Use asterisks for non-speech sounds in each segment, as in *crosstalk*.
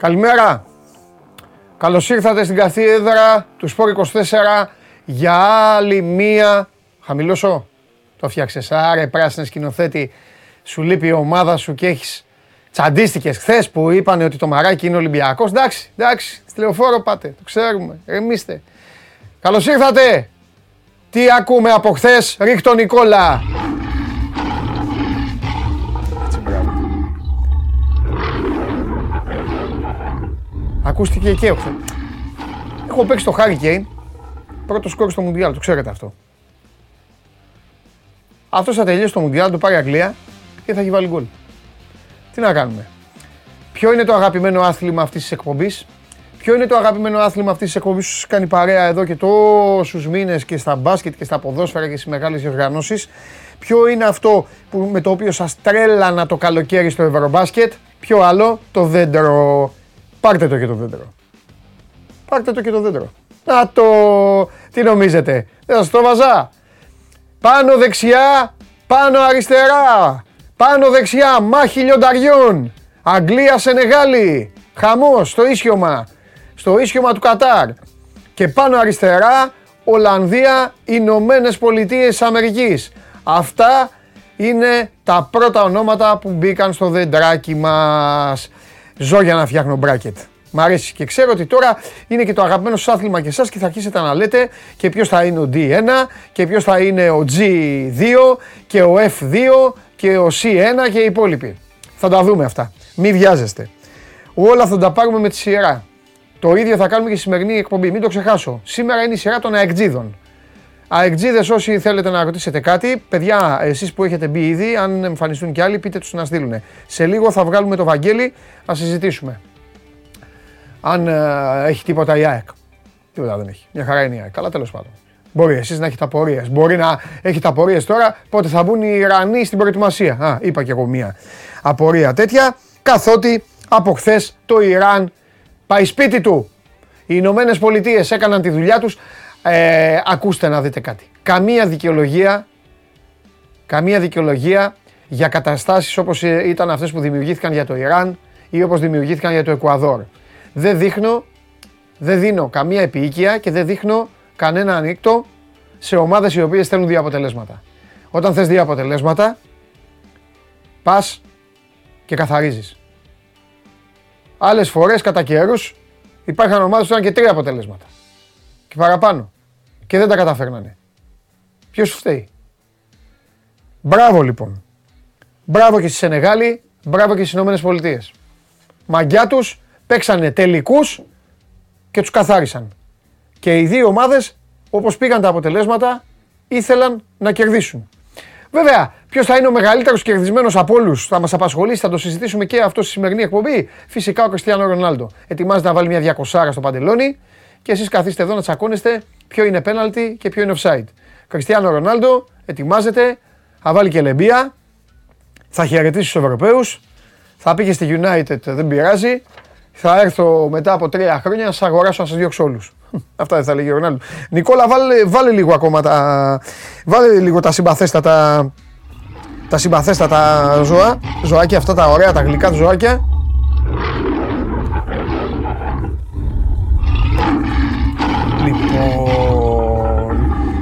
Καλημέρα. Καλώς ήρθατε στην καθίδρα του Σπόρ 24 για άλλη μία... Χαμηλώσω. Το φτιάξες. Άρε πράσινε σκηνοθέτη. Σου λείπει η ομάδα σου και έχεις τσαντίστηκες χθες που είπαν ότι το μαράκι είναι Ολυμπιακός. Εντάξει, εντάξει. Στη λεωφόρο πάτε. Το ξέρουμε. Ρεμίστε. Καλώς ήρθατε. Τι ακούμε από χθες, ρίχτω Νικόλα. Ακούστηκε και έχω. Έχω παίξει το Hurricane, πρώτο σκόρ στο Μουντιάλ, το ξέρετε αυτό. Αυτός θα τελειώσει το Μουντιάλ, το πάρει Αγγλία και θα έχει βάλει γκολ. Τι να κάνουμε. Ποιο είναι το αγαπημένο άθλημα αυτής της εκπομπής, Ποιο είναι το αγαπημένο άθλημα αυτής της εκπομπής που σα κάνει παρέα εδώ και τόσους μήνες και στα μπάσκετ και στα ποδόσφαιρα και στις μεγάλες διοργανώσεις; Ποιο είναι αυτό που, με το οποίο σας τρέλανα το καλοκαίρι στο Ευρωμπάσκετ; Ποιο άλλο, το δέντρο. Πάρτε το και το δέντρο. Πάρτε το και το δέντρο. Να το. Τι νομίζετε, δεν σας το βαζά. Πάνω δεξιά, πάνω αριστερά. Πάνω δεξιά, μάχη λιονταριών. Αγγλία, Σενεγάλη. Χαμός στο ίσιωμα. Στο ίσιωμα του Κατάρ. Και πάνω αριστερά, Ολλανδία, Ηνωμένες Πολιτείες Αμερικής. Αυτά είναι τα πρώτα ονόματα που μπήκαν στο δεντράκι μας. Ζω για να φτιάχνω μπράκετ. Μ' αρέσει και ξέρω ότι τώρα είναι και το αγαπημένο σας άθλημα και εσάς και θα αρχίσετε να λέτε και ποιος θα είναι ο D1 και ποιος θα είναι ο G2 και ο F2 και ο C1 και οι υπόλοιποι. Θα τα δούμε αυτά. Μην βιάζεστε. Όλα θα τα πάρουμε με τη σειρά. Το ίδιο θα κάνουμε και στη σημερινή εκπομπή. Μην το ξεχάσω. Σήμερα είναι η σειρά των αεκτζίδων. Αεκτζίδες, όσοι θέλετε να ρωτήσετε κάτι, παιδιά, εσείς που έχετε μπει ήδη, αν εμφανιστούν κι άλλοι, πείτε τους να στείλουν. Σε λίγο θα βγάλουμε το Βαγγέλη να συζητήσουμε. Αν ε, έχει τίποτα η ΑΕΚ. Τίποτα δεν έχει. Μια χαρά είναι η ΑΕΚ. Καλά, τέλος πάντων. Μπορεί εσείς να έχετε απορίες. Μπορεί να έχετε απορίες τώρα πότε θα μπουν οι Ιρανοί στην προετοιμασία. Α, είπα κι εγώ μία απορία τέτοια. Καθότι από χθες το Ιράν πάει σπίτι του. Οι Ηνωμένες Πολιτείες έκαναν τη δουλειά τους. Ε, ακούστε να δείτε κάτι. Καμία δικαιολογία, καμία δικαιολογία για καταστάσεις όπως ε, ήταν αυτές που δημιουργήθηκαν για το Ιράν ή όπως δημιουργήθηκαν για το Εκουαδόρ. Δεν δείχνω, δεν δίνω καμία επίοικια και δεν δείχνω κανένα ανοίκτο σε ομάδες οι οποίες θέλουν δύο αποτελέσματα. Όταν θες δύο αποτελέσματα, πας και καθαρίζεις. Άλλες φορές κατά καιρούς υπάρχουν ομάδες που ήταν και τρία αποτελέσματα και παραπάνω. Και δεν τα καταφέρνανε. Ποιος φταίει; Μπράβο λοιπόν. Μπράβο και στη Σενεγάλη, μπράβο και στις Ηνωμένες Πολιτείες. Μαγκιά τους παίξανε τελικούς και τους καθάρισαν. Και οι δύο ομάδες, όπως πήγαν τα αποτελέσματα, ήθελαν να κερδίσουν. Βέβαια, ποιος θα είναι ο μεγαλύτερος κερδισμένος από όλους, θα μας απασχολήσει, θα το συζητήσουμε και αυτό στη σημερινή εκπομπή. Φυσικά ο Κριστιανό Ρονάλντο. Ετοιμάζεται να βάλει μια διακοσάρα στο παντελόνι και εσείς καθίστε εδώ να τσακώνεστε ποιο είναι πέναλτι και ποιο είναι offside. Κριστιανό Ρονάλντο ετοιμάζεται, θα βάλει και λεμπία, θα χαιρετήσει τους Ευρωπαίους, θα πήγε στη United, δεν πειράζει, θα έρθω μετά από τρία χρόνια να σας αγοράσω να σας διώξω όλους. *laughs* Αυτά δεν θα λέγει ο Ρονάλντο. Νικόλα, βάλε, βάλε λίγο ακόμα τα, βάλε λίγο τα συμπαθέστατα, τα συμπαθέστατα ζώα, ζωάκια αυτά τα ωραία, τα γλυκά ζωάκια. Λοιπόν,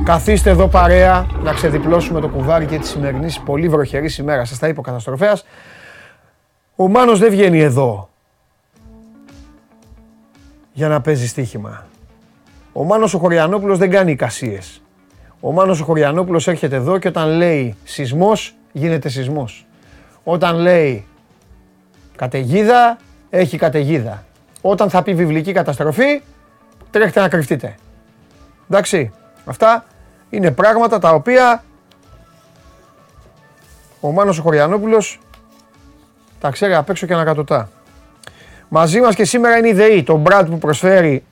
καθίστε εδώ παρέα να ξεδιπλώσουμε το κουβάρι και τη σημερινή πολύ βροχερή ημέρα. Σας τα είπε ο καταστροφέας. Ο Μάνος δεν βγαίνει εδώ για να παίζει στοίχημα. Ο Μάνος ο Χωριανόπουλος δεν κάνει εικασίες. Ο Μάνος ο Χωριανόπουλος έρχεται εδώ και όταν λέει σεισμός, γίνεται σεισμός. Όταν λέει καταιγίδα, έχει καταιγίδα. Όταν θα πει βιβλική καταστροφή, τρέχετε να κρυφτείτε. Εντάξει, αυτά είναι πράγματα τα οποία ο Μάνος ο Χωριανόπουλος τα ξέρει απ' έξω και ανακατοτά. Μαζί μας και σήμερα είναι η ΔΕΗ, το brand που προσφέρει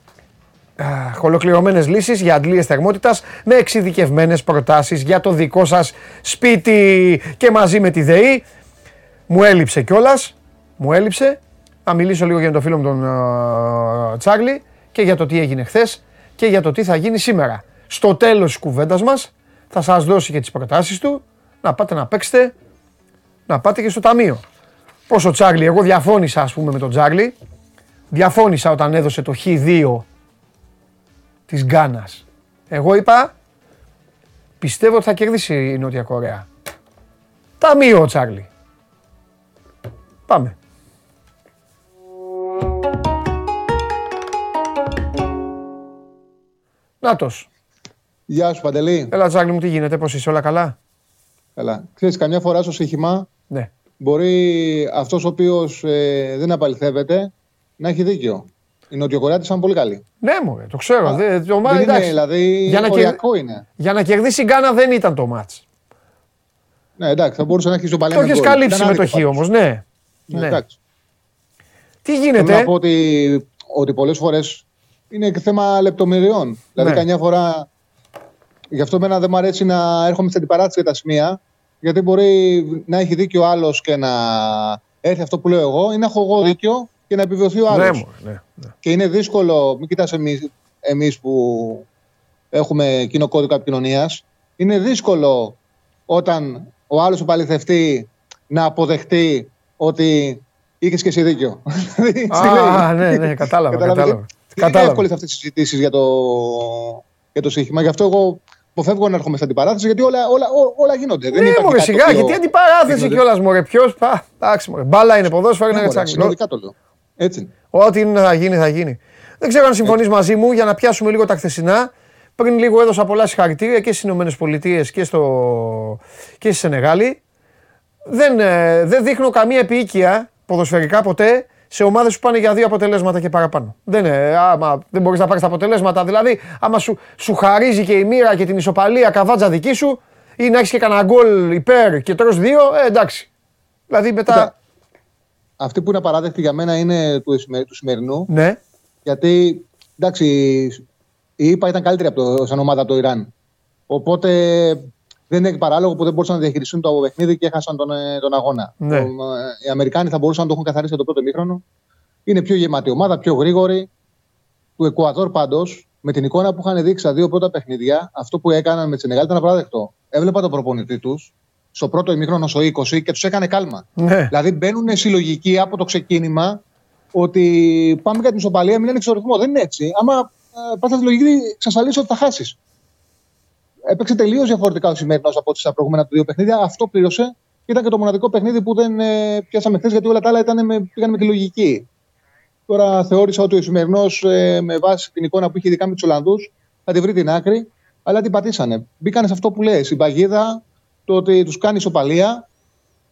ολοκληρωμένες λύσεις για αντλίες θερμότητας με εξειδικευμένες προτάσεις για το δικό σας σπίτι. Και μαζί με τη ΔΕΗ μου έλειψε κιόλας. Μου έλειψε. Να μιλήσω λίγο για το φίλο μου τον uh, Τσάρλι και για το τι έγινε χθες και για το τι θα γίνει σήμερα. Στο τέλος της κουβέντας μας θα σας δώσει και τις προτάσεις του να πάτε να παίξετε, να πάτε και στο ταμείο. Πόσο Τσάρλι, εγώ διαφώνησα ας πούμε με τον Τσάρλι διαφώνησα όταν έδωσε το Χ2 της Γκάνας. Εγώ είπα, πιστεύω ότι θα κερδίσει η Νότια Κορέα. Ταμείο, Τσάρλι. Πάμε. Νάτος. Γεια σου Παντελή. Έλα Τσάρλι μου, τι γίνεται, πώς είσαι, όλα καλά; Καλά. Ξέρεις, καμιά φορά στο στοίχημα Ναι. μπορεί αυτός ο οποίος ε, δεν απαληθεύεται να έχει δίκιο. Οι Νοτιοκορεάτες ήταν πολύ καλοί. Ναι, μου, το ξέρω. Δε, το, μα, δεν είναι, εντάξει. δηλαδή, Για να, οριακό είναι. για να κερδίσει η Γκάνα δεν ήταν το μάτς. Ναι, εντάξει, θα μπορούσε να έχει ισοπαλία Το με έχεις γκολ. καλύψει Ήταν με το άδικο Χ πάντως. όμως, ναι. Ναι, ναι. εντάξει. Τι Θέλω γίνεται, να πω ότι, ότι πολλές φορές είναι και θέμα λεπτομεριών. Δηλαδή, Ναι. καμιά φορά. Γι' αυτό εμένα δεν μου αρέσει να έρχομαι στην αντιπαράθεση για τα σημεία. Γιατί μπορεί να έχει δίκιο ο άλλος και να έρθει αυτό που λέω εγώ, ή να έχω εγώ δίκιο και να επιβεβαιωθεί ο άλλος. ναι, μου, ναι, ναι. Και είναι δύσκολο, μην κοιτάς εμείς, εμείς που έχουμε κοινό κώδικα επικοινωνίας. είναι δύσκολο όταν ο άλλος επαληθευτεί να αποδεχτεί ότι είχες και εσύ δίκιο. Δηλαδή, *laughs* τι λέει. Α, ναι, ναι, κατάλαβα, Κατάλαβες, κατάλαβα. Είναι Κατάλαβα. εύκολε αυτές τι συζητήσεις για το, για το σύγχυμα. Γι' αυτό εγώ αποφεύγω να έρχομαι στην αντιπαράθεση γιατί όλα, όλα, ό- όλα γίνονται. Δεν Ναι, υπάρχει μωρέ, κάτι σιγά, το οποίο γιατί αντιπαράθεση γίνονται. κιόλας, μωρέ, ποιος, πα, εντάξει, μωρέ, μπάλα είναι ποδόσφαιρο, Ναι, είναι μωρέ, τσάκι. συνολικά το λέω. Έτσι. είναι. Ό,τι είναι θα γίνει, θα γίνει. Δεν ξέρω αν συμφωνείς μαζί μου για να πιάσουμε λίγο τα χθεσινά. Πριν λίγο έδωσα πολλά συγχαρητήρια και στις Ηνωμένες Πολιτείες και, στο... και στη Σενεγάλη. Δεν, ε, δεν δείχνω καμία επίοικια ποδοσφαιρικά ποτέ σε ομάδες που πάνε για δύο αποτελέσματα και παραπάνω. Δεν, είναι, άμα δεν μπορείς να πάρεις τα αποτελέσματα. Δηλαδή, άμα σου, σου χαρίζει και η μοίρα και την ισοπαλία καβάτζα δική σου ή να έχεις και κανένα γκολ υπέρ και τρως δύο, ε, εντάξει. Δηλαδή μετά. Κοίτα, Αυτή που είναι απαράδεκτη για μένα είναι του, εσημε- του σημερινού. Ναι, Γιατί εντάξει, η ΙΠΑ ήταν καλύτερη από το, σαν ομάδα από το Ιράν. Οπότε δεν είναι παράλογο που δεν μπορούσαν να διαχειριστούν το παιχνίδι και έχασαν τον, ε, τον αγώνα. Ναι. Το, ε, οι Αμερικάνοι θα μπορούσαν να το έχουν καθαρίσει από το πρώτο μήχρονο. Είναι πιο γεμάτη ομάδα, πιο γρήγορη. Του Εκουαδόρ πάντως, με την εικόνα που είχαν δείξει στα δύο πρώτα παιχνίδια, αυτό που έκαναν με τη Σενεγάλη ήταν απαράδεκτο. Έβλεπα τον προπονητή τους στο πρώτο ημίχρονο στο 20 και τους έκανε κάλμα. ναι. Δηλαδή μπαίνουν συλλογικοί από το ξεκίνημα ότι πάμε για την ισοπαλία, μην ανοίξεις το ρυθμό. Δεν είναι έτσι. Άμα ε, πα στη λογική, εξασφαλίσει ότι θα χάσεις. Έπαιξε τελείως διαφορετικά ο σημερινός από ό,τι στα προηγούμενα του δύο παιχνίδια. Αυτό πλήρωσε και ήταν και το μοναδικό παιχνίδι που δεν ε, πιάσαμε χθες γιατί όλα τα άλλα ήταν με, πήγαν με τη λογική. Τώρα θεώρησα ότι ο σημερινός ε, με βάση την εικόνα που είχε ειδικά με τους Ολλανδούς θα τη βρει την άκρη, αλλά την πατήσανε. Μπήκανε σε αυτό που λέει, η παγίδα, το ότι τους κάνει ισοπαλία,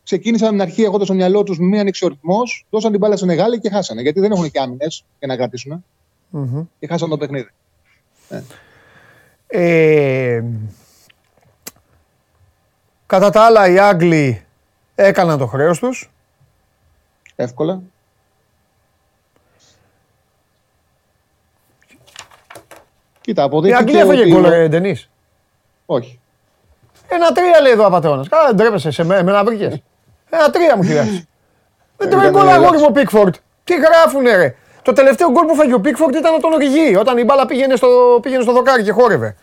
ξεκίνησαν με την αρχή έχοντας στο μυαλό τους μία ανοίξει ο ρυθμός, δώσαν την μπάλα σε μεγάλη και χάσανε. Γιατί δεν έχουν και άμυνες για να κρατήσουν Μμμ. και χάσαν το παιχνίδι. Ε, κατά τα άλλα οι Άγγλοι έκαναν το χρέος τους. Εύκολα. Κοίτα, Η αποδείχθηκε Αγγλία έφαγε ότι- γκολ, ρε Ντενής. Όχι. Ένα τρία λέει εδώ ο απατεώνας. Καλά δεν τρέπεσαι σε μέ- εμένα βρήκες. Ένα τρία μου χειράσεις. Δεν τρώει Ήταν γκολ αγόρι relax. μου ο Πίκφορντ. Τι γράφουνε ρε. Το τελευταίο γκολ που φάγε ο Πίκφορντ ήταν τον Οριγί, όταν η μπάλα πήγαινε στο, πήγαινε στο δοκάρι και χόρευε.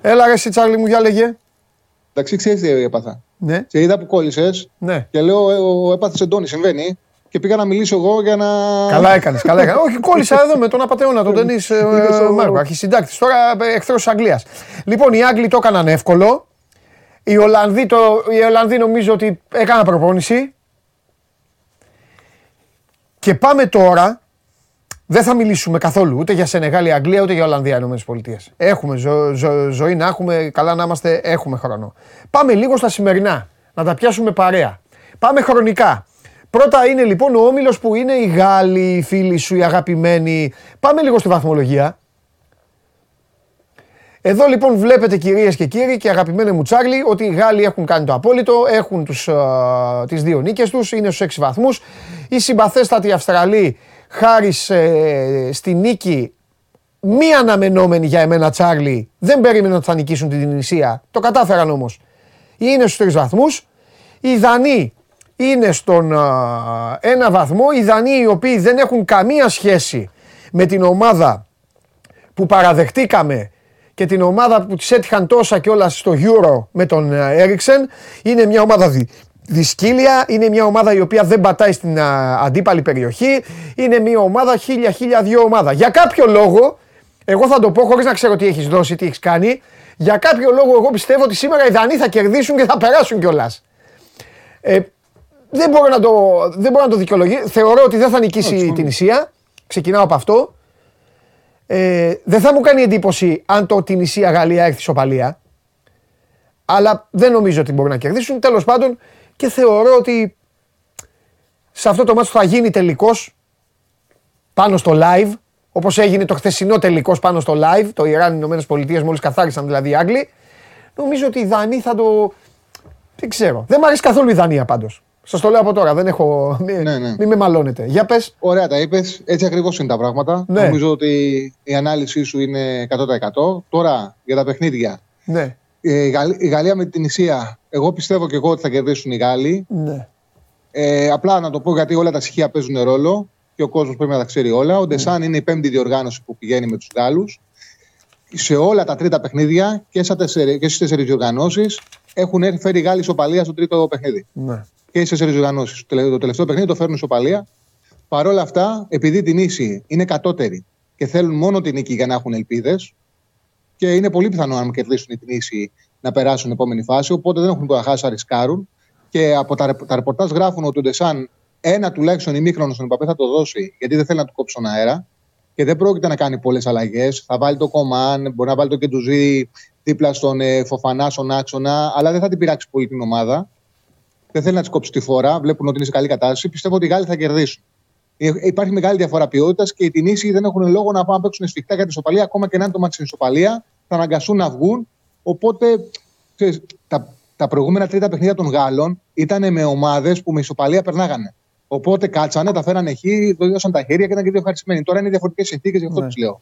Έλα ρε εσύ Τσάρλι μου, για λέγε. Εντάξει, ξέρεις τι έπαθα. Ναι, Σε είδα που κόλλησες ναι. και λέω: ε, Ο έπαθες εντόνι, συμβαίνει. Και πήγα να μιλήσω εγώ για να. Καλά έκανες, καλά έκανες. Όχι, κόλλησα *laughs* εδώ με τον απαταιώνα, τον Ντενή Είδες ο- Μάρκο, αρχισυντάκτης. Τώρα εχθρός της Αγγλίας. Λοιπόν, οι Άγγλοι το έκαναν εύκολο. Οι Ολλανδοί, το, οι Ολλανδοί νομίζω ότι έκαναν προπόνηση. Και πάμε τώρα. Δεν θα μιλήσουμε καθόλου ούτε για Σενεγάλη, Αγγλία, ούτε για Ολλανδία, Ηνωμένες Πολιτείες. Έχουμε ζω- ζω- ζωή να έχουμε, καλά να είμαστε, έχουμε χρόνο. Πάμε λίγο στα σημερινά, να τα πιάσουμε παρέα. Πάμε χρονικά. Πρώτα είναι λοιπόν ο όμιλος που είναι οι Γάλλοι, οι φίλοι σου, οι αγαπημένοι. Πάμε λίγο στη βαθμολογία. Εδώ λοιπόν βλέπετε κυρίες και κύριοι και αγαπημένοι μου Τσάρλι ότι οι Γάλλοι έχουν κάνει το απόλυτο, έχουν τους, α, τις δύο νίκες τους, είναι στους 6 βαθμούς. Οι συμπαθέστατοι Αυστραλοί χάρη σε- στη νίκη μη αναμενόμενη για εμένα Τσάρλι, δεν περίμεναν ότι θα νικήσουν την Τινησία, το κατάφεραν όμως. Είναι στους 3 βαθμούς. Οι Δανείοι είναι στον α, ένα βαθμό, οι Δανείοι οι οποίοι δεν έχουν καμία σχέση με την ομάδα που παραδεχτήκαμε και την ομάδα που τις έτυχαν τόσα κιόλας στο Euro με τον Έριξεν είναι μια ομάδα δι, δυσκύλια, είναι μια ομάδα η οποία δεν πατάει στην αντίπαλη περιοχή, είναι μια ομάδα χίλια χίλια δύο ομάδα. Για κάποιο λόγο, εγώ θα το πω χωρίς να ξέρω τι έχεις δώσει, τι έχεις κάνει, για κάποιο λόγο εγώ πιστεύω ότι σήμερα οι Δανείοι θα κερδίσουν και θα περάσουν κιόλας. Ε, δεν μπορώ να το, δεν μπορώ να το δικαιολογήσω. Θεωρώ ότι δεν θα νικήσει την Ισία. Ξεκινάω από αυτό. Ε, δεν θα μου κάνει εντύπωση αν το την Ισία Γαλλία έρθει σοπαλία. Αλλά δεν νομίζω ότι μπορεί να κερδίσουν. Τέλος πάντων και θεωρώ ότι σε αυτό το μάτι θα γίνει τελικός πάνω στο live. Όπως έγινε το χθεσινό τελικός πάνω στο live. Το Ιράν, οι Ηνωμένες Πολιτείες μόλις καθάρισαν δηλαδή οι Άγγλοι. Νομίζω ότι οι Δανείοι θα το... Δεν ξέρω. Δεν μου αρέσει καθόλου η Δανία πάντως. Σας το λέω από τώρα, δεν έχω. Ναι, ναι. Μην με μαλώνετε. Για πες. Ωραία τα είπες. Έτσι ακριβώς είναι τα πράγματα. Ναι. Νομίζω ότι η ανάλυση σου είναι 100%. Τώρα για τα παιχνίδια. Ναι. Ε, η Γαλλία με την Ισία, εγώ πιστεύω και εγώ ότι θα κερδίσουν οι Γάλλοι. Ναι. Ε, απλά να το πω γιατί όλα τα στοιχεία παίζουν ρόλο και ο κόσμος πρέπει να τα ξέρει όλα. Ο Ντεσάν είναι η πέμπτη διοργάνωση που πηγαίνει με τους Γάλλους. Σε όλα τα τρίτα παιχνίδια και στις τέσσερις διοργανώσεις έχουν φέρει οι Γάλλοι ισοπαλία στο τρίτο παιχνίδι. Ναι και στις τέσσερις διοργανώσεις. Το τελευταίο παιχνίδι το φέρνουν ισοπαλία. Παρ' όλα αυτά, επειδή την ίση είναι κατώτερη και θέλουν μόνο την νίκη για να έχουν ελπίδες, και είναι πολύ πιθανό αν κερδίσουν την ίση να περάσουν στην επόμενη φάση. Οπότε δεν έχουν το χάσει να ρισκάρουν. Και από τα, τα ρεπορτάζ γράφουν ότι ο Ντεσάν ένα τουλάχιστον ημίχρονο στον Ιμπαπέ θα το δώσει, γιατί δεν θέλει να του κόψει τον αέρα και δεν πρόκειται να κάνει πολλές αλλαγές. Θα βάλει το Κομάν, μπορεί να βάλει το Κεντουζί δίπλα στον ε, Φοφανά, στον άξονα, αλλά δεν θα την πειράξει πολύ την ομάδα δεν θέλει να της κόψει τη φορά, βλέπουν ότι είναι σε καλή κατάσταση. Πιστεύω ότι οι Γάλλοι θα κερδίσουν. Ε, υπάρχει μεγάλη διαφορά ποιότητας και οι Τινήσοι δεν έχουν λόγο να πάνε να παίξουν σφιχτά για την ισοπαλία. Ακόμα και να είναι το μάτι στην ισοπαλία, θα αναγκαστούν να βγουν. Οπότε ξέρεις, τα, τα προηγούμενα τρίτα παιχνίδια των Γάλλων ήταν με ομάδες που με ισοπαλία περνάγανε. Οπότε κάτσανε, τα φέρανε εκεί, το δώσαν τα χέρια και ήταν και δύο ευχαριστημένοι. Τώρα είναι διαφορετικές συνθήκες, γι' αυτό ναι. τους λέω.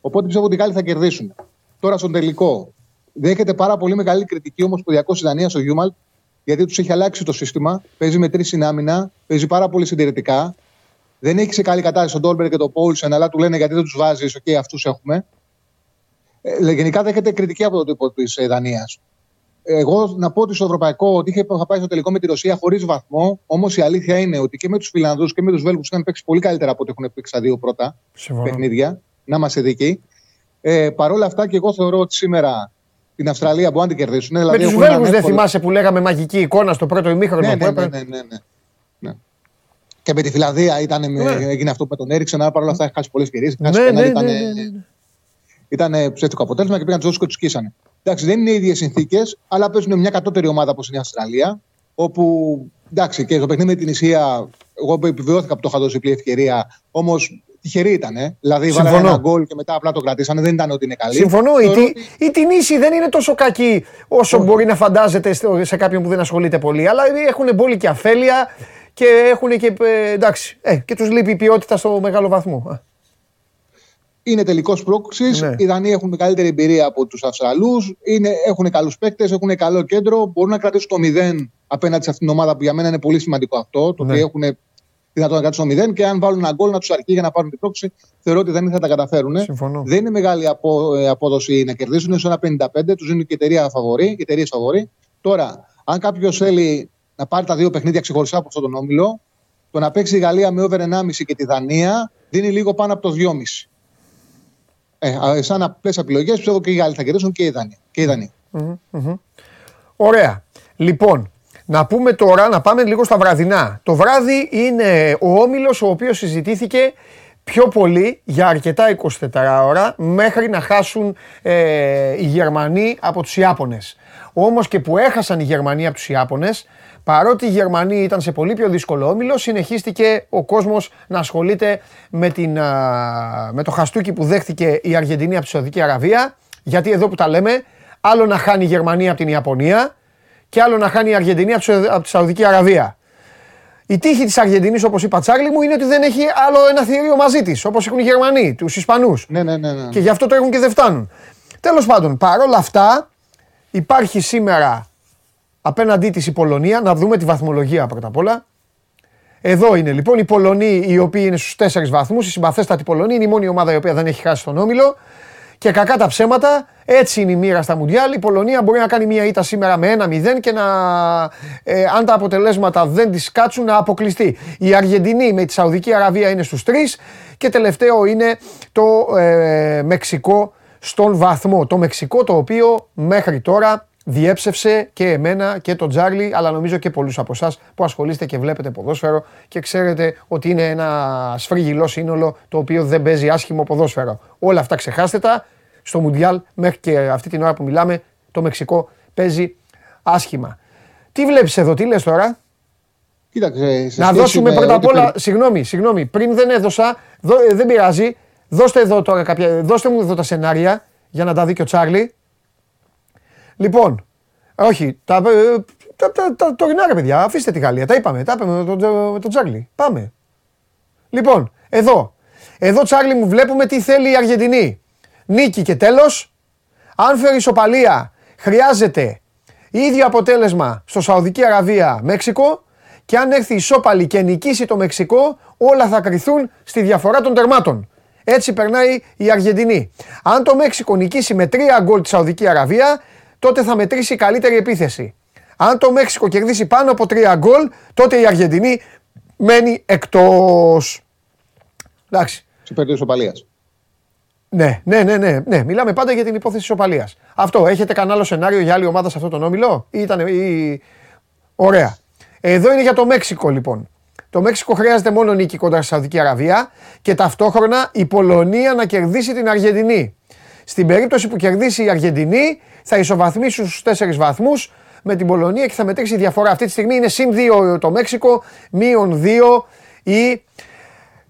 Οπότε πιστεύω ότι οι Γάλλοι θα κερδίσουν. Τώρα στον τελικό. Δέχεται πάρα πολύ μεγάλη κριτική όμως που διακόσι Δανία στο Γιούλμαντ γιατί τους έχει αλλάξει το σύστημα. Παίζει με τρεις στην άμυνα, παίζει πάρα πολύ συντηρητικά. Δεν έχει σε καλή κατάσταση τον Ντόλμπερ και τον Πόλσεν, αλλά του λένε γιατί δεν τους βάζεις, OK, okay, αυτούς έχουμε. Ε, γενικά δέχεται κριτική από το τύπο της ε, Δανίας. Εγώ να πω ότι στο ευρωπαϊκό ότι είχε, θα πάει στο τελικό με τη Ρωσία χωρίς βαθμό. Όμως η αλήθεια είναι ότι και με τους Φιλανδούς και με τους Βέλγους είχαν παίξει πολύ καλύτερα από ό,τι έχουν παίξει τα δύο πρώτα Συμφωνώ. παιχνίδια. Να είμαστε δίκαιοι. Ε, Παρ' όλα αυτά και εγώ θεωρώ ότι σήμερα την Αυστραλία που αν την κερδίσουν. Δηλαδή με του Βέλγους δεν θυμάσαι που λέγαμε μαγική εικόνα στο πρώτο ημίχρονο ναι, ναι, ναι, ναι, ναι, ναι. Και με τη Φιλανδία ήταν, ναι. έγινε αυτό που με τον έριξε, αλλά παρόλα αυτά έχεις χάσει πολλές ευκαιρίες. Ναι, ναι, ναι, ναι, Ήταν ψεύτικο αποτέλεσμα και πήγαν τους και τους σκίσανε. Εντάξει, δεν είναι οι ίδιες συνθήκες, αλλά παίζουν μια κατώτερη ομάδα όπως είναι η Αυστραλία. Όπου εντάξει, και στο παιχνίδι με την Ισία, εγώ επιβεβαιώθηκα που το είχα δώσει πλήρη ευκαιρία. Όμως Τυχερή ήταν. Ε. Δηλαδή, βάλανε ένα γκολ και μετά απλά το κρατήσανε. Δεν ήταν ότι είναι καλή. Συμφωνώ. Η, ότι... η την ίση δεν είναι τόσο κακή όσο μπορεί να φαντάζεται σε κάποιον που δεν ασχολείται πολύ. Αλλά έχουν πολύ και αφέλεια και έχουν και. Ε, εντάξει. Ε, και τους λείπει η ποιότητα στο μεγάλο βαθμό. Είναι τελικός πρόκλησης. Ναι. Οι Δανείοι έχουν μεγαλύτερη εμπειρία από τους Αυστραλούς. Έχουν καλούς παίκτες, έχουν καλό κέντρο. Μπορούν να κρατήσουν το 0 απέναντι σε αυτήν την ομάδα που για μένα είναι πολύ σημαντικό αυτό. Το ναι. ότι έχουν δυνατόν να στο 0 και αν βάλουν ένα γκολ να τους αρκεί για να πάρουν την πρόκληση, θεωρώ ότι δεν θα τα καταφέρουν. Δεν είναι μεγάλη απο, ε, απόδοση να κερδίσουν. Στο 1,55 τους δίνουν και η εταιρεία φαβορή, οι εταιρείε φαβορή. Τώρα, αν κάποιος θέλει να πάρει τα δύο παιχνίδια ξεχωριστά από αυτόν τον όμιλο, το να παίξει η Γαλλία με over 1,5 και τη Δανία δίνει λίγο πάνω από το 2,5. Ε, σαν απλέ επιλογές πιστεύω και οι Γάλλοι θα κερδίσουν και οι Δανείοι. Και οι Ωραία. Λοιπόν, να πούμε τώρα, να πάμε λίγο στα βραδινά. Το βράδυ είναι ο Όμιλος ο οποίος συζητήθηκε πιο πολύ για αρκετά 24 ώρα μέχρι να χάσουν ε, οι Γερμανοί από τους Ιάπωνες. Όμως και που έχασαν οι Γερμανοί από τους Ιάπωνες, παρότι οι Γερμανοί ήταν σε πολύ πιο δύσκολο όμιλο, συνεχίστηκε ο κόσμος να ασχολείται με, την, με το χαστούκι που δέχτηκε η Αργεντινή από τη Σαουδική Αραβία, γιατί εδώ που τα λέμε, άλλο να χάνει η Γερμανία από την Ιαπωνία, και άλλο να χάνει η Αργεντινή από τη Σαουδική Αραβία. Η τύχη της Αργεντινής, όπως είπα, Τσάρλι μου, είναι ότι δεν έχει άλλο ένα θηρίο μαζί της, όπως έχουν οι Γερμανοί, τους Ισπανούς. Ναι, ναι, ναι, ναι. Και γι' αυτό το έχουν και δεν φτάνουν. Τέλος πάντων, παρόλα αυτά, υπάρχει σήμερα απέναντί της η Πολωνία. Να δούμε τη βαθμολογία πρώτα απ' όλα. Εδώ είναι λοιπόν οι Πολωνοί οι οποίοι είναι στους 4 βαθμούς. Η συμπαθέστατη Πολωνία είναι η μόνη ομάδα η οποία δεν έχει χάσει τον όμιλο. Και κακά τα ψέματα, έτσι είναι η μοίρα στα Μουντιάλ. Η Πολωνία μπορεί να κάνει μια ήττα σήμερα με 1-0 και να, ε, αν τα αποτελέσματα δεν της κάτσουν, να αποκλειστεί. Η Αργεντινή με τη Σαουδική Αραβία είναι στους τρεις. Και τελευταίο είναι το ε, Μεξικό στον βαθμό. Το Μεξικό το οποίο μέχρι τώρα διέψευσε και εμένα και τον Τζάρλι, αλλά νομίζω και πολλούς από εσάς που ασχολείστε και βλέπετε ποδόσφαιρο και ξέρετε ότι είναι ένα σφρίγιλό σύνολο το οποίο δεν παίζει άσχημο ποδόσφαιρο. Όλα αυτά ξεχάστε τα. Στο Μουντιάλ μέχρι και αυτή την ώρα που μιλάμε το Μεξικό παίζει άσχημα. Τι βλέπεις εδώ, τι λες τώρα; Κοίταξε, να δώσουμε πρώτα απ' όλα, συγγνώμη, συγγνώμη, πριν δεν έδωσα, ε, δεν πειράζει, δώστε, εδώ τώρα κάποια, δώστε μου εδώ τα σενάρια για να τα δει και ο Τσάρλι. Λοιπόν, όχι, τα, ε, τα, τα, τα τωρινά ρε παιδιά, αφήστε τη Γαλλία. Τα είπαμε, τα είπαμε με τον, με τον Τσάρλι. Πάμε. Λοιπόν, εδώ. Εδώ Τσάρλι μου βλέπουμε τι θέλει η Αργεντινή. Νίκη και τέλος. Αν φέρει ισοπαλία, χρειάζεται ίδιο αποτέλεσμα στο Σαουδική Αραβία, Μέξικο. Και αν έρθει ισόπαλη και νικήσει το Μεξικό, όλα θα κρυθούν στη διαφορά των τερμάτων. Έτσι περνάει η Αργεντινή. Αν το Μέξικο νικήσει με τρία γκολ τη Σαουδική Αραβία, τότε θα μετρήσει καλύτερη επίθεση. Αν το Μέξικο κερδίσει πάνω από τρία γκολ, τότε η Αργεντινή μένει εκτός. Εντάξει. Σε περίπτωση οπαλία. Ναι, ναι, ναι, ναι, ναι. Μιλάμε πάντα για την υπόθεση οπαλία. Αυτό. Έχετε κανένα άλλο σενάριο για άλλη ομάδα σε αυτόν τον όμιλο, ή ήταν. Ή... Ωραία. Εδώ είναι για το Μέξικο λοιπόν. Το Μέξικο χρειάζεται μόνο νίκη κοντά στη Σαουδική Αραβία και ταυτόχρονα η Πολωνία να κερδίσει την Αργεντινή. Στην περίπτωση που κερδίσει η Αργεντινή, θα ισοβαθμίσουν στους 4 βαθμούς με την Πολωνία και θα μετρήσει διαφορά. Αυτή τη στιγμή είναι συν 2 το Μέξικο, μείον 2 η.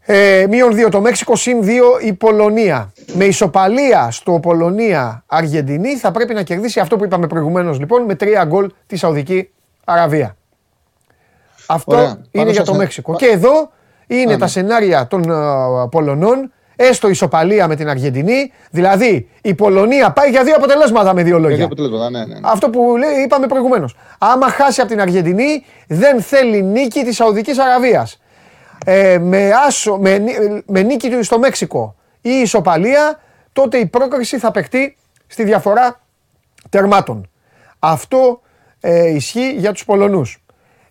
Ε, μείον 2 το Μέξικο, συν 2 η Πολωνία. Με ισοπαλία στο Πολωνία-Αργεντινή θα πρέπει να κερδίσει αυτό που είπαμε προηγουμένως λοιπόν με 3 γκολ τη Σαουδική Αραβία. Αυτό είναι για το Μέξικο. Και εδώ είναι τα σενάρια των uh, Πολωνών έστω ισοπαλία με την Αργεντινή. Δηλαδή η Πολωνία πάει για δύο αποτελέσματα με δύο λόγια. δύο αποτελέσματα, ναι, ναι, ναι. Αυτό που λέει, είπαμε προηγουμένως. Άμα χάσει από την Αργεντινή, δεν θέλει νίκη της Σαουδικής Αραβίας. Ε, με, άσο, με, με νίκη του στο Μέξικο ή ισοπαλία, τότε η πρόκριση θα παιχτεί στη διαφορά τερμάτων. Αυτό ε, ισχύει για τους Πολωνούς.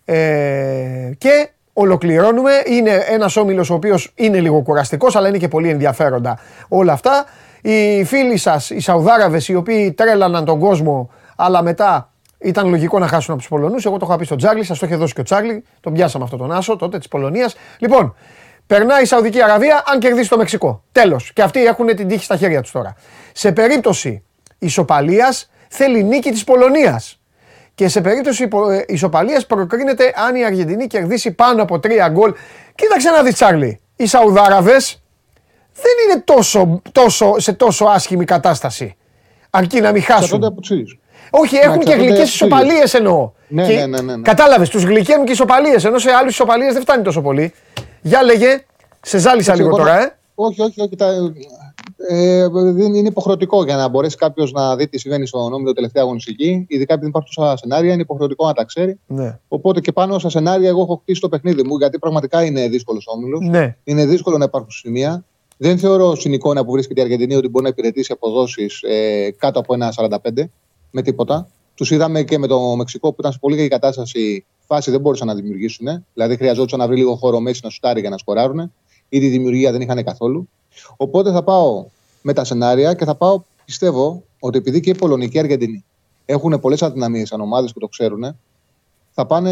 Ε, και ολοκληρώνουμε. Είναι ένας όμιλος ο οποίος είναι λίγο κουραστικός, αλλά είναι και πολύ ενδιαφέροντα όλα αυτά. Οι φίλοι σας, οι Σαουδάραβες, οι οποίοι τρέλαναν τον κόσμο, αλλά μετά ήταν λογικό να χάσουν από τους Πολωνούς. Εγώ το είχα πει στο Τζάγλι, σας το είχε δώσει και ο Τσάγλι. Τον πιάσαμε αυτό τον Άσο τότε της Πολωνίας. Λοιπόν, περνάει η Σαουδική Αραβία αν κερδίσει το Μεξικό. Τέλος. Και αυτοί έχουν την τύχη στα χέρια τους τώρα. Σε περίπτωση ισοπαλίας θέλει νίκη της Πολωνίας. Και σε περίπτωση ε, ισοπαλίας προκρίνεται αν η Αργεντινή κερδίσει πάνω από τρία γκολ. Κοίταξε να δεις, Τσάρλι. Οι Σαουδάραβες δεν είναι τόσο, τόσο, σε τόσο άσχημη κατάσταση. Αρκεί να μην χάσουν. Από Όχι, έχουν και γλυκές ισοπαλίες εννοώ. Ναι, ναι, ναι, ναι, ναι. Κατάλαβες, τους γλυκαίνουν και ισοπαλίες. Ενώ σε άλλους ισοπαλίες δεν φτάνει τόσο πολύ. Για λέγε, σε ζάλισα λίγο τώρα, ε. Όχι, όχι, όχι. Τα, ε, είναι υποχρεωτικό για να μπορέσει κάποιος να δει τι συμβαίνει στο νόμιμο τελευταία αγωνιστική. Ειδικά επειδή υπάρχουν τόσα σενάρια, είναι υποχρεωτικό να τα ξέρει. Ναι. Οπότε και πάνω στα σενάρια, εγώ έχω χτίσει το παιχνίδι μου, γιατί πραγματικά είναι δύσκολο όμιλο. Ναι. Είναι δύσκολο να υπάρχουν σημεία. Δεν θεωρώ συνικό που βρίσκεται η Αργεντινή ότι μπορεί να υπηρετήσει αποδόσεις ε, κάτω από ένα 45 με τίποτα. Τους είδαμε και με το Μεξικό που ήταν σε πολύ καλή κατάσταση. Φάση δεν μπορούσαν να δημιουργήσουν. Δηλαδή χρειαζόταν να βρει λίγο χώρο μέση να σουτάρει για να σκοράρουν. Ήδη δημιουργία δεν είχαν καθόλου. Οπότε θα πάω με τα σενάρια και θα πάω, πιστεύω, ότι επειδή και οι Πολωνικοί και οι Αργεντινοί έχουν πολλές αδυναμίες σαν ομάδες που το ξέρουν, θα πάνε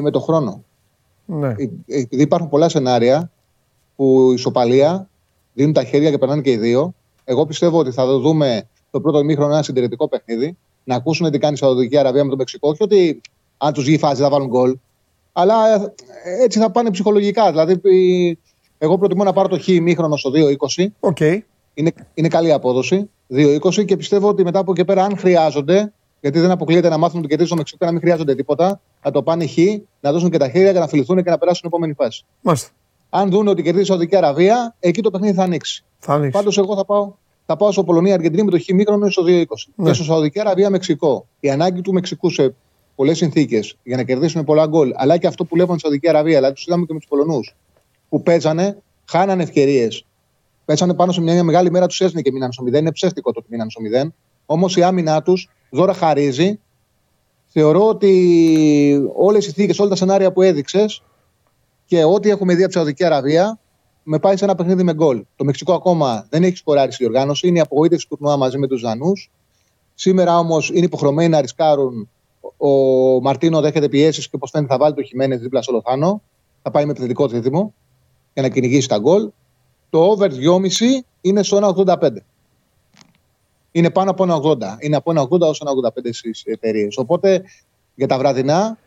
με το χρόνο. Ναι. Ε, επειδή υπάρχουν πολλά σενάρια που η ισοπαλία δίνουν τα χέρια και περνάνε και οι δύο, εγώ πιστεύω ότι θα δούμε το πρώτο ημίχρονο ένα συντηρητικό παιχνίδι, να ακούσουν τι κάνει η Σαουδική Αραβία με το Μεξικό, όχι ότι αν τους βγει φάση θα βάλουν γκολ, αλλά έτσι θα πάνε ψυχολογικά. Δηλαδή, εγώ προτιμώ να πάρω το χ ημίχρονο στο 2-20. Okay. Είναι, είναι καλή απόδοση. 2-20 και πιστεύω ότι μετά από εκεί πέρα, αν χρειάζονται, γιατί δεν αποκλείεται να μάθουν το κερδίσει στο Μεξικό και να μην χρειάζονται τίποτα, να το πάνε χ, να δώσουν και τα χέρια και να φιληθούν και να περάσουν στην επόμενη φάση. Μάλιστα. Αν δουν ότι κερδίζει η Σαουδική Αραβία, εκεί το παιχνίδι θα ανοίξει. Θα ανοίξει. Πάντως, εγώ θα πάω, θα πάω στο Πολωνία Αργεντινή με το χ μήκρονο στο 2-20. Ναι. Και στο Σαουδική Αραβία Μεξικό. Η ανάγκη του Μεξικού σε πολλές συνθήκες για να κερδίσουν πολλά γκολ, αλλά και αυτό που λέγουν στη Σαουδική Αραβία, αλλά τους είδαμε και με τους Πολωνούς που παίζανε, χάνανε ευκαιρίες Πέσανε πάνω σε μια μεγάλη μέρα, τους έσνε και μείναν στο 0. Είναι ψεύτικο το ότι μείναν στο 0. Όμως η άμυνά τους δώρα χαρίζει. Θεωρώ ότι όλες οι συνθήκε, όλα τα σενάρια που έδειξες και ό,τι έχουμε δει από τη Σαουδική Αραβία με πάει σε ένα παιχνίδι με γκολ. Το Μεξικό ακόμα δεν έχει σκοράρει στη διοργάνωση. Είναι η απογοήτευση του τουρνουά μαζί με τους Δανούς. Σήμερα όμως είναι υποχρεωμένοι να ρισκάρουν. Ο Μαρτίνο δέχεται πιέσεις και όπω φαίνεται θα βάλει το Χιμένες δίπλα στο Λοθάνο. Θα πάει με επιθετικό δίδυμο για να κυνηγήσει τα γκολ. Το over 2,5 είναι στο 1,85. Είναι πάνω από 1,80. Είναι από 1,80 έω 1,85 στις εταιρείες. Οπότε για τα βραδινά,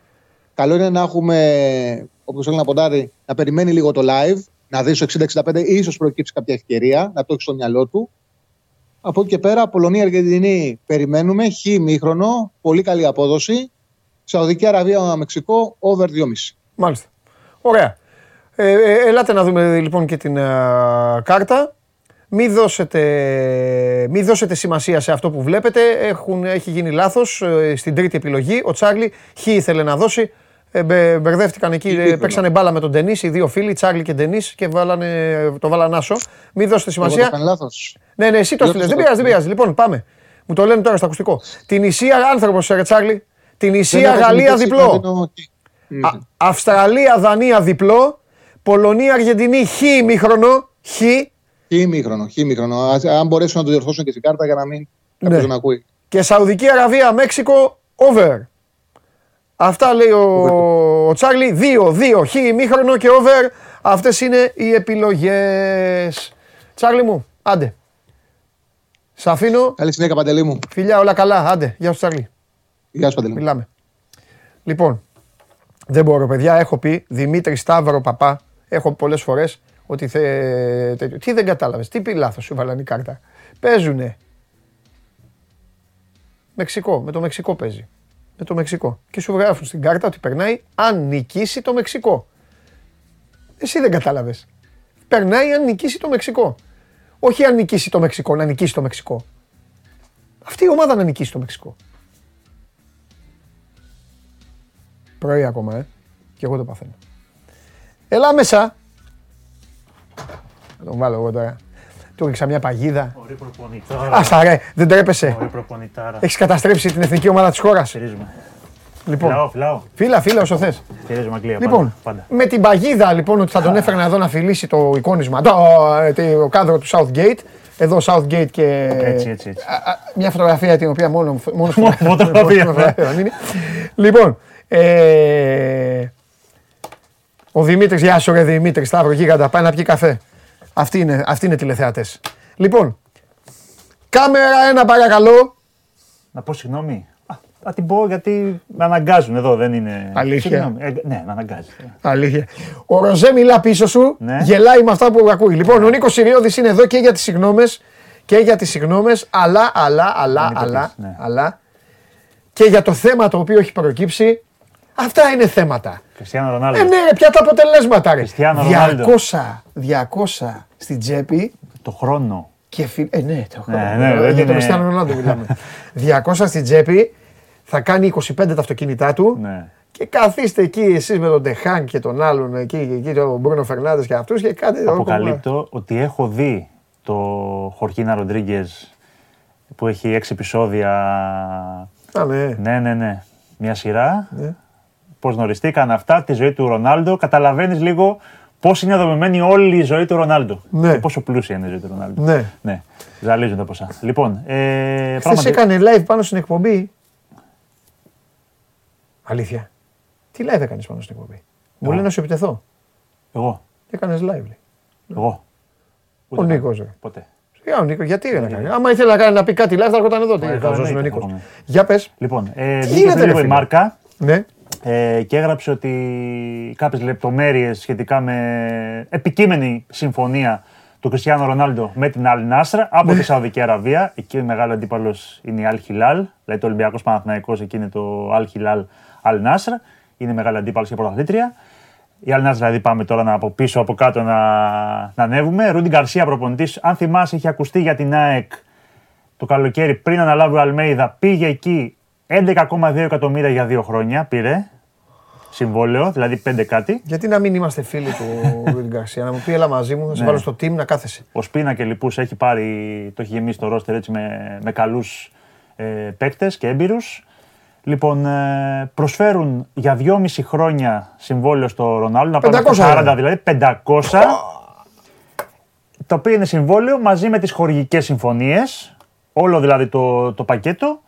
καλό είναι να έχουμε, όποιος θέλει να ποντάρει, να περιμένει λίγο το live, να δει στο 60-65, ίσως προκύψει κάποια ευκαιρία, να το έχει στο μυαλό του. Από εκεί και πέρα, Πολωνία-Αργεντινή περιμένουμε, χ μήχρονο, πολύ καλή απόδοση. Σαουδική Αραβία, Μεξικό, over 2,5. Μάλιστα. Ωραία. Ε, ε, ελάτε να δούμε λοιπόν και την α, κάρτα. Μην δώσετε, μη δώσετε σημασία σε αυτό που βλέπετε. Έχουν, έχει γίνει λάθος ε, στην τρίτη επιλογή. Ο Τσάρλι χ ήθελε να δώσει. Ε, μπε- μπερδεύτηκαν εκεί, ε, παίξανε μπάλα με τον Ντενή, οι δύο φίλοι, Τσάρλι και Ντενή, και βάλανε, το βάλαν άσο. Μην δώσετε Εγώ το σημασία. έκανε λάθος. Ναι, ναι, εσύ το Εγώ στείλες. το Δεν πειράζει, δεν πειράζει. Λοιπόν, πάμε. Μου το λένε τώρα στο ακουστικό. Την Ισία άνθρωπος, ρε Τσάρλι. Την Ισία Γαλλία διπλό. Α- Αυστραλία Δανία διπλό. Πολωνία Αργεντινή χ ημίχρονο. Χ. Χήμιχρονο, χήμιχρονο. Ας- Αν μπορέσουν να το διορθώσουν και στην κάρτα για να μην Ναι. κάποιος να ακούει. Και Σαουδική Αραβία Μέξικο over. Αυτά λέει ο, ο Τσάρλι. 2-2 χ ημίχρονο και over. Αυτές είναι οι επιλογές. Τσάρλι μου, άντε. Σ' αφήνω. Καλή συνέχεια, Παντελή μου. Φιλιά, όλα καλά. Άντε, γεια σου Τσάρλι. Γεια σου, Παντελή μου. Μιλάμε. Λοιπόν, δεν μπορώ, παιδιά. Έχω πει Δημήτρη Σταύρο Παπά. Έχω πολλές φορές ότι θε... τέτοιο. Τι δεν κατάλαβες, τι πει λάθος σου βάλανε η κάρτα. Παίζουνε. Μεξικό, με το Μεξικό παίζει. Με το Μεξικό. Και σου γράφουν στην κάρτα ότι περνάει αν νικήσει το Μεξικό. Εσύ δεν κατάλαβες. Περνάει αν νικήσει το Μεξικό. Όχι αν νικήσει το Μεξικό, να νικήσει το Μεξικό. Αυτή η ομάδα να νικήσει το Μεξικό. Πρωί ακόμα, ε. Και εγώ το παθαίνω. Έλα μέσα. Θα τον βάλω εγώ τώρα. Του ρίξα μια παγίδα. Ωραία προπονητάρα. Άστα ρε, δεν τρέπεσαι. Ωραία προπονητάρα. Έχεις καταστρέψει την εθνική ομάδα της χώρας. Στηρίζουμε. Λοιπόν, Φυλάω, φυλάω. φίλα, φίλα όσο θες. Στηρίζουμε Αγγλία. Λοιπόν, πάντα. με την παγίδα λοιπόν ότι θα τον έφερνα εδώ να φιλήσει το εικόνισμα, το, ε, το κάδρο του Southgate, εδώ Southgate και Έτσι, έτσι, έτσι. Α, α, μια φωτογραφία την οποία μόνο, μόνο Μόνο φωτογραφία, μόνο ναι. δεν είναι. Λοιπόν, ε, ο Δημήτρης, γεια σου ρε Δημήτρη, Σταύρο Γίγαντα, πάει να πιει καφέ. Αυτοί είναι, αυτοί είναι τηλεθεατές. Λοιπόν, κάμερα ένα παρακαλώ. Να πω συγγνώμη. Α, θα την πω γιατί με αναγκάζουν εδώ, δεν είναι. Αλήθεια. Συγγνώμη. Ε, ναι, με αναγκάζει. Αλήθεια. Ο Ροζέ μιλά πίσω σου, Ναι. γελάει με αυτά που ακούει. Λοιπόν, ο Νίκος Συριώδης είναι εδώ και για τις συγγνώμες, και για τις συγγνώμες, αλλά, αλλά, αλλά, Μην το αλλά, πεις, ναι. αλλά, και για το θέμα το οποίο έχει προκύψει. Αυτά είναι θέματα. Κριστιανό Ρονάλντο. Ε, ναι, ρε, ποια τα αποτελέσματα, ρε. Κριστιάνο Ρονάλντο. 200, 200 στην τσέπη Το χρόνο. και φι... Ε, ναι, το Ναι, έχω. ναι, Ε, δεν για τον είναι- Κριστιανό Ρονάλντο μιλάμε. *laughs* 200 στην τσέπη, θα κάνει 25 τα αυτοκίνητά του. Ναι. Και καθίστε εκεί εσείς με τον Τεχάν και τον άλλον εκεί, εκεί τον Μπρούνο Φερνάνδε και αυτούς και κάντε. Αποκαλύπτω ότι έχω δει το Χορκίνα Ροντρίγκες που έχει έξι επεισόδια. Α, ναι. Ναι, ναι, ναι. Μια σειρά. Ναι. Πώς γνωριστήκαν αυτά, τη ζωή του Ρονάλντο. Καταλαβαίνεις λίγο πώς είναι δομημένη όλη η ζωή του Ρονάλντο. Ναι. Και πόσο πλούσια είναι η ζωή του Ρονάλντο. Ναι. ναι. Ζαλίζουν τα ποσά. Λοιπόν, ε, Χθες πράγματι- έκανε live πάνω στην εκπομπή. Αλήθεια. Τι live έκανες πάνω στην εκπομπή; Μου Εγώ. λέει να σου επιτεθώ. Εγώ. Έκανες live. λέει. Εγώ. Ο Νίκος. Ποτέ. Για ο Νίκος, γιατί ρε να κάνει. Άμα ήθελε να, κάνει, να πει κάτι live, θα έρχονταν εδώ. Τι Ε, θα ζώσει ο εννοείται, Νίκος. θα Για πες. Λοιπόν, ε, Τι βγήκε γίνεται, πριν ρε λίγο η φίλε; Μάρκα Ναι. Ε, και έγραψε ότι κάποιες λεπτομέρειες σχετικά με επικείμενη συμφωνία του Κριστιανό Ρονάλντο με την Αλ Νάσρα από Ναι. τη Σαουδική Αραβία. Εκεί ο μεγάλος αντίπαλος είναι η Αλ Χιλάλ. Δηλαδή το Ολυμπιακός Παναθυναϊκό, εκεί είναι το Αλ Χιλάλ Αλ Νάσρα. Είναι μεγάλο αντίπαλος και πρωταθλήτρια. Η Αλ Νάσρα, δηλαδή, πάμε τώρα να από πίσω, από κάτω να, να ανέβουμε. Ρούντιν Γκαρσία, προπονητής, αν θυμάσαι, είχε ακουστεί για την ΑΕΚ το καλοκαίρι πριν αναλάβει ο Αλμέιδα. Πήγε εκεί 11,2 εκατομμύρια για δύο χρόνια. Πήρε. συμβόλαιο, δηλαδή πέντε κάτι. Γιατί να μην είμαστε φίλοι του *laughs* Ρουντ Γκαρσία, να μου πει έλα μαζί μου, θα σε Ναι. βάλω στο team να κάθεσαι. Ο Σπίνα και λοιπού έχει πάρει, το έχει γεμίσει το ρόστερ έτσι με, με καλούς ε, παίκτες και έμπειρους. Λοιπόν, ε, προσφέρουν για 2,5 χρόνια συμβόλαιο στο Ρονάλντο, να πάρουν 500 40 είναι. δηλαδή, 500. Το οποίο είναι συμβόλαιο μαζί με τις χορηγικές συμφωνίες, όλο δηλαδή το, το πακέτο.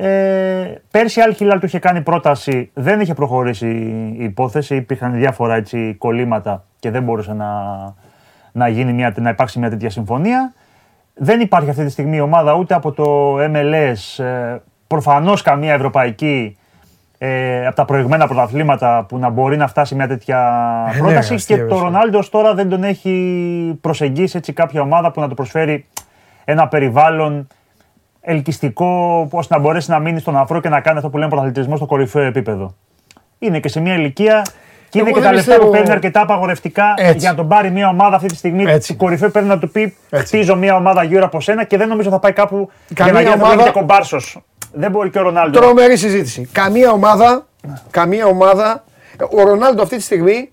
Ε, πέρσι η Al Hilal του είχε κάνει πρόταση, δεν είχε προχωρήσει η υπόθεση, υπήρχαν διάφορα έτσι, κολλήματα και δεν μπορούσε να, να, γίνει μια, να υπάρξει μια τέτοια συμφωνία. Δεν υπάρχει αυτή τη στιγμή ομάδα ούτε από το MLS, ε, προφανώς καμία ευρωπαϊκή ε, από τα προηγμένα πρωταθλήματα που να μπορεί να φτάσει μια τέτοια Ε, ναι, πρόταση αστείο, και το αστείο. Ρονάλντος τώρα δεν τον έχει προσεγγίσει έτσι κάποια ομάδα που να του προσφέρει ένα περιβάλλον ελκυστικό ώστε να μπορέσει να μείνει στον αφρό και να κάνει αυτό που λέμε πρωταθλητισμό στο κορυφαίο επίπεδο. Είναι και σε μια ηλικία και είναι Εγώ και τα δεν λεφτά που πιστεύω- παίρνει αρκετά απαγορευτικά Έτσι. για να τον πάρει μια ομάδα αυτή τη στιγμή. Έτσι. Του κορυφαίου παίρνει να του πει: Έτσι. Χτίζω μια ομάδα γύρω από σένα και δεν νομίζω θα πάει κάπου Καμία για να γίνει ομάδα- ομάδα... και κομπάρσος. Δεν μπορεί και ο Ρονάλντο. Τρομερή συζήτηση. Καμία ομάδα, καμία ομάδα, ο Ρονάλντο αυτή τη στιγμή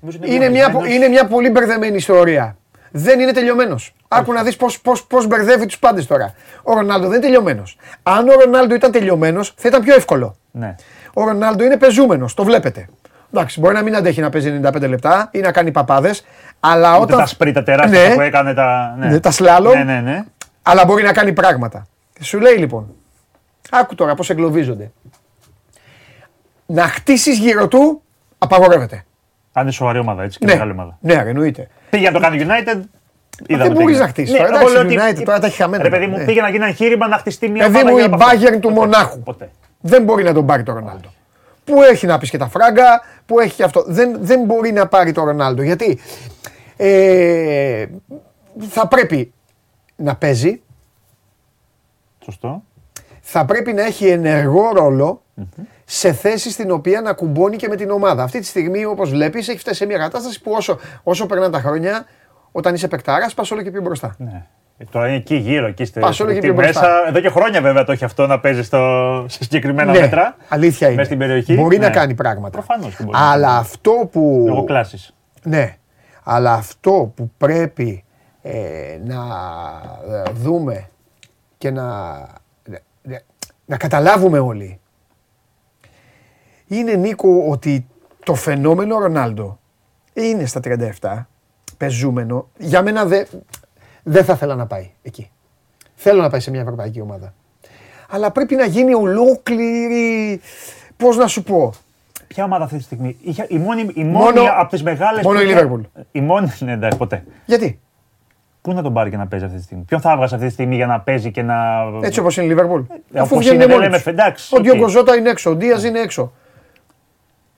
Νομίζω είναι μια, διαβασμένος. είναι μια πολύ μπερδεμένη ιστορία. Δεν είναι τελειωμένος. Άκου να δεις πώς πώς, πώς μπερδεύει τους πάντες τώρα. Ο Ρονάλντο δεν είναι τελειωμένος. Αν ο Ρονάλντο ήταν τελειωμένος, θα ήταν πιο εύκολο. Ναι. Ο Ρονάλντο είναι πεζούμενος, το βλέπετε. Εντάξει, μπορεί να μην αντέχει να παίζει 95 λεπτά ή να κάνει παπάδες, αλλά Ούτε όταν. τα σπρίτα τεράστια Ναι. που έκανε τα. Ναι. Ναι, τα σλάλομ. Ναι, ναι, ναι. Αλλά μπορεί να κάνει πράγματα. Σου λέει λοιπόν, άκου τώρα πώς εγκλωβίζονται. Να χτίσεις γύρω του, απαγορεύεται. Αν είναι σοβαρή ομάδα έτσι και Ναι, μεγάλη ομάδα. ναι, ρε, εννοείται. Πήγε να το κάνει United. είδαμε δεν τι μπορείς έγινε. να χτίσεις τώρα. εγώ Εντάξει, λέω ότι- United τώρα τα έχει χαμένα. Ρε παιδί μου, Ναι. πήγε να γίνει ένα εγχείρημα να χτιστεί μια Παιδί ομάδα. μου, η γύρω από αυτό. Bayern του Ποτέ. Μονάχου. Ποτέ. Δεν μπορεί να τον πάρει το Ρονάλντο. Που έχει να πεις και τα φράγκα, που έχει και αυτό. Δεν, δεν μπορεί να πάρει το Ρονάλντο. Γιατί ε, θα πρέπει να παίζει, Σωστό. Θα πρέπει να έχει ενεργό ρόλο σε θέση στην οποία να κουμπώνει και με την ομάδα. Αυτή τη στιγμή, όπως βλέπεις, έχει φτάσει σε μια κατάσταση που όσο, όσο περνάνε τα χρόνια, όταν είσαι παικτάρας, πας όλο και πιο μπροστά. Ναι. Ε, Τώρα είναι εκεί γύρω, εκεί στη, Πας όλο και εκεί πιο μπροστά. μέσα. Εδώ και χρόνια βέβαια το έχει αυτό να παίζει στο, σε συγκεκριμένα Ναι, μέτρα. αλήθεια είναι. Μέσα στην περιοχή. Μπορεί να Ναι. κάνει πράγματα. Προφανώς και μπορεί να Αλλά κάνει. αυτό που. Λόγω κλάσης. Ναι, αλλά αυτό που πρέπει ε, να ε, δούμε και να, να, να καταλάβουμε όλοι είναι Νίκο ότι το φαινόμενο Ρονάλντο είναι στα 37, πεζούμενο. Για μένα δεν δεν θα ήθελα να πάει εκεί. Θέλω να πάει σε μια ευρωπαϊκή ομάδα. Αλλά πρέπει να γίνει ολόκληρη, πώς να σου πω, Ποια ομάδα αυτή τη στιγμή; Είχε, η μόνη, η μόνη Μόνο- από τις μεγάλες. μόνο η Liverpool. Η μόνη. Ναι, εντάξει, ποτέ. γιατί; Πού να τον πάρει και να παίζει αυτή τη στιγμή; Ποιον θα έβγαζε αυτή τη στιγμή για να παίζει και να. Έτσι όπως είναι η Λίβερπουλ. Ε, όπως είναι, δεν λέμε, εντάξει, Ο οκ. Ντιόγκο Ζώτα είναι έξω, ο Ντίας είναι έξω.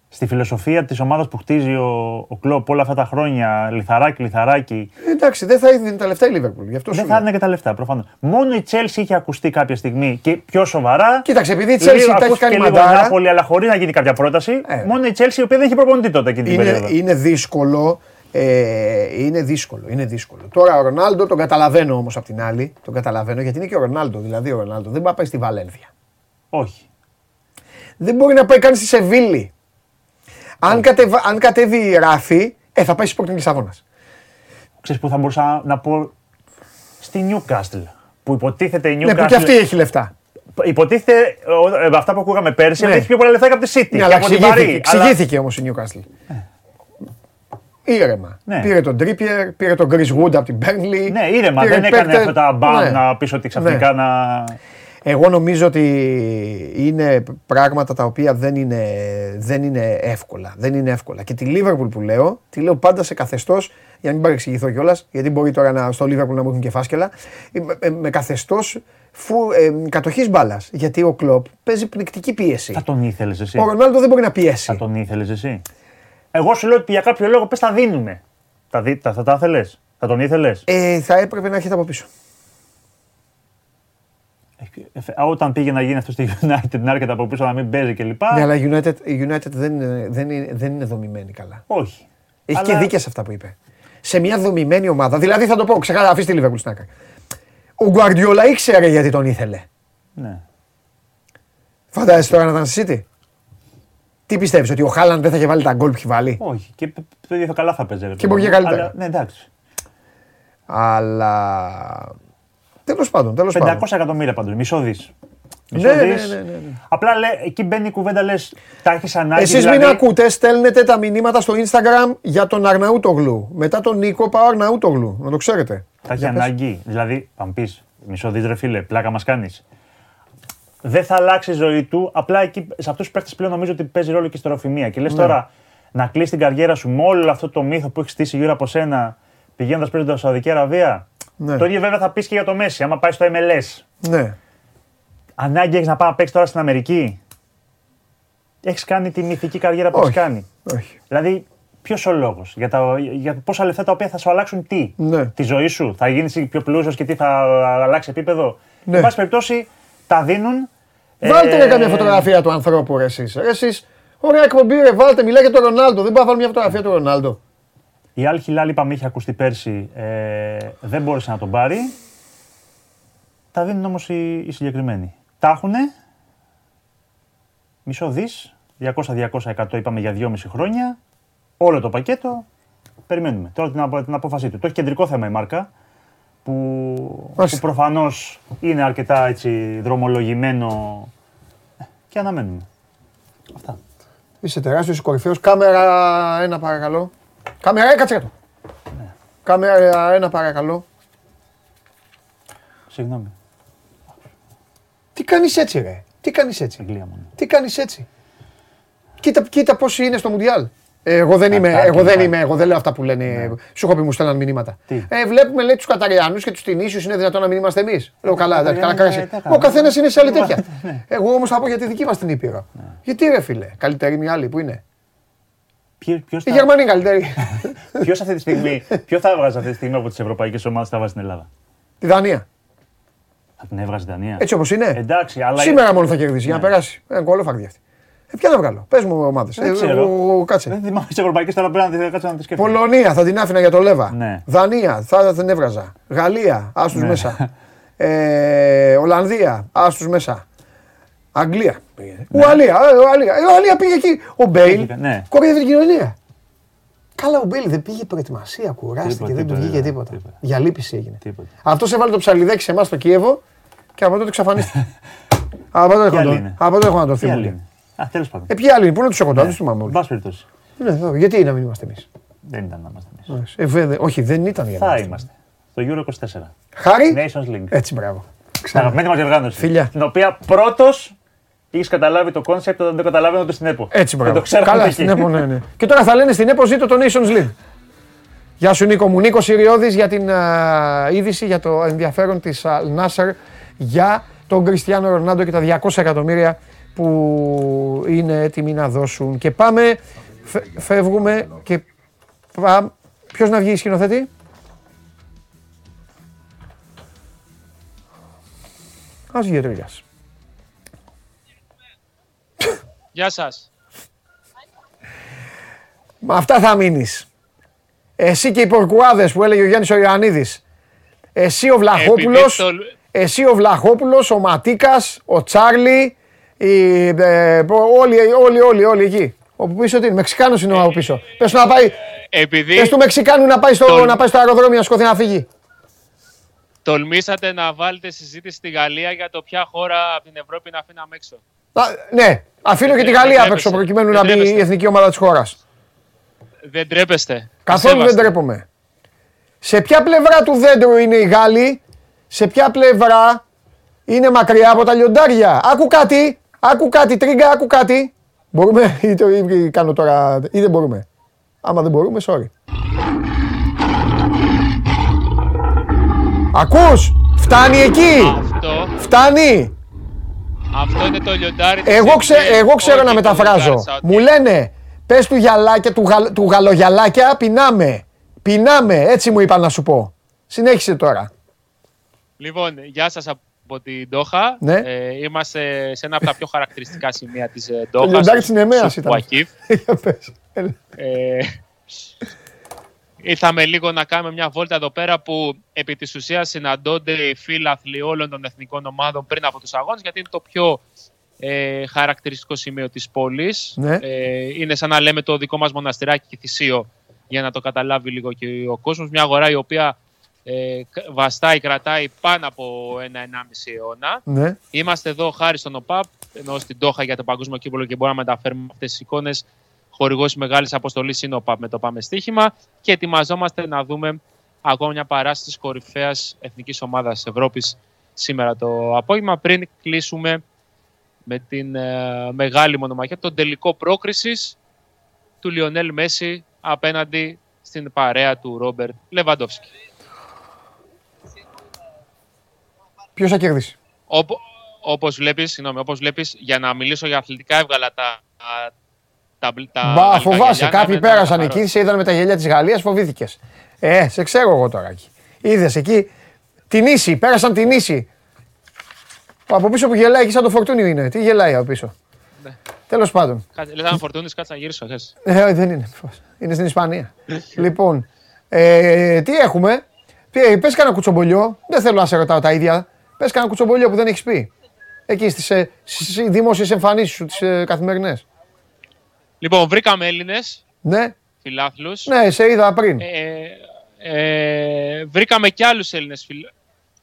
Στη φιλοσοφία της ομάδας που χτίζει ο, ο Κλοπ όλα αυτά τα χρόνια, λιθαράκι, λιθαράκι. Ε, Εντάξει, δεν θα έδινε τα λεφτά η Λίβερπουλ. Γι' αυτό Δεν σου θα λέω. έδινε και τα λεφτά προφανώς. Μόνο η Chelsea είχε ακουστεί κάποια στιγμή και πιο σοβαρά. Κοίταξε, επειδή η Λίγο Chelsea τα έχει ακούστηκε κάνει λίγο η μαντάρα, Νάπολη, αλλά χωρίς να γίνει κάποια πρόταση. Ε. Μόνο η Chelsea η οποία δεν είχε προπονητή τότε εκείνη την είναι, περίοδο. είναι δύσκολο. Ε, είναι δύσκολο, είναι δύσκολο. Τώρα ο Ρονάλντο τον καταλαβαίνω όμως απ' την άλλη. Τον καταλαβαίνω γιατί είναι και ο Ρονάλντο. Δηλαδή ο Ρονάλντο δεν μπορεί να πάει στη Βαλένθια. Όχι. Δεν μπορεί να πάει καν στη Σεβίλη. Αν, κατεβα, αν κατέβει η ράφη, ε, θα πάει στη Sporting Λισαβόνας. Ξέρεις που θα μπορούσα να πω στη Newcastle. Που υποτίθεται η Newcastle. Ναι, που και αυτή έχει λεφτά. Υποτίθεται ο- ε, αυτά που ακούγαμε πέρσι Ναι. ότι έχει πιο πολλά λεφτά και από τη City. Ναι, και αλλά από την εξηγήθηκε, Παρή. Αλλά- εξηγήθηκε όμως η Newcastle. Ήρεμα. Ναι. Πήρε τον Τρίπιερ, πήρε τον Chris Wood από την Burnley. Ναι, ήρεμα. πήρε Δεν έκανε παίκτες- αυτά τα μπαμ Ναι. να πει ότι ξαφνικά να. Εγώ νομίζω ότι είναι πράγματα τα οποία δεν είναι, δεν είναι εύκολα. Δεν είναι εύκολα. Και τη Liverpool που λέω, τη λέω πάντα σε καθεστώς, για να μην παρεξηγηθώ κιόλας, γιατί μπορεί τώρα να, στο Liverpool να μου έχουν και φάσκελα, ε, με, με, με καθεστώ ε, κατοχής μπάλας. Γιατί ο Κλοπ παίζει πνικτική πίεση. Θα τον ήθελες εσύ. Ο Ρονάλντο δεν μπορεί να πιέσει. Θα τον ήθελες εσύ. Εγώ σου λέω ότι για κάποιο λόγο πες τα δίνουμε. Τα, δι... τα, θα τα ήθελε. Θα τον ήθελες; Ε, θα έπρεπε να έρχεται από πίσω. Όταν πήγε να γίνει αυτό στη United να έρχεται από πίσω να μην παίζει κλπ. Ναι, αλλά η United, η United δεν, είναι, δεν, είναι, δεν είναι δομημένη καλά. Όχι. Έχει Αλλά- και δίκαια σε αυτά που είπε. Σε μια δομημένη ομάδα. Δηλαδή θα το πω, ξεχάρα, αφήστε τη Liverpool στην άκρη. Ο Γκουαρδιόλα ήξερε γιατί τον ήθελε. Ναι. Φαντάζεσαι τώρα να ήταν στη City; Τι πιστεύεις, ότι ο Χάλαντ δεν θα είχε βάλει τα γκολ που έχει βάλει; Όχι. Και το ίδιο καλά θα παίζει. Και μπορεί και καλύτερα. Αλλά, Ναι, εντάξει. Αλλά. Τέλος πάντων, τέλος 500 πάντων. εκατομμύρια πάντως. Μισό δι. Ναι, ναι, ναι, ναι, ναι. Απλά λέ, εκεί μπαίνει η κουβέντα, λες, τα έχεις ανάγκη. Εσείς δηλαδή, μην ακούτε, στέλνετε τα μηνύματα στο Instagram για τον Αρναούτογλου. Μετά τον Νίκο πάω Αρναούτογλου. Να το ξέρετε. Τα έχει Για πες. ανάγκη. Δηλαδή, αν πεις, μισό δι, ρε φίλε, πλάκα μας κάνεις. Δεν θα αλλάξει η ζωή του. Απλά εκεί, σε αυτούς τους παίχτε πλέον νομίζω ότι παίζει ρόλο και η στεροφημία. Και λες Ναι. τώρα να κλείσει την καριέρα σου με όλο αυτό το μύθο που έχεις στήσει γύρω από σένα πηγαίνοντας παίζοντα στη Σαουδική Αραβία. Ναι. Το ίδιο βέβαια θα πεις και για το Μέση, άμα πάει στο MLS. Ναι. Ανάγκη έχεις να πάει να παίξεις τώρα στην Αμερική; Έχεις κάνει τη μυθική καριέρα που Όχι. έχει κάνει; Όχι. Δηλαδή, ποιος ο λόγος για, τα, για πόσα λεφτά τα οποία θα σου αλλάξουν τι; Ναι. Τη ζωή σου; Θα γίνεις πιο πλούσιος και τι θα αλλάξει επίπεδο; Ναι. Εν πάση περιπτώσει, τα δίνουν. Βάλτε ε, ρε καμιά φωτογραφία του ανθρώπου, ρε εσείς. Ρε εσείς, ωραία εκπομπή, ρε, βάλτε, μιλάει για τον Ρονάλντο. Δεν πάω να βάλω μια φωτογραφία του Ρονάλντο. Η Al Hilal, είπαμε, είχε ακουστεί πέρσι. Ε, δεν μπόρεσε να τον πάρει. Τα δίνουν όμως οι, οι συγκεκριμένοι. Τα έχουν. Μισό δις. 200-200% είπαμε για 2,5 χρόνια. Όλο το πακέτο. Περιμένουμε. Τώρα την, απο- την απόφασή του. Το έχει κεντρικό θέμα η μάρκα. Που, που Μάλιστα. προφανώς είναι αρκετά έτσι, δρομολογημένο. Ε, Και αναμένουμε. Αυτά. Είσαι τεράστιος κορυφαίος. Κάμερα ένα παρακαλώ. Κάμερα, ε, κάτσε κάτω. Κάμερα ένα παρακαλώ. Συγγνώμη. Τι κάνεις έτσι ρε; Τι κάνεις έτσι; Αγγλία μόνο. Τι κάνεις έτσι; Κοίτα, κοίτα πόσοι είναι στο Μουντιάλ. Ε, εγώ δεν είμαι, Αυτά, εγώ δεν αυτά. είμαι, εγώ δεν λέω αυτά που λένε. Σου έχω πει μου στέλναν μηνύματα. Τι; Ε, βλέπουμε λέει τους Καταριανού και τους Τινήσιους είναι δυνατόν να μην είμαστε εμείς. Λέω καλά, εντάξει, καλά Καταριανοί, κράση. ε, τι έκαναν. Ο καθένας είναι σε άλλη Ναι. τέτοια. Εγώ όμως θα πω για τη δική μας την Ήπειρο. Γιατί ρε φίλε, καλύτερη μια άλλη που είναι; Ποιο, ποιος Η θα- Γερμανία είναι καλύτερη. *laughs* Ποιος αυτή τη στιγμή, ποιο θα έβγαζε αυτή τη στιγμή από τις ευρωπαϊκές ομάδες θα βάζει στην Ελλάδα; Τη Δανία. Θα την έβγαζε η Δανία; Έτσι όπως είναι. Εντάξει, αλλά. Σήμερα μόνο θα κερδίσει για να περάσει. Ένα κολόφαρδι αυτή. Ε, ποια να βγάλω; Πες μου ομάδες. Δεν ξέρω. κάτσε. Δεν θυμάμαι τι ευρωπαϊκές τώρα πρέπει να τη κάτω να τη σκεφτώ. Πολωνία θα την άφηνα για το Λέβα. Ναι. Δανία θα την έβγαζα. Γαλλία, άστου Ναι. μέσα. *laughs* Ε, Ολλανδία, άστου μέσα. Αγγλία. πήγε. Ναι. Ουαλία, ε, Ουαλία. Ε, Ουαλία πήγε εκεί. Ο Μπέιλ Πήγε, ναι. κοροϊδεύει την κοινωνία. Καλά, ο Μπέιλ δεν πήγε προετοιμασία, κουράστηκε, Τίποτα, δεν του τίποτα, βγήκε τίποτα, τίποτα. τίποτα. Για λύπηση έγινε. Τίποτα. Αυτός έβαλε το ψαλιδάκι σε εμάς στο Κίεβο και από τότε εξαφανίστηκε. *laughs* από τότε Ποιοι έχω άλλοι να είναι; το- από τότε έχω να το Τι άλλη θυμούμαι. είναι. Α, τέλος πάντων. Ε, ποιοι άλλοι είναι, πού είναι τους έχω τώρα, δεν τους θυμάμαι Εν όλους. πάση περιπτώσει. Είναι εδώ, γιατί να μην είμαστε εμείς; Δεν ήταν να είμαστε εμείς. Ε, βέβαια, όχι, δεν ήταν για να Θα είμαστε. είμαστε. Στο Euro 24. Χάρη; Nations League. Έτσι, μπράβο. Στην αγαπημένη μας διοργάνωση. Φιλιά. Την οποία πρώτος είχε καταλάβει το κόνσεπτ όταν δεν το καταλάβαινε ούτε στην ΕΠΟ. Έτσι, Δεν μπράβο. το ξέραμε Καλά, εκεί. στην ΕΠΟ, ναι, ναι. Και τώρα θα λένε στην ΕΠΟ ζήτω το Nations League. Γεια σου Νίκο μου. Νίκος Συριώδης για την α, είδηση, για το ενδιαφέρον της Al Nasser για τον Κριστιανό Ρονάντο και τα 200 εκατομμύρια που είναι έτοιμοι να δώσουν. Και πάμε, φε- φεύγουμε και πάμε. Ποιος να βγει σκηνοθέτη; Ας βγει ο Τρίγας. Γεια σας. Με αυτά θα μείνεις. Εσύ και οι πορκουάδες που έλεγε ο Γιάννης ο Ιωαννίδης. Εσύ ο Βλαχόπουλος. Επειδή το- Εσύ ο Βλαχόπουλος, ο Ματίκας, ο Τσάρλι. Οι, ε, όλοι, όλοι, όλοι, όλοι εκεί. Όπου πίσω τι είναι, Μεξικάνο είναι ο από πίσω. Πες του να πάει. Επειδή Πες του Μεξικάνου να πάει, στο, Το- να πάει στο αεροδρόμιο να σκοθεί να φύγει. τολμήσατε να βάλετε συζήτηση στη Γαλλία για το ποια χώρα από την Ευρώπη να αφήναμε έξω. Α, ναι, αφήνω και τη Δεν Γαλλία απ' έξω τρέπεσαι. προκειμένου Δεν να μπει η τρέπεστε. εθνική ομάδα της χώρας. Δεν τρέπεστε. Καθόλου δεν Σέβαστε. τρέπομαι. Σε ποια πλευρά του δέντρου είναι οι Γάλλοι, σε ποια πλευρά είναι μακριά από τα λιοντάρια. Άκου κάτι, άκου κάτι, τρίγκα, άκου κάτι. Μπορούμε ή, το, ή κάνω τώρα, ή δεν μπορούμε. Άμα δεν μπορούμε, sorry. Ακούς, φτάνει εκεί, Αυτό, φτάνει. αυτό είναι το λιοντάρι της Εγώ, ξε, NBA, εγώ ξέρω όχι να το μεταφράζω. λιοντάρι Σαουδί. Μου λένε, πες του γυαλάκια, του, γαλ, του γαλογιαλάκια, πεινάμε. Πεινάμε, έτσι μου είπα να σου πω. Συνέχισε τώρα. Λοιπόν, γεια σας από την Ντόχα. Ναι. Ε, είμαστε σε ένα από τα πιο χαρακτηριστικά σημεία της ε, Το Ντόχας. λιοντάρι της Νεμαίας στο ήταν. Πουακίβ. *laughs* Για πες. Έλα. Ε, ήρθαμε λίγο να κάνουμε μια βόλτα εδώ πέρα που επί της ουσίας συναντώνται οι φίλαθλοι όλων των εθνικών ομάδων πριν από τους αγώνες γιατί είναι το πιο ε, χαρακτηριστικό σημείο της πόλης. Ναι. Ε, είναι σαν να λέμε το δικό μας μοναστηράκι και θυσίο για να το καταλάβει λίγο και ο κόσμος. Μια αγορά η οποία ε, κα- βαστάει, κρατάει πάνω από ένα-ενάμιση αιώνα. Ναι. Είμαστε εδώ χάρη στον ΟΠΑΠ, ενώ στην Τόχα για το Παγκόσμιο Κύπολο και μπορούμε να μεταφέρουμε αυτές τις εικόνες. Χορηγός μεγάλης αποστολής είναι ο ΠΑΠ με το Πάμε Στοίχημα και ετοιμαζόμαστε να δούμε ακόμα μια παράσταση της κορυφαίας εθνικής ομάδας Ευρώπης σήμερα το απόγευμα. Πριν κλείσουμε με την ε, μεγάλη μονομαχία, τον τελικό πρόκρισης του Λιονέλ Μέση απέναντι στην παρέα του Ρόμπερτ Λεβαντόφσκι. Ποιος θα κερδίσει; Όπω όπως βλέπεις, συγγνώμη, όπως βλέπεις, για να μιλήσω για αθλητικά έβγαλα τα, τα, τα Μπα, γαλλικά φοβάσαι. γυαλιά, Κάποιοι να με- πέρασαν να εκεί, χαρώ. σε είδαν με τα γελιά της Γαλλίας, φοβήθηκες. Ε, σε ξέρω εγώ τώρα εκεί. Είδες εκεί την ίση, πέρασαν την ίση. Ο από πίσω που γελάει εκεί σαν το φορτούνι είναι. Τι γελάει από πίσω. Ναι. Τέλος πάντων. Κάτσε, Λες να φορτούνεις, κάτσε να γυρίσω. θες. Ε, όχι, δεν είναι. Είναι στην Ισπανία. *laughs* λοιπόν, ε, τι έχουμε; Πε πες κανένα κουτσομπολιό. Δεν θέλω να σε ρωτάω τα ίδια. Πες κανένα κουτσομπολιό που δεν έχεις πει. Εκεί στις ε, στις δημόσιες εμφανίσεις σου, τις ε, καθημερινές. Λοιπόν, βρήκαμε Έλληνες Ναι, φιλάθλους. ναι, σε είδα πριν. Ε, ε, βρήκαμε και άλλους Έλληνες φιλ,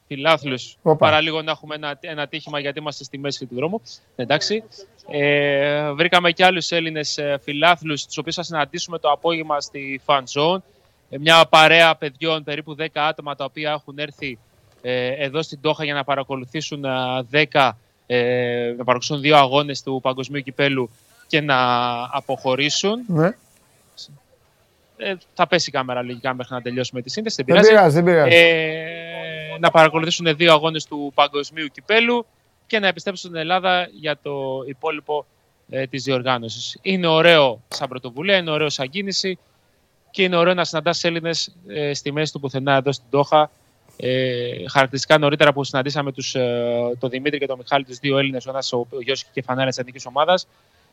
φιλάθλους. Οπα. Παρά να έχουμε ένα, ένα τύχημα γιατί είμαστε στη μέση του δρόμου. Εντάξει. Ε, βρήκαμε και άλλους Έλληνες ε, φιλάθλους, τους οποίους θα συναντήσουμε το απόγευμα στη Fan Zone. Ε, μια παρέα παιδιών, περίπου 10 άτομα, τα οποία έχουν έρθει ε, εδώ στην Τόχα για να παρακολουθήσουν α, 10, ε, να παρακολουθήσουν δύο αγώνες του Παγκοσμίου Κυπέλου και να αποχωρήσουν. Ναι. Ε, θα πέσει η κάμερα λογικά μέχρι να τελειώσουμε τη σύνδεση. Δεν Δεν πειράζει. πειράζει, δεν πειράζει. Ε, να παρακολουθήσουν δύο αγώνες του Παγκοσμίου Κυπέλου και να επιστρέψουν στην Ελλάδα για το υπόλοιπο ε, της διοργάνωσης. Είναι ωραίο σαν πρωτοβουλία, είναι ωραίο σαν κίνηση και είναι ωραίο να συναντάς Έλληνες ε, στη μέση του πουθενά εδώ στην Τόχα. Ε, χαρακτηριστικά νωρίτερα που συναντήσαμε τους, ε, τον Δημήτρη και τον Μιχάλη, τους δύο Έλληνες, ο ένας ο, ο Γιώργος και Φανάρα της εθνικής ομάδας.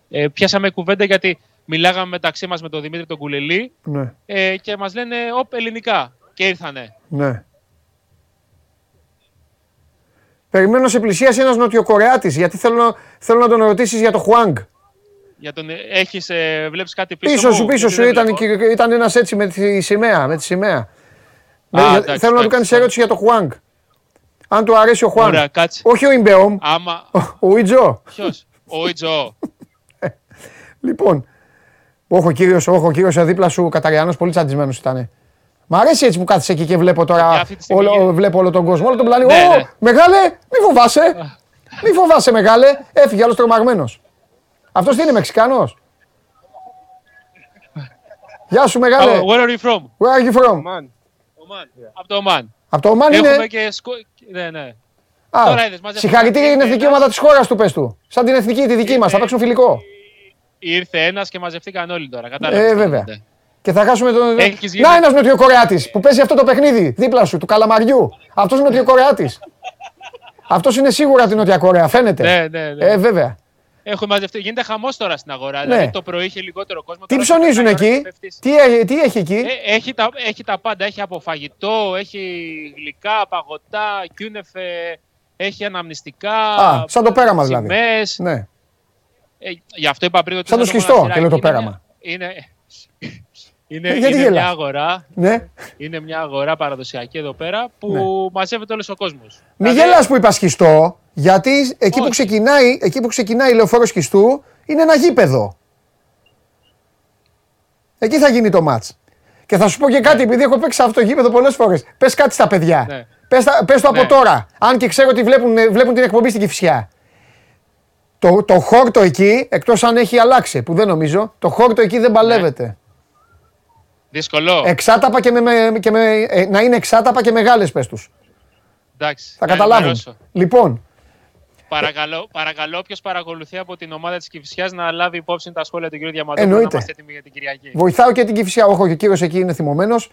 Ε, πιάσαμε κουβέντα γιατί μιλάγαμε μεταξύ μας με τον Δημήτρη τον Κουλελή Ναι, ε, και μας λένε «Οπ, ελληνικά» και ήρθανε. ναι. Περιμένω σε πλησίαση ένας Νοτιοκορεάτης, γιατί θέλω, να- θέλω να τον ρωτήσεις για το Χουάνγκ. Για τον, έχεις, ε, βλέπεις κάτι πίσω, Πίσω μου, σου, πίσω γιατί σου δεν ήταν, βλέπω. και- ήταν ένας έτσι με τη σημαία. Με τη σημαία. Με- για- εντάξει, θέλω να του εντάξει, κάνεις εντάξει. ερώτηση για το Χουάνγκ. Αν του αρέσει ο Χουάνγκ. Ωραία, κάτσε. Όχι ο Ιμπεόμ, Άμα, ο Ιτζο. ποιος, ο Ιτζο. Λοιπόν, όχι ο κύριος, όχι ο κύριος δίπλα σου Καταριανός, πολύ τσαντισμένος ήταν. Μ' αρέσει έτσι που κάθεσαι εκεί και βλέπω Για τώρα αυτή τη στιγμή όλο, γίνεται. βλέπω όλο τον κόσμο, όλο τον πλανήτη. Ναι, Ω, ναι. μεγάλε, μη φοβάσαι. μη φοβάσαι μεγάλε. Έφυγε άλλος τρομαγμένος. Αυτός τι είναι, Μεξικάνος; Γεια σου μεγάλε. Oh, where are you from? Where are you from? Oman. Από το Ομάν. Από το Ομάν είναι. Έχουμε και σκο... Ναι, ναι. Α, Τώρα είδες, μαζεύτηκαν συγχαρητήρια για την εθνική ένας. ομάδα της χώρας του, πες του. Σαν την εθνική, τη δική μας, θα παίξουν φιλικό. Ήρθε ένας και μαζευτήκαν όλοι τώρα. Κατάλαβες. Ε, τι βέβαια. γίνεται. Και θα χάσουμε τον. Έχεις γίνει- Να ένας Νοτιοκορεάτης που παίζει αυτό το παιχνίδι δίπλα σου, του Καλαμαριού. Αυτός είναι Νοτιοκορεάτης. *laughs* αυτός είναι σίγουρα την Νότια Κορέα, φαίνεται. Ναι, ναι, ναι. Ε, βέβαια. Έχουν μαζευτεί. Γίνεται χαμός τώρα στην αγορά. Ναι. Δηλαδή το πρωί είχε λιγότερο κόσμο. Τι τώρα ψωνίζουν έχει εκεί, πέφτεις. τι, έ- τι έχει εκεί; Ε, έχει, τα, έχει τα πάντα. Έχει από φαγητό, έχει γλυκά, παγωτά, κιούνεφε, έχει αναμνηστικά. Α, σαν το πέραμα δηλαδή. σημαίες. Ναι. Ε, γι' αυτό είπα πριν ότι. Σαν το είναι σχιστό μοναστηράκι. και λέω το Είναι πέραμα. μια- Είναι, είναι, Ε, γιατί είναι γελάς; μια αγορά. ναι. Είναι μια αγορά παραδοσιακή εδώ πέρα που Ναι. μαζεύεται όλος ο κόσμος. Μη γελάς που είπα σχιστό, γιατί εκεί που, Όχι. ξεκινάει, εκεί που ξεκινάει η λεωφόρο σχιστού είναι ένα γήπεδο. Εκεί θα γίνει το μάτς. Και θα σου πω και κάτι, επειδή έχω παίξει σε αυτό το γήπεδο πολλές φορές. Πες κάτι στα παιδιά. Ναι. Πες, τα- πες το από Ναι. τώρα. Αν και ξέρω ότι βλέπουν, βλέπουν την εκπομπή στην Κηφισιά. Το, το χόρτο εκεί, εκτός αν έχει αλλάξει, που δεν νομίζω, το χόρτο εκεί δεν παλεύεται. Δύσκολο. Εξάταπα και, με, με- και με, ε, να είναι εξάταπα και μεγάλες πες τους. Εντάξει. Θα να καταλάβουν. ενημερώσω. Λοιπόν, Παρακαλώ, παρακαλώ όποιο παρακολουθεί από την ομάδα της Κυφσιά να λάβει υπόψη τα σχόλια του κ. Διαμαντόπουλου να Εννοείται. είμαστε έτοιμοι για την Κυριακή. Βοηθάω και την Κυφσιά. Όχι, ο κύριος εκεί είναι θυμωμένος.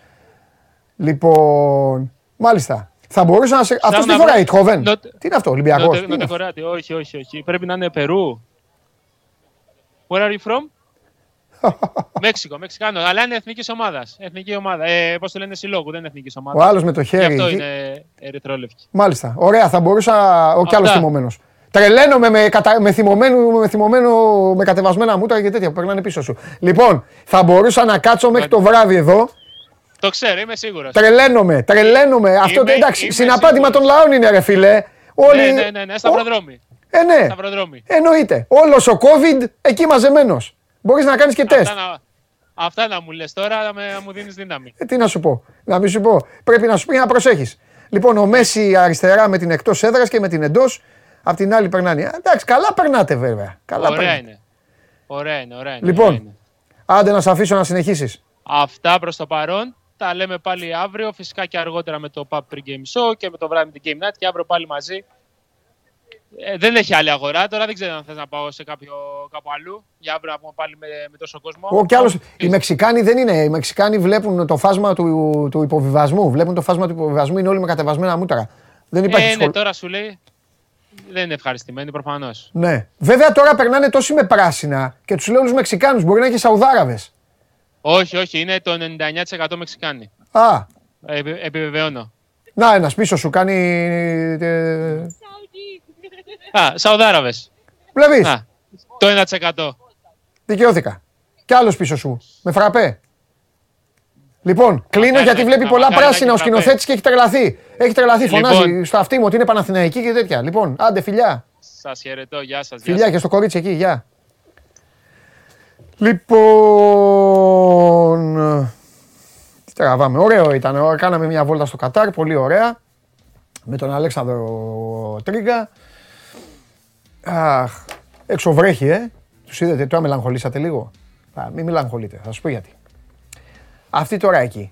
Λοιπόν. Μάλιστα. Θα μπορούσα να σε. Αυτός τι να φοράει, βρω- Τχόβεν. Νοτ- Τι είναι αυτό, Ολυμπιακός. Νότε- Νοτεκορεάτη, όχι, όχι, όχι. Πρέπει να είναι Περού. Where are you from? *laughs* Μέξικο, Μεξικάνο. Αλλά είναι εθνικής ομάδας. Εθνική ομάδα. Ε, Πώς το λένε, συλλόγου, δεν είναι εθνικής ομάδας. Ο άλλος με το Γι' χέρι. αυτό εκεί. είναι ερυθρόλευκη. Μάλιστα. Ωραία, θα μπορούσα. Ο κι άλλος Αυτά. θυμωμένος. Τρελαίνομαι με, κατα... με, θυμωμένο, με θυμωμένο, με κατεβασμένα μούτρα και τέτοια που περνάνε πίσω σου. Λοιπόν, θα μπορούσα να κάτσω μέχρι το βράδυ εδώ. Το ξέρω, είμαι σίγουρος. Τρελαίνομαι, τρελαίνομαι. Αυτό Είμαι- εντάξει, είμαι συναπάτημα σίγουρος. των λαών είναι ρε φίλε. Όλοι... Ναι, ναι, ναι, ναι, σταυροδρόμι. Ε, ναι. Σταυροδρόμι. Εννοείται. Όλος ο COVID εκεί μαζεμένος. Μπορείς να κάνεις και τεστ. Αυτά να, αυτά να μου λες τώρα, να, με, να μου δίνεις δύναμη. Ε, τι να σου πω. Να μην σου πω. Πρέπει να σου πει να προσέχεις. Λοιπόν, ο Μέση αριστερά με την εκτός έδρας και με την εντός. Απ' την άλλη περνάνε. Α, Εντάξει, καλά περνάτε βέβαια. Καλά Ωραία περνάτε. είναι. Ωραία είναι, ωραία είναι. Λοιπόν. ωραία είναι. Άντε να σε αφήσω να συνεχίσεις. Αυτά προς το παρόν. Τα λέμε πάλι αύριο, φυσικά και αργότερα με το Pub Pre-Game Show και με το βράδυ με την Game Night και αύριο πάλι μαζί. Ε, δεν έχει άλλη αγορά, τώρα δεν ξέρω αν θες να πάω σε κάποιο, κάπου αλλού για αύριο να πούμε πάλι με, με τόσο κόσμο. Ο κι άλλος, Ε, οι Μεξικάνοι δεν είναι. Οι Μεξικάνοι βλέπουν το φάσμα του, του υποβιβασμού. Βλέπουν το φάσμα του υποβιβασμού. Είναι όλοι με κατεβασμένα μούτρα. Δεν υπάρχει ε, ναι, σχολ... τώρα σου λέει δεν είναι ευχαριστημένοι προφανώς. Ναι. Βέβαια τώρα περνάνε τόσοι με πράσινα και τους λέω όλους Μεξικάνους. Μπορεί να είναι και Σαουδάραβες. Όχι, όχι, είναι το 99% Μεξικάνοι. Α, Ε, επι- επιβεβαιώνω. να ένας πίσω σου κάνει. Ε, Α, Σαουδάραβες. Βλέπεις; Α, το 1%. Δικαιώθηκα. Κι άλλος πίσω σου. Με φραπέ. Λοιπόν, κλείνω Μακάρι γιατί να- βλέπει να- πολλά μακάρι να πράσινα ο έχει φραπέ. σκηνοθέτης και έχει τρελαθεί. Έχει τρελαθεί. Λοιπόν. Φωνάζει στο αυτί μου ότι είναι Παναθηναϊκή και τέτοια. Λοιπόν, άντε φιλιά. Σας χαιρετώ, γεια σας. γεια Φιλιά και στο κορίτσι εκεί, γεια. Λοιπόν. Τι τραβάμε. Ωραίο ήταν. Ω, Κάναμε μια βόλτα στο Κατάρ. Πολύ ωραία. Με τον Αλέξανδρο Τρίγκα. Αχ. Έξω βρέχει, ε. Τους είδατε, τώρα μελαγχολήσατε λίγο. Α, μην μελαγχολείτε, θα σου πω γιατί. Αυτοί τώρα εκεί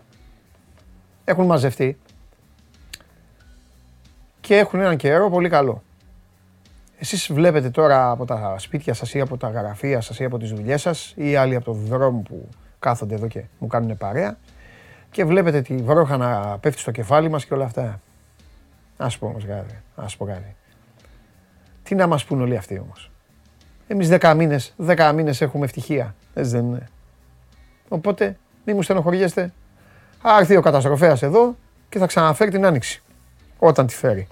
έχουν μαζευτεί και έχουν έναν καιρό πολύ καλό. Εσείς βλέπετε τώρα από τα σπίτια σας ή από τα γραφεία σας ή από τις δουλειές σας ή άλλοι από το δρόμο που κάθονται εδώ και μου κάνουν παρέα και βλέπετε τη βρόχα να πέφτει στο κεφάλι μας και όλα αυτά. Ας σου πω όμως κάτι, ας σου πω κάτι. Τι να μας πούν όλοι αυτοί όμως; Εμείς δέκα μήνες, δέκα μήνες έχουμε ευτυχία. Έτσι δεν είναι. Οπότε μη μου στενοχωριέστε. Θα έρθει ο καταστροφέας εδώ και θα ξαναφέρει την άνοιξη. Όταν τη φέρει.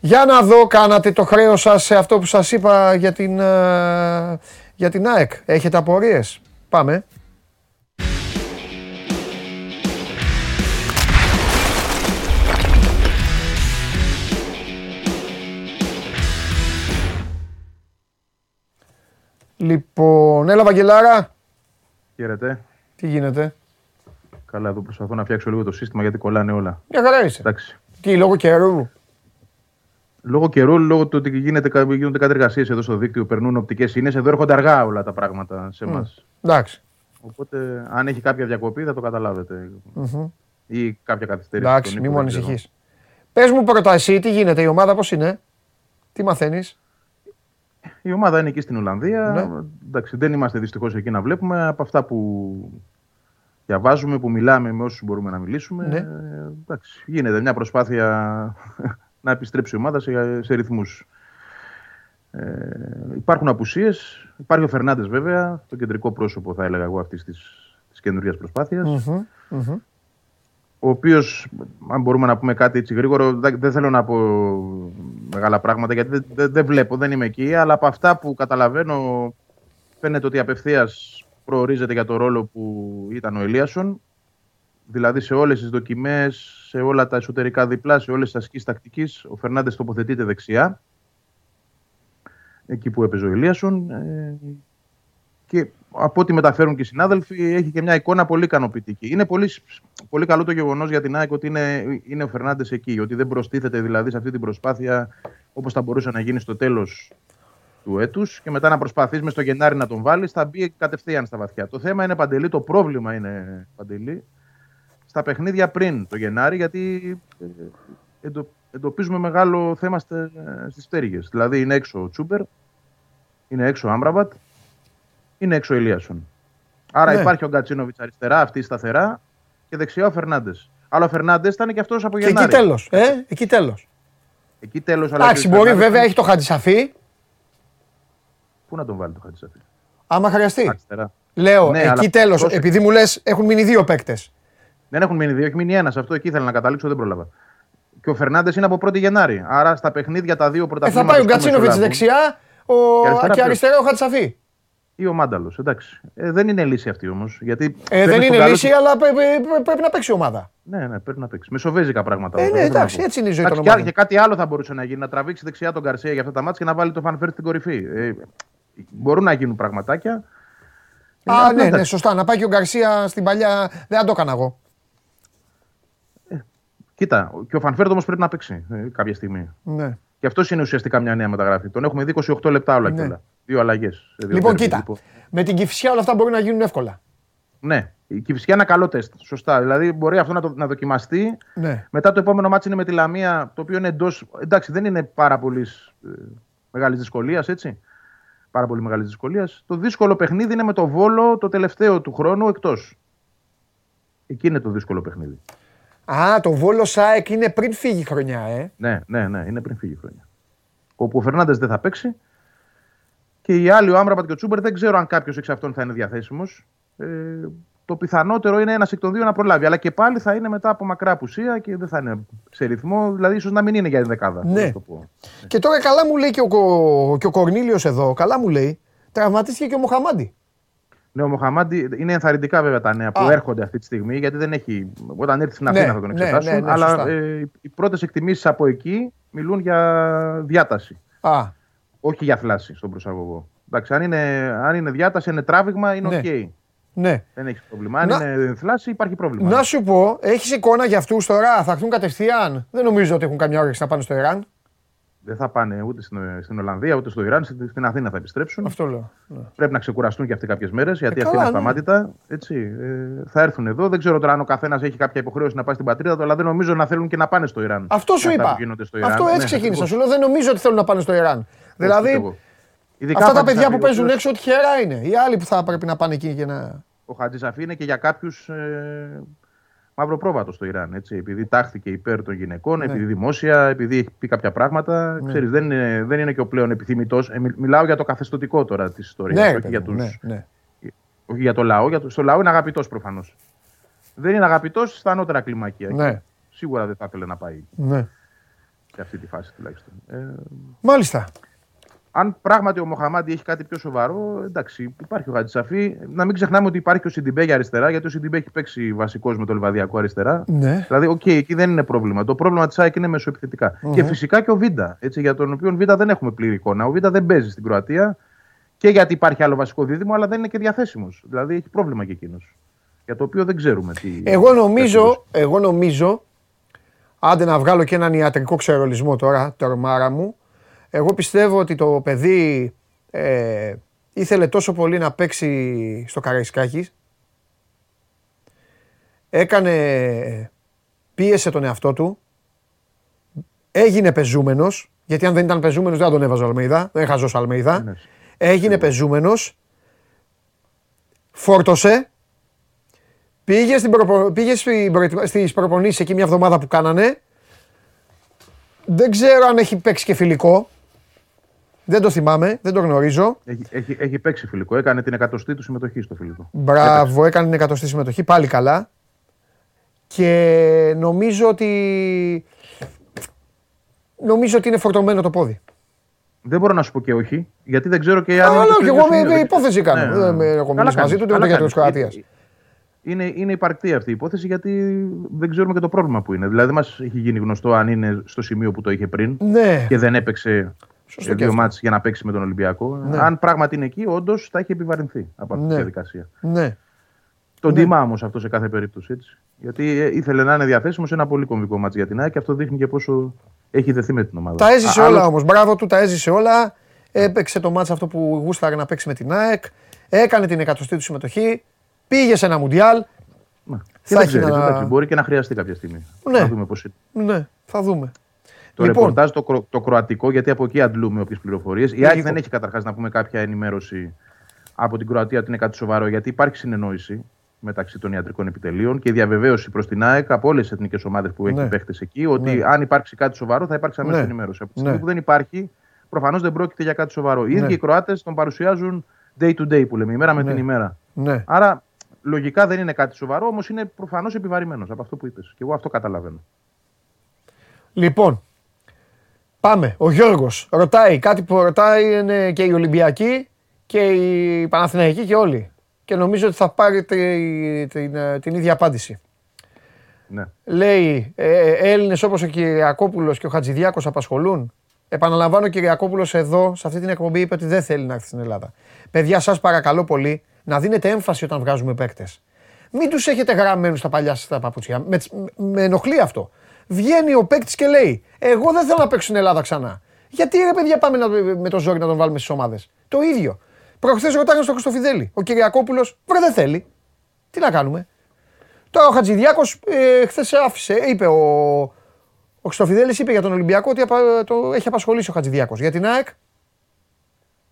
Για να δω, κάνατε το χρέος σας σε αυτό που σας είπα για την, ε, για την ΑΕΚ. Έχετε απορίες; Πάμε. Λοιπόν, έλα Βαγγελάρα. Χαίρετε. Τι γίνεται; Καλά, εδώ προσπαθώ να φτιάξω λίγο το σύστημα γιατί κολλάνε όλα. Μια χαρά είσαι. Εντάξει. Τι, λόγω καιρού; Λόγω καιρού, λόγω του ότι γίνεται, κα- γίνονται κάτι εργασίε εδώ στο δίκτυο, περνούν οπτικές ίνε. Εδώ έρχονται αργά όλα τα πράγματα σε εμά. Εντάξει. Οπότε, αν έχει κάποια διακοπή, θα το καταλάβετε. Ή κάποια καθυστέρηση. Εντάξει, στον μη ήχο, μου δεν ξέρω. ανησυχείς. Πες μου πρώτα εσύ, τι γίνεται, η ομάδα πώς είναι; Τι μαθαίνεις; Η ομάδα είναι εκεί στην Ολλανδία. Ναι. Εντάξει, δεν είμαστε δυστυχώς εκεί να βλέπουμε. Από αυτά που διαβάζουμε, που μιλάμε με όσους μπορούμε να μιλήσουμε. Ναι. ε, εντάξει, γίνεται μια προσπάθεια *laughs* να επιστρέψει η ομάδα σε, σε ρυθμούς. Ε, υπάρχουν απουσίες. Υπάρχει ο Φερνάντες βέβαια, το κεντρικό πρόσωπο θα έλεγα εγώ αυτής της, της καινούριας προσπάθειας. Μμμ, μμμ. Ο οποίος, αν μπορούμε να πούμε κάτι έτσι γρήγορο, δεν δεν θέλω να πω μεγάλα πράγματα γιατί δεν, δεν, δεν βλέπω, δεν είμαι εκεί. Αλλά από αυτά που καταλαβαίνω, φαίνεται ότι απευθείας προορίζεται για το ρόλο που ήταν ο Ελίασον. Δηλαδή σε όλες τις δοκιμές, σε όλα τα εσωτερικά διπλά, σε όλες τις ασκήσεις τακτικής, ο Φερνάντες τοποθετείται δεξιά. Εκεί που έπαιζε ο Ελίασον. Ε, και από ό,τι μεταφέρουν και οι συνάδελφοι, έχει και μια εικόνα πολύ ικανοποιητική. Είναι πολύ, πολύ καλό το γεγονός για την ΑΕΚ ότι είναι, είναι ο Φερνάντες εκεί. Ότι δεν προστίθεται δηλαδή σε αυτή την προσπάθεια όπως θα μπορούσε να γίνει στο τέλος του έτους και μετά να προσπαθείς μες στο Γενάρη να τον βάλεις, θα μπει κατευθείαν στα βαθιά. Το θέμα είναι παντελή, το πρόβλημα είναι παντελή στα παιχνίδια πριν το Γενάρη, γιατί ε, εντο, εντοπίζουμε μεγάλο θέμα στις πτέρυγες. Δηλαδή είναι έξω ο Τσούπερ, είναι έξω ο Άμραμπατ, είναι έξω ο Ηλίασον. Άρα Ναι. υπάρχει ο Γκατσίνοβιτς αριστερά, αυτή σταθερά και δεξιά ο Φερνάντες. Αλλά ο Φερνάντες ήταν και αυτός από Και εκεί Γενάρη. τέλος, ε, εκεί τέλος. Εκεί τέλος, αλλά Εντάξει, και ο μπορεί Φερνάντες βέβαια, ήταν- έχει το Χατζησαφή, Πού να τον βάλει το Χατζησαφή. άμα χρειαστεί. Αριστερά. Λέω, Ναι, εκεί αλλά τέλος, πρόσεξε. επειδή μου λες έχουν μείνει δύο παίκτες. Δεν έχουν μείνει δύο, έχει μείνει ένας. Αυτό εκεί ήθελα να καταλήξω, δεν πρόλαβα. και ο Φερνάντες είναι από 1η Γενάρη. Άρα στα παιχνίδια τα δύο Ε, πρωταθλήματα. θα πάει ο Γκατσίνοβιτς δεξιά ο... Και αριστερά και ποιος; αριστερά ο Χατσαφή. Ή ο Μάνταλος. Εντάξει. Ε, δεν είναι λύση αυτή όμως. Γιατί Ε, παίρνει δεν στο είναι καλό λύση, του- αλλά πρέ- πρέ- πρέπει να παίξει η ομάδα. Ναι, ναι, πρέπει να παίξει. Μεσοβέζικα πράγματα. Ε, αυτό, ναι, δεν θέλω εντάξει, να πω. έτσι είναι η ζωή Εντάξει, των και, ομάδων. και κάτι άλλο θα μπορούσε να γίνει. Να τραβήξει δεξιά τον Γκαρσία για αυτά τα μάτια και να βάλει το Φανφέρ στην κορυφή. Ε, μπορούν να γίνουν πραγματάκια. Ε, Α, απλά ναι, ναι, εντάξει. σωστά. Να πάει και ο Γκαρσία στην παλιά. Δεν θα το έκανα εγώ. Κοίτα, και ο Φανφέρ όμως πρέπει να παίξει ε, κάποια στιγμή. Ναι. Και αυτός είναι ουσιαστικά μια νέα μεταγραφή. Τον έχουμε δει 28 λεπτά όλα Ναι. και όλα. Δύο αλλαγές. Λοιπόν, κοίτα. Με την κυφσιά όλα αυτά μπορεί να γίνουν εύκολα. Ναι, η Κυφσιά είναι ένα καλό τεστ. Σωστά. Δηλαδή μπορεί αυτό να, το, να δοκιμαστεί. Ναι. Μετά το επόμενο μάτι είναι με τη Λαμία, το οποίο είναι εντό. Εντάξει, δεν είναι πάρα πολύ ε, μεγάλης δυσκολίας, έτσι. Πάρα πολύ μεγάλης δυσκολίας. Το δύσκολο παιχνίδι είναι με το Βόλο το τελευταίο του χρόνου εκτός. Εκεί είναι το δύσκολο παιχνίδι. Α, το Βόλο Σάεκ είναι πριν φύγει η χρονιά, ε. Ναι, ναι, ναι, είναι πριν φύγει η χρονιά. Όπου ο Φερνάντες δεν θα παίξει. Και οι άλλοι, ο Άμραμπατ και ο Τσούμπερ, δεν ξέρω αν κάποιος εξ αυτών θα είναι διαθέσιμος. Ε, το πιθανότερο είναι ένας εκ των δύο να προλάβει. Αλλά και πάλι θα είναι μετά από μακρά απουσία και δεν θα είναι σε ρυθμό. Δηλαδή, ίσως να μην είναι για την δεκάδα. Ναι. να το πω. Και τώρα καλά μου λέει και ο, Κο- και ο Κορνίλιος εδώ, καλά μου λέει, τραυματίστηκε και ο Μοχαμάντι. Ναι, ο Μοχαμάντι είναι ενθαρρυντικά βέβαια τα νέα που Α. έρχονται αυτή τη στιγμή, γιατί δεν έχει. Όταν έρθει στην Ναι, Αθήνα θα τον ναι, εξετάσουν. ναι, ναι, αλλά σωστά. ε, οι πρώτες εκτιμήσεις από εκεί μιλούν για διάταση. Α, Όχι για θλάση στον προσαγωγό. Εντάξει, αν είναι, αν είναι διάταση, είναι τράβηγμα, είναι Ναι. οκ. ναι. Δεν έχεις πρόβλημα. Αν Να- είναι θλάση, υπάρχει πρόβλημα. Να σου πω, έχεις εικόνα για αυτούς τώρα, θα έρθουν κατευθείαν; Δεν νομίζω ότι έχουν καμιά όρεξη να πάνε στο Ιράν. Δεν θα πάνε ούτε στην, στην Ολλανδία ούτε στο Ιράν, στην, στην Αθήνα θα επιστρέψουν. Αυτό λέω. Ναι. Πρέπει να ξεκουραστούν και αυτοί κάποιες μέρες, γιατί Ε, αυτή καλά, είναι ναι. αυταμάτητα. Έτσι, ε, θα έρθουν εδώ. Δεν ξέρω τώρα αν ο καθένας έχει κάποια υποχρέωση να πάει στην πατρίδα του, αλλά δεν νομίζω να θέλουν και να πάνε στο Ιράν. Αυτό σου Αυτά είπα. που γίνονται στο Ιράν. Αυτό έτσι Ναι, ξεκίνησα. ακριβώς. Σου λέω δεν νομίζω ότι θέλουν να πάνε στο Ιράν. Έτσι Δηλαδή, πιστεύω. Ειδικά αυτά ο τα παιδιά που Χατζησαφή, παίζουν ο έξω, τυχερά είναι. Οι άλλοι που θα πρέπει να πάνε εκεί και να. Ο Χατζησαφή είναι και για κάποιους ε, μαυροπρόβατος στο Ιράν. Έτσι, επειδή τάχθηκε υπέρ των γυναικών, Ναι. επειδή δημόσια, επειδή έχει πει κάποια πράγματα. Ξέρεις, δεν, είναι, δεν είναι και ο πλέον επιθυμητός. Ε, μι- μιλάω για το καθεστωτικό τώρα της ιστορίας. Ναι, ρε όχι, παιδί για μου, τους, ναι, ναι. όχι για το λαό. Για το, στο λαό είναι αγαπητός προφανώς. Δεν είναι αγαπητός στα ανώτερα κλιμάκια. Ναι. Σίγουρα δεν θα ήθελε να πάει ναι. σε αυτή τη φάση τουλάχιστον. Ε, Μάλιστα. Αν πράγματι ο Μοχαμάντι έχει κάτι πιο σοβαρό, εντάξει, υπάρχει ο Χατζησαφή. Να μην ξεχνάμε ότι υπάρχει και ο Σιντιμπέ για αριστερά, γιατί ο Σιντιμπέ έχει παίξει βασικός με το Λιβαδιακό αριστερά. Ναι. Δηλαδή, οκ, εκεί δεν είναι πρόβλημα. Το πρόβλημα της ΑΕΚ είναι μεσοεπιθετικά. Και φυσικά και ο Βίντα, έτσι, για τον οποίο Βίντα δεν έχουμε πλήρη εικόνα. Ο Βίντα δεν παίζει στην Κροατία και γιατί υπάρχει άλλο βασικό δίδυμο, αλλά δεν είναι και διαθέσιμος. Δηλαδή έχει πρόβλημα και εκείνος. Για το οποίο δεν ξέρουμε τι. Εγώ νομίζω, εγώ νομίζω, άντε να βγάλω και έναν ιατρικό ξερολισμό τώρα, τορμάρα μου, εγώ πιστεύω ότι το παιδί ε, ήθελε τόσο πολύ να παίξει στο Καραϊσκάκης, έκανε, πίεσε τον εαυτό του, έγινε πεζούμενος, γιατί αν δεν ήταν πεζούμενος δεν θα τον έβαζε ο Αλμέιδα, δεν χαζός ο Αλμέιδα, Ναι. έγινε πεζούμενος, φόρτωσε, Πήγε, στην προπο... πήγε στην προετοιμα- στις προπονήσεις εκεί μια εβδομάδα που κάνανε. Δεν ξέρω αν έχει παίξει και φιλικό. Δεν το θυμάμαι, δεν το γνωρίζω. Έχει, έχει, έχει παίξει φιλικό. Έκανε την εκατοστή του συμμετοχή στο φιλικό. Μπράβο, έκανε την εκατοστή συμμετοχή, πάλι καλά. Και νομίζω ότι... Νομίζω ότι είναι φορτωμένο το πόδι. Δεν μπορώ να σου πω και όχι, γιατί δεν ξέρω και αν. Α, είναι λέω στο κι ίδιο εγώ σημείο. με Δεν- υπόθεση κάνω. Ναι, Δεν ναι. έχω Καλά μιλήσει μαζί κάνεις, του, ούτε καλά με το γιατρό κάνεις. τη Κροατία. Είναι, είναι υπαρκτή αυτή η υπόθεση γιατί δεν ξέρουμε και το πρόβλημα που είναι. Δηλαδή, μα έχει γίνει γνωστό αν είναι στο σημείο που το είχε πριν Ναι, και δεν έπαιξε Σωστό ε, και δύο αυτό. μάτς για να παίξει με τον Ολυμπιακό. Ναι. Αν πράγματι είναι εκεί, όντως θα έχει επιβαρυνθεί από αυτή Ναι. τη διαδικασία. ναι. Τον τιμά όμως αυτό σε κάθε περίπτωση. Έτσι. Γιατί ε, ήθελε να είναι διαθέσιμος σε ένα πολύ κομβικό μάτς για την ΑΕΚ και αυτό δείχνει και πόσο έχει δεθεί με την ομάδα. Τα έζησε Α, όλα άλλο- όμως. Μπράβο του, τα έζησε όλα. Έπαιξε το μάτς αυτό που γούσταρε να παίξει με την ΑΕΚ. Έκανε την εκατοστή του συμμετοχή. Πήγε σε ένα μουντιάλ. Ναι. Θα Και δεν έχει ξέρεις, να- εντάξει, μπορεί και να χρειαστεί κάποια στιγμή. Ναι. Να δούμε πώς είναι. Ναι, θα δούμε. Το Λοιπόν. ρεπορτάζ το, κρο- το κροατικό, γιατί από εκεί αντλούμε όποιες πληροφορίες. Η ΑΕΚ Λίγο. δεν έχει καταρχάς να πούμε κάποια ενημέρωση από την Κροατία ότι είναι κάτι σοβαρό, γιατί υπάρχει συνεννόηση μεταξύ των ιατρικών επιτελείων και διαβεβαίωση προς την ΑΕΚ από όλες τις εθνικές ομάδες που έχει Ναι. παίχτες εκεί ότι Ναι. αν υπάρξει κάτι σοβαρό θα υπάρξει αμέσως Ναι. ενημέρωση. Από τη στιγμή Ναι. που δεν υπάρχει, προφανώς δεν πρόκειται για κάτι σοβαρό. Οι Ναι. ίδιοι οι Κροάτες τον παρουσιάζουν day to day που λέμε, ημέρα με Ναι. την ημέρα. Ναι. Άρα λογικά δεν είναι κάτι σοβαρό, όμως είναι προφανώς επιβαρημένος από αυτό που είπες. Και εγώ αυτό καταλαβαίνω. Λοιπόν, πάμε. Ο Γιώργος ρωτάει κάτι που ρωτάει είναι και οι Ολυμπιακοί και οι Παναθηναϊκοί και όλοι. Και νομίζω ότι θα πάρει τη- την, ε, την ίδια απάντηση. Ναι. Λέει, ε, Έλληνες όπως ο Κυριακόπουλος και ο Χατζηδιάκος απασχολούν. Επαναλαμβάνω, ο Κυριακόπουλος εδώ, σε αυτή την εκπομπή, είπε ότι δεν θέλει να έρθει στην Ελλάδα. Παιδιά, σας παρακαλώ πολύ να δίνετε έμφαση όταν βγάζουμε παίκτες. Μην τους έχετε γραμμένους στα παλιά σας τα παπούτσια. Με, με ενοχλεί αυτό. Βγαίνει ο παίκτης και λέει: Εγώ δεν θέλω να παίξω στην Ελλάδα ξανά. Γιατί ρε παιδιά πάμε να, με το ζόρι να τον βάλουμε στις ομάδες. Το ίδιο. Προχθές ρωτάγανε στον Χρυστοφιδέλη. Ο Κυριακόπουλος, βρε δεν θέλει. Τι να κάνουμε. Τώρα ο Χατζηδιάκος ε, χθες άφησε, είπε ο, ο Χρυστοφιδέλη είπε για τον Ολυμπιακό ότι απα- το έχει απασχολήσει ο Χατζηδιάκος. Για την ΑΕΚ;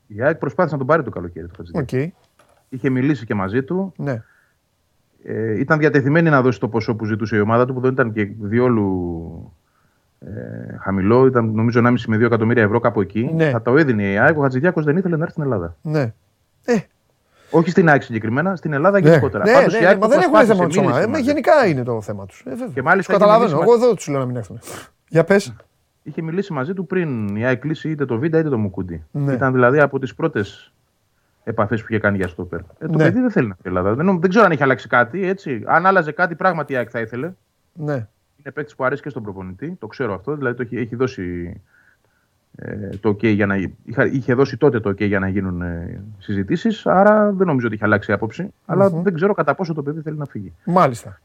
Η ΑΕΚ προσπάθησε να τον πάρει το καλοκαίρι του Χατζηδάκη. Οκ. Είχε μιλήσει και μαζί του. Ναι. Ε, ήταν διατεθειμένη να δώσει το ποσό που ζητούσε η ομάδα του, που δεν ήταν και διόλου ε, χαμηλό. Ήταν νομίζω 1,5 με 2 εκατομμύρια ευρώ κάπου εκεί. Ναι. Θα το έδινε η ΑΕΚ. Ο Χατζηδιάκος δεν ήθελε να έρθει στην Ελλάδα. Ναι. Ε, Όχι στην ΑΕΚ συγκεκριμένα, στην Ελλάδα ναι, γενικότερα. ναι, Πάντως ναι, η ναι, ΑΕΚ μα το δεν έχουν προσπάθησε, θέμα με του μίλησε ομάδε. μαζί. Γενικά είναι το θέμα τους. Ε, Και μάλιστα Τους έχει καταλαβαίνω. μιλήσει Εγώ δεν τους λέω να μην έρθουν. Για πες. Είχε μιλήσει μαζί του πριν η ΑΕΚ κλείσει είτε το Βίντα είτε το Μουκούντι. Ναι. Ήταν δηλαδή από τις πρώτες επαφές που είχε κάνει για στόπερ. Ε, το Ναι. παιδί δεν θέλει να έρθει στην Ελλάδα. Δεν, νο- δεν ξέρω αν έχει αλλάξει κάτι. Έτσι. Αν άλλαζε κάτι, πράγματι η ΑΕΚ θα ήθελε. Ναι. Είναι παίκτης που αρέσει και στον προπονητή. Το ξέρω αυτό. Δηλαδή το έχει, έχει δώσει ε, το OK για να, είχα, είχε δώσει τότε το OK για να γίνουν ε, συζητήσεις. Άρα δεν νομίζω ότι έχει αλλάξει άποψη. Αλλά δεν ξέρω κατά πόσο το παιδί θέλει να φύγει. Μάλιστα.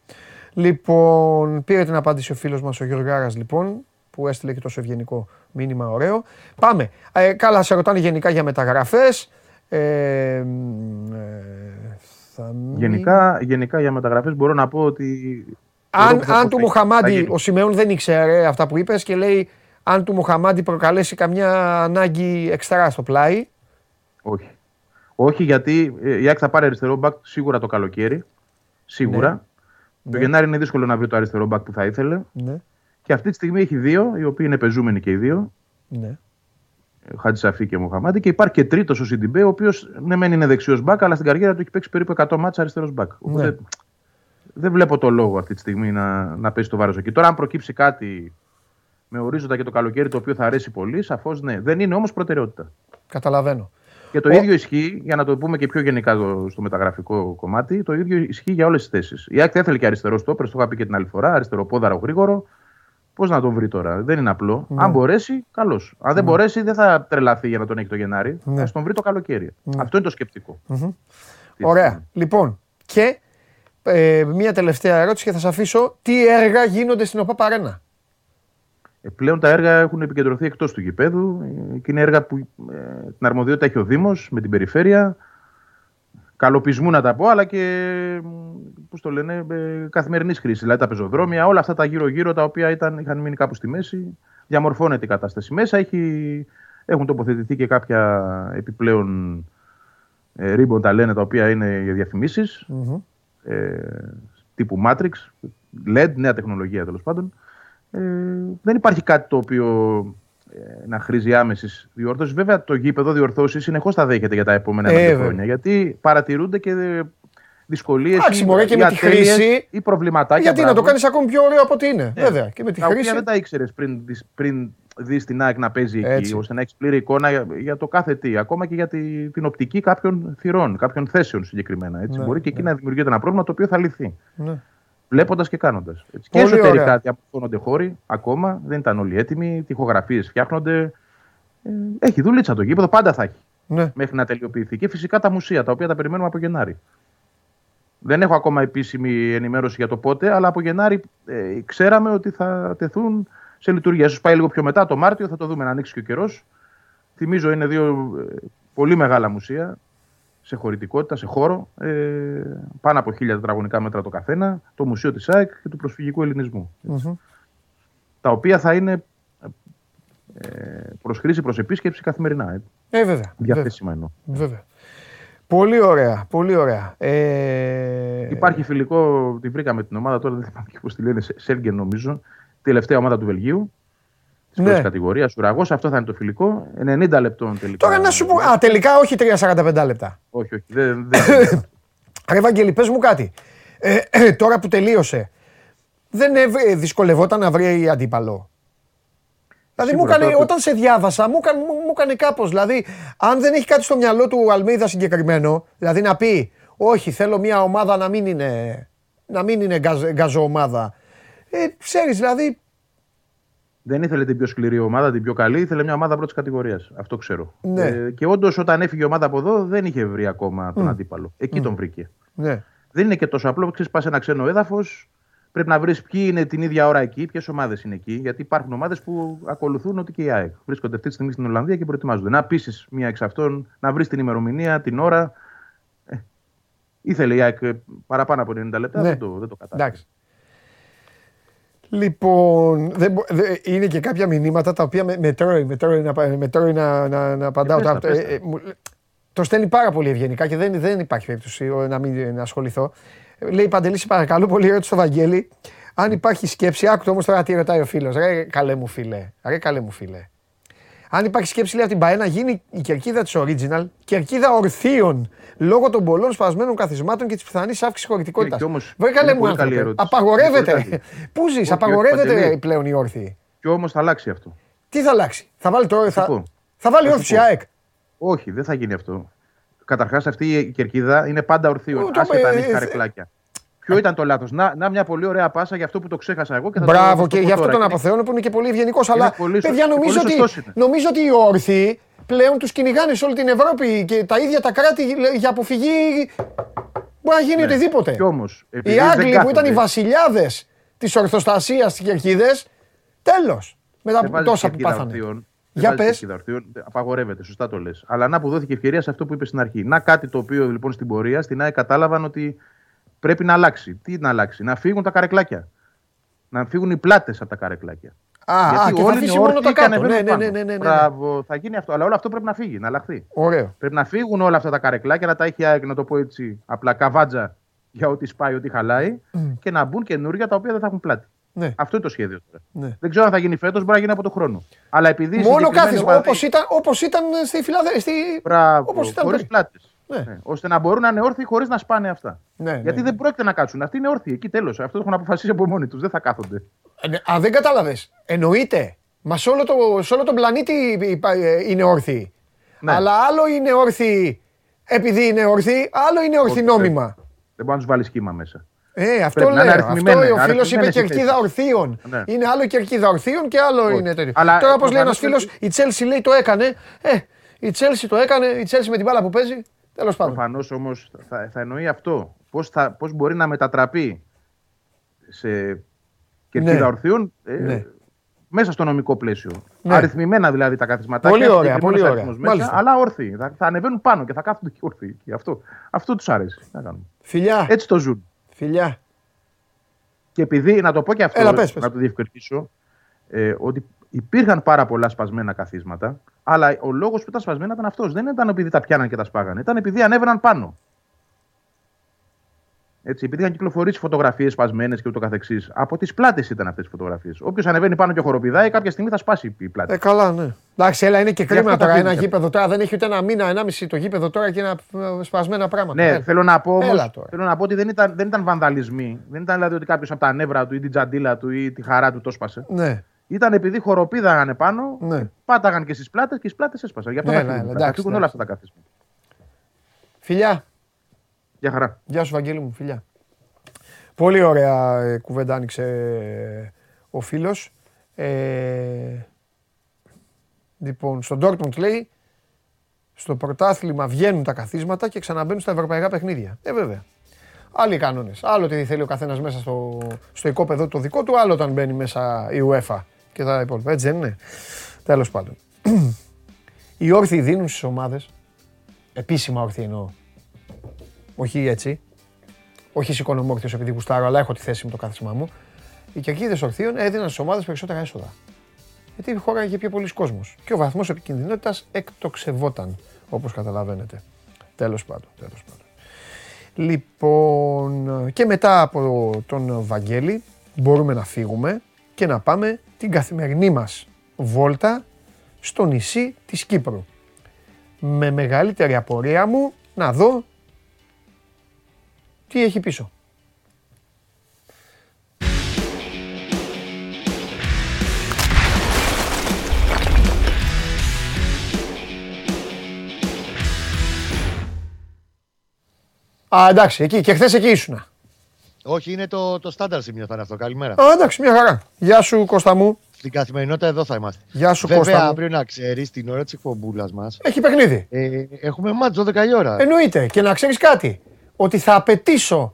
Λοιπόν, πήρε την απάντηση ο φίλος μας ο Γιωργάρας λοιπόν, που έστειλε και τόσο ευγενικό μήνυμα ωραίο. Πάμε. Ε, καλά, σε ρωτάνε γενικά για μεταγραφές. Ε, μ, ε, θα μην- Γενικά, γενικά για μεταγραφές μπορώ να πω ότι. Αν, θεωρώ πως αν θα- του θα Μοχαμάντι, γίνει. ο Σιμεών δεν ήξερε αυτά που είπες και λέει αν του Μοχαμάντι προκαλέσει καμιά ανάγκη εξτρά στο πλάι. Όχι. Όχι, γιατί ε, η ΑΕΚ θα πάρει αριστερό μπακ σίγουρα το καλοκαίρι. Σίγουρα. Το Ναι. Γενάρη είναι δύσκολο να βρει το αριστερό μπακ που θα ήθελε. Ναι, Και αυτή τη στιγμή έχει δύο, οι οποίοι είναι παιζούμενοι και οι δύο. ναι. Χατζησαφή και Μοχαμάντη. Και υπάρχει και τρίτος ο Σιντιμπέ, ο οποίος ναι, μεν είναι δεξιός μπακ, αλλά στην καριέρα του έχει παίξει περίπου 100 ματς σαν αριστερός μπακ. Οπότε Ναι. δεν βλέπω το λόγο αυτή τη στιγμή να, να πέσει το βάρος εκεί. Τώρα, αν προκύψει κάτι με ορίζοντα και το καλοκαίρι το οποίο θα αρέσει πολύ, σαφώς ναι. Δεν είναι όμως προτεραιότητα. Καταλαβαίνω. Και το Ο- ίδιο ισχύει, για να το πούμε και πιο γενικά στο, στο μεταγραφικό κομμάτι, το ίδιο ισχύει για όλες τις θέσεις. Η ΑΕΚ θα ήθελε και αριστερό στόπερ, το είχα πει και την άλλη φορά, αριστερό πόδαρο γρήγορο. Πώς να τον βρει τώρα, δεν είναι απλό. Ναι. Αν μπορέσει, καλώς. Αν δεν μπορέσει, δεν θα τρελαθεί για να τον έχει το Γενάρη. Ναι. Θα τον βρει το καλοκαίρι. Αυτό είναι το σκεπτικό. Μμμ. Τι Ωραία. στιγμή. Λοιπόν, και ε, μία τελευταία ερώτηση και θα σας αφήσω. Τι έργα γίνονται στην ΟΠΑ Παρένα; Ε, πλέον τα έργα έχουν επικεντρωθεί εκτός του γηπέδου ε, και είναι έργα που ε, την αρμοδιότητα έχει ο Δήμος με την περιφέρεια. Καλοπισμού να τα πω, αλλά και πώς το λένε, ε, καθημερινής χρήσης. Δηλαδή τα πεζοδρόμια, όλα αυτά τα γύρω-γύρω τα οποία ήταν, είχαν μείνει κάπου στη μέση. Διαμορφώνεται η κατάσταση μέσα. Έχει, έχουν τοποθετηθεί και κάποια επιπλέον ε, ρίμπον τα λένε τα οποία είναι για διαφημίσεις Μμμ. ε, τύπου Matrix, LED, νέα τεχνολογία τέλος πάντων. Ε, δεν υπάρχει κάτι το οποίο ε, να χρήζει άμεσης διόρθωσης. Βέβαια, το γήπεδο διορθώσεις συνεχώς θα δέχεται για τα επόμενα Ε, δύο βέβαια. χρόνια. Γιατί παρατηρούνται και δυσκολίες Εντάξει, μωρέ, και με τη χρήση- ή προβληματάκια. Γιατί να το μπράβο, κάνεις ακόμη πιο ωραίο από ό,τι είναι. Ε, Βέβαια. Και με τη τα οποία χρήση. δεν τα ήξερες πριν, δεις- πριν δεις την ΑΕΚ να παίζει εκεί, Έτσι. ώστε να έχεις πλήρη εικόνα για, για το κάθε τι. Ακόμα και για τη- την οπτική κάποιων θυρών, κάποιων θέσεων συγκεκριμένα. Έτσι. Ναι, Μπορεί και εκεί ναι. να δημιουργείται ένα πρόβλημα το οποίο θα λυθεί Ναι. Βλέποντας και κάνοντας. Και Πολύ εσωτερικά ωραία. διαμορφώνονται χώροι ακόμα, δεν ήταν όλοι έτοιμοι, τοιχογραφίε φτιάχνονται. Ε, έχει δουλίτσα το γήπεδο, πάντα θα έχει Ναι. μέχρι να τελειοποιηθεί. Και φυσικά τα μουσεία, τα οποία τα περιμένουμε από Γενάρη. Δεν έχω ακόμα επίσημη ενημέρωση για το πότε, αλλά από Γενάρη ε, ξέραμε ότι θα τεθούν σε λειτουργία. Ίσως πάει λίγο πιο μετά, το Μάρτιο, θα το δούμε να ανοίξει και ο καιρός. Θυμίζω είναι δύο ε, πολύ μεγάλα μουσεία σε χωρητικότητα, σε χώρο, ε, πάνω από χίλια τετραγωνικά μέτρα το καθένα, το Μουσείο της ΑΕΚ και του Προσφυγικού Ελληνισμού. Μμμ. Τα οποία θα είναι ε, προς χρήση, προς επίσκεψη καθημερινά. Ε, Ε, βέβαια. βέβαια. διαθέσιμα εννοώ. Βέβαια. Πολύ ωραία, πολύ ωραία. Ε... Υπάρχει φιλικό, τη βρήκαμε την ομάδα τώρα, δεν θυμάμαι και πώς τη λένε, Σε- Σέλγεν νομίζω, τελευταία ομάδα του Βελγίου. Της Ναι. πρώτη κατηγορίας, Ουραγός. Αυτό θα είναι το φιλικό. 90 λεπτών τελικά. Τώρα να σου πω. Α, τελικά όχι 3-45 λεπτά. Όχι, όχι. Δεν, δεν, *laughs* Ρε Βαγγέλη, πες μου κάτι. Ε, ε, τώρα που τελείωσε, δεν έβρε- δυσκολευόταν να βρει αντίπαλο; Δηλαδή μου Σίγουρα, έκανε, τώρα- όταν σε διάβασα, μου έκανε, μου, μου έκανε κάπως. Δηλαδή, αν δεν έχει κάτι στο μυαλό του Αλμίδα συγκεκριμένο, δηλαδή να πει, όχι, θέλω μια ομάδα να μην είναι, να μην είναι γκαζ, γκαζοομάδα. Ε, ξέρεις, δηλαδή, Δεν ήθελε την πιο σκληρή ομάδα, την πιο καλή, ήθελε μια ομάδα πρώτης κατηγορίας. Αυτό ξέρω. Ναι. Ε, και όντως όταν έφυγε η ομάδα από εδώ δεν είχε βρει ακόμα τον αντίπαλο. Εκεί τον βρήκε. ναι. Δεν είναι και τόσο απλό. Ξέρεις, πας σε ένα ξένο έδαφος, πρέπει να βρεις ποιοι είναι την ίδια ώρα εκεί, ποιες ομάδες είναι εκεί. Γιατί υπάρχουν ομάδες που ακολουθούν ότι και η ΑΕΚ. Βρίσκονται αυτή τη στιγμή στην Ολλανδία και προετοιμάζονται. Να πείσεις μία εξ αυτών, να βρεις την ημερομηνία, την ώρα. Ε, ήθελε η ΑΕΚ ε, παραπάνω από 90 λεπτά, Ναι. δεν το, δεν το κατάφερε. Εντάξει. Λοιπόν, δεν, μπο- δε- είναι και κάποια μηνύματα τα οποία με, με τρώει, με τρώει να, πα- με τρώει να, να, να απαντάω. Ε, πες Τα- τα, πες τα. ε, ε, μου- το στέλνει πάρα πολύ ευγενικά και δεν, δεν υπάρχει περίπτωση ε, να μην να ασχοληθώ. Ε, Λέει Παντελή, σε παρακαλώ πολύ, ρώτησε στο Βαγγέλη, αν υπάρχει σκέψη. Άκου όμως τώρα τι ρωτάει ο φίλος. Ρε καλέ μου φίλε. Ρε καλέ μου φίλε. Αν υπάρχει σκέψη, λέει από την ΠαΕ, να γίνει η κερκίδα της Original κερκίδα ορθίων λόγω των πολλών σπασμένων καθισμάτων και της πιθανής αύξησης χωρητικότητας. Και- και όμως Βρε καλέ είναι μου πολύ καλή άνθρωπε. ερώτηση. Απαγορεύεται. Είναι πολύ καλή. Πού ζεις, Όχι, απαγορεύεται όχι, ρε, Παντελή. πλέον η όρθιη. Και όμως θα αλλάξει αυτό. Τι θα αλλάξει, θα βάλει το. σου Θα, πω. θα βάλει Θα σου όρθιση πω. ΑΕΚ. Όχι, δεν θα γίνει αυτό. Καταρχάς, αυτή η κερκίδα είναι πάντα ορθίων. Ω, το Άσχετα αν με- έχει καρεκλάκια. Ποιο ήταν το λάθος; Να, να μια πολύ ωραία πάσα για αυτό που το ξέχασα εγώ και θα το- Μπράβο θα και το πω γι' αυτό τώρα. τον Είναι- αποθεώνω που είναι και πολύ ευγενικός. Αλλά πολύ σω- παιδιά, πολύ νομίζω ότι, σωστός είναι. νομίζω ότι οι όρθιοι πλέον τους κυνηγάνε σε όλη την Ευρώπη και τα ίδια τα κράτη για αποφυγή. Μπορεί να γίνει οτιδήποτε. Ναι. Κι όμως, επειδή οι δεν Άγγλοι που ήταν κάθονται- οι βασιλιάδες της ορθοστασίας στι κερκίδες, τέλος. Μετά Δεν από βάζεις τόσα που κερκίδα πάθανε. ορθίων, δεν Για βάζεις πες. κερκίδα ορθίων, Απαγορεύεται, σωστά το λες. Αλλά να που δόθηκε ευκαιρία σε αυτό που είπες στην αρχή. Να κάτι το οποίο λοιπόν στην πορεία στην ΑΕΚ κατάλαβαν ότι πρέπει να αλλάξει. Τι να αλλάξει, να φύγουν τα καρεκλάκια. Να φύγουν οι πλάτες από τα καρεκλάκια. Α, α, και θα όλοι αφήσει είναι μόνο όρθιοι τα και κάτω. ανεβαίνουν Ναι, ναι, πάνω. ναι, ναι, ναι, ναι. Μπράβο, θα γίνει αυτό. Αλλά όλο αυτό πρέπει να φύγει, να αλλάχθεί. Ωραίο. Πρέπει να φύγουν όλα αυτά τα καρεκλάκια, να τα έχει η ΑΕΚ, να το πω έτσι, απλά καβάτζα για ό,τι σπάει, ό,τι χαλάει και να μπουν καινούρια τα οποία δεν θα έχουν πλάτη. Ναι. Αυτό είναι το σχέδιο τώρα. Ναι. Δεν ξέρω αν θα γίνει φέτος, μπορεί να γίνει από το χρόνο. Αλλά επειδή. η Μόνο συγκεκριμένη κάθισμα, ομάδα- όπω ήταν, όπως ήταν στη Φιλαδέλφια. Στη... Μπράβο, όπως ήταν χωρίς πριν. πλάτες. Ναι. ώστε να μπορούν να είναι όρθιοι χωρίς να σπάνε αυτά. Ναι, ναι, Γιατί ναι. δεν πρόκειται να κάτσουν. Αυτοί είναι όρθιοι. Εκεί τέλος. Αυτό το έχουν αποφασίσει από μόνοι τους. Δεν θα κάθονται. Ε, ναι, Α, δεν κατάλαβες. Εννοείται. Μα σε όλο, το, σε όλο τον πλανήτη υπά- ε, είναι όρθιοι. Ναι. Αλλά άλλο είναι όρθιοι επειδή είναι όρθιοι, άλλο είναι όρθιοι νόμιμα. Δεν μπορεί να τους βάλεις σχήμα μέσα. Ε, αυτό Πρέπει να είναι λέω. Αυτό αριθμημένες- ο φίλος είπε αριθμημένες οι κερκίδα θέσεις. ορθίων. Ναι. Είναι άλλο η κερκίδα ορθίων και άλλο Όχι. είναι τέτοιο. Αλλά Τώρα, όπως λέει ένας προφανώς φίλος, η Chelsea λέει το έκανε. Ε, η Chelsea το έκανε. Η Chelsea με την μπάλα που παίζει. Τέλος πάντων. Προφανώς όμως θα, θα εννοεί αυτό. Πώς πώς μπορεί να μετατραπεί σε κερκίδα Ναι. ορθίων ε, Ναι. μέσα στο νομικό πλαίσιο. Ναι. Αριθμημένα δηλαδή τα καθισματάκια. Πολύ ωραία, συγκεκριμένος πολύ ωραία. αριθμός Μέσα, Μάλιστα. αλλά όρθιοι. Θα, θα ανεβαίνουν πάνω και θα κάθονται και όρθιοι. Και αυτό αυτό τους αρέσει. Τι να κάνουμε. Φιλιά. Έτσι το ζουν. Φιλιά. Και επειδή, να το πω και αυτό, Έλα, πες, πες. να το διευκρινίσω, ε, ότι υπήρχαν πάρα πολλά σπασμένα καθίσματα, αλλά ο λόγος που ήταν σπασμένα ήταν αυτός. Δεν ήταν επειδή τα πιάναν και τα σπάγανε, ήταν επειδή ανέβαιναν πάνω. Έτσι, επειδή είχαν κυκλοφορήσει φωτογραφίες σπασμένες και ούτω καθεξής. Από τις πλάτες ήταν αυτές οι φωτογραφίες. Όποιος ανεβαίνει πάνω και χοροπηδάει, κάποια στιγμή θα σπάσει η πλάτη. Ε, καλά, ναι. Εντάξει, έλα, είναι και αυτό κρίμα τα τώρα. Ένα αφήνεις. γήπεδο τώρα δεν έχει ούτε ένα μήνα, ενάμιση το γήπεδο τώρα και ένα ε, σπασμένα πράγματα. Ναι, Ε, θέλω να πω όμως, Έλα τώρα. θέλω να πω ότι δεν ήταν, δεν ήταν βανδαλισμοί. Δεν ήταν δηλαδή ότι κάποιος από τα νεύρα του ή την τζαντίλα του ή τη χαρά του το σπάσε. Ναι. Ήταν επειδή χοροπήδαγανε πάνω, Ναι. πάταγαν και στις πλάτες και στις πλάτες έσπασαν. Γι' αυτό Ναι, θα ναι, φύγουν. ναι, θα εντάξει, φύγουν όλα εντάξει. αυτά τα καθίσματα. Φιλιά. Γεια χαρά. Γεια σου, Βαγγέλη μου, φιλιά. Πολύ ωραία ε, κουβέντα άνοιξε ε, ο φίλος. Ε, λοιπόν, στον Dortmund λέει, στο πρωτάθλημα βγαίνουν τα καθίσματα και ξαναμπαίνουν στα ευρωπαϊκά παιχνίδια. Ε, βέβαια. Άλλοι οι κανόνες. Άλλο τι θέλει ο καθένας μέσα στο, στο οικόπεδο το δικό του, άλλο όταν μπαίνει μέσα η UEFA και τα υπόλοιπα. Έτσι δεν είναι. Τέλος πάντων. *clears throat* Οι όρθιοι δίνουν στις ομάδες, επίσημα όρθιοι εννοώ, όχι έτσι, όχι σηκώνομαι επειδή γουστάρω, αλλά έχω τη θέση μου το κάθισμά μου. Οι κερκίδες ορθίων έδιναν στις ομάδες περισσότερα έσοδα. Γιατί χώραγε πιο πολλοί κόσμο. Και ο βαθμός επικινδυνότητας εκτοξευόταν, όπως καταλαβαίνετε. Τέλος πάντων, τέλος πάντων. Λοιπόν, και μετά από τον Βαγγέλη μπορούμε να φύγουμε και να πάμε την καθημερινή μας βόλτα στο νησί της Κύπρου. Με μεγαλύτερη απορία μου να δω τι έχει πίσω. Α, εντάξει, εκεί και χθες εκεί ήσουνα. Όχι, είναι το, το στάνταρ σημείο θα είναι αυτό. Καλημέρα. Α, εντάξει, μια χαρά. Γεια σου Κώστα μου. Στην καθημερινότητα εδώ θα είμαστε. Γεια σου Βέβαια, Κώστα μου. αύριο να ξέρεις την ώρα της εκπομπούλας μας. Έχει παιχνίδι. Ε, έχουμε μάτς 12 η ώρα. Εννοείται. Και να ξέρεις κάτι. Ότι θα απαιτήσω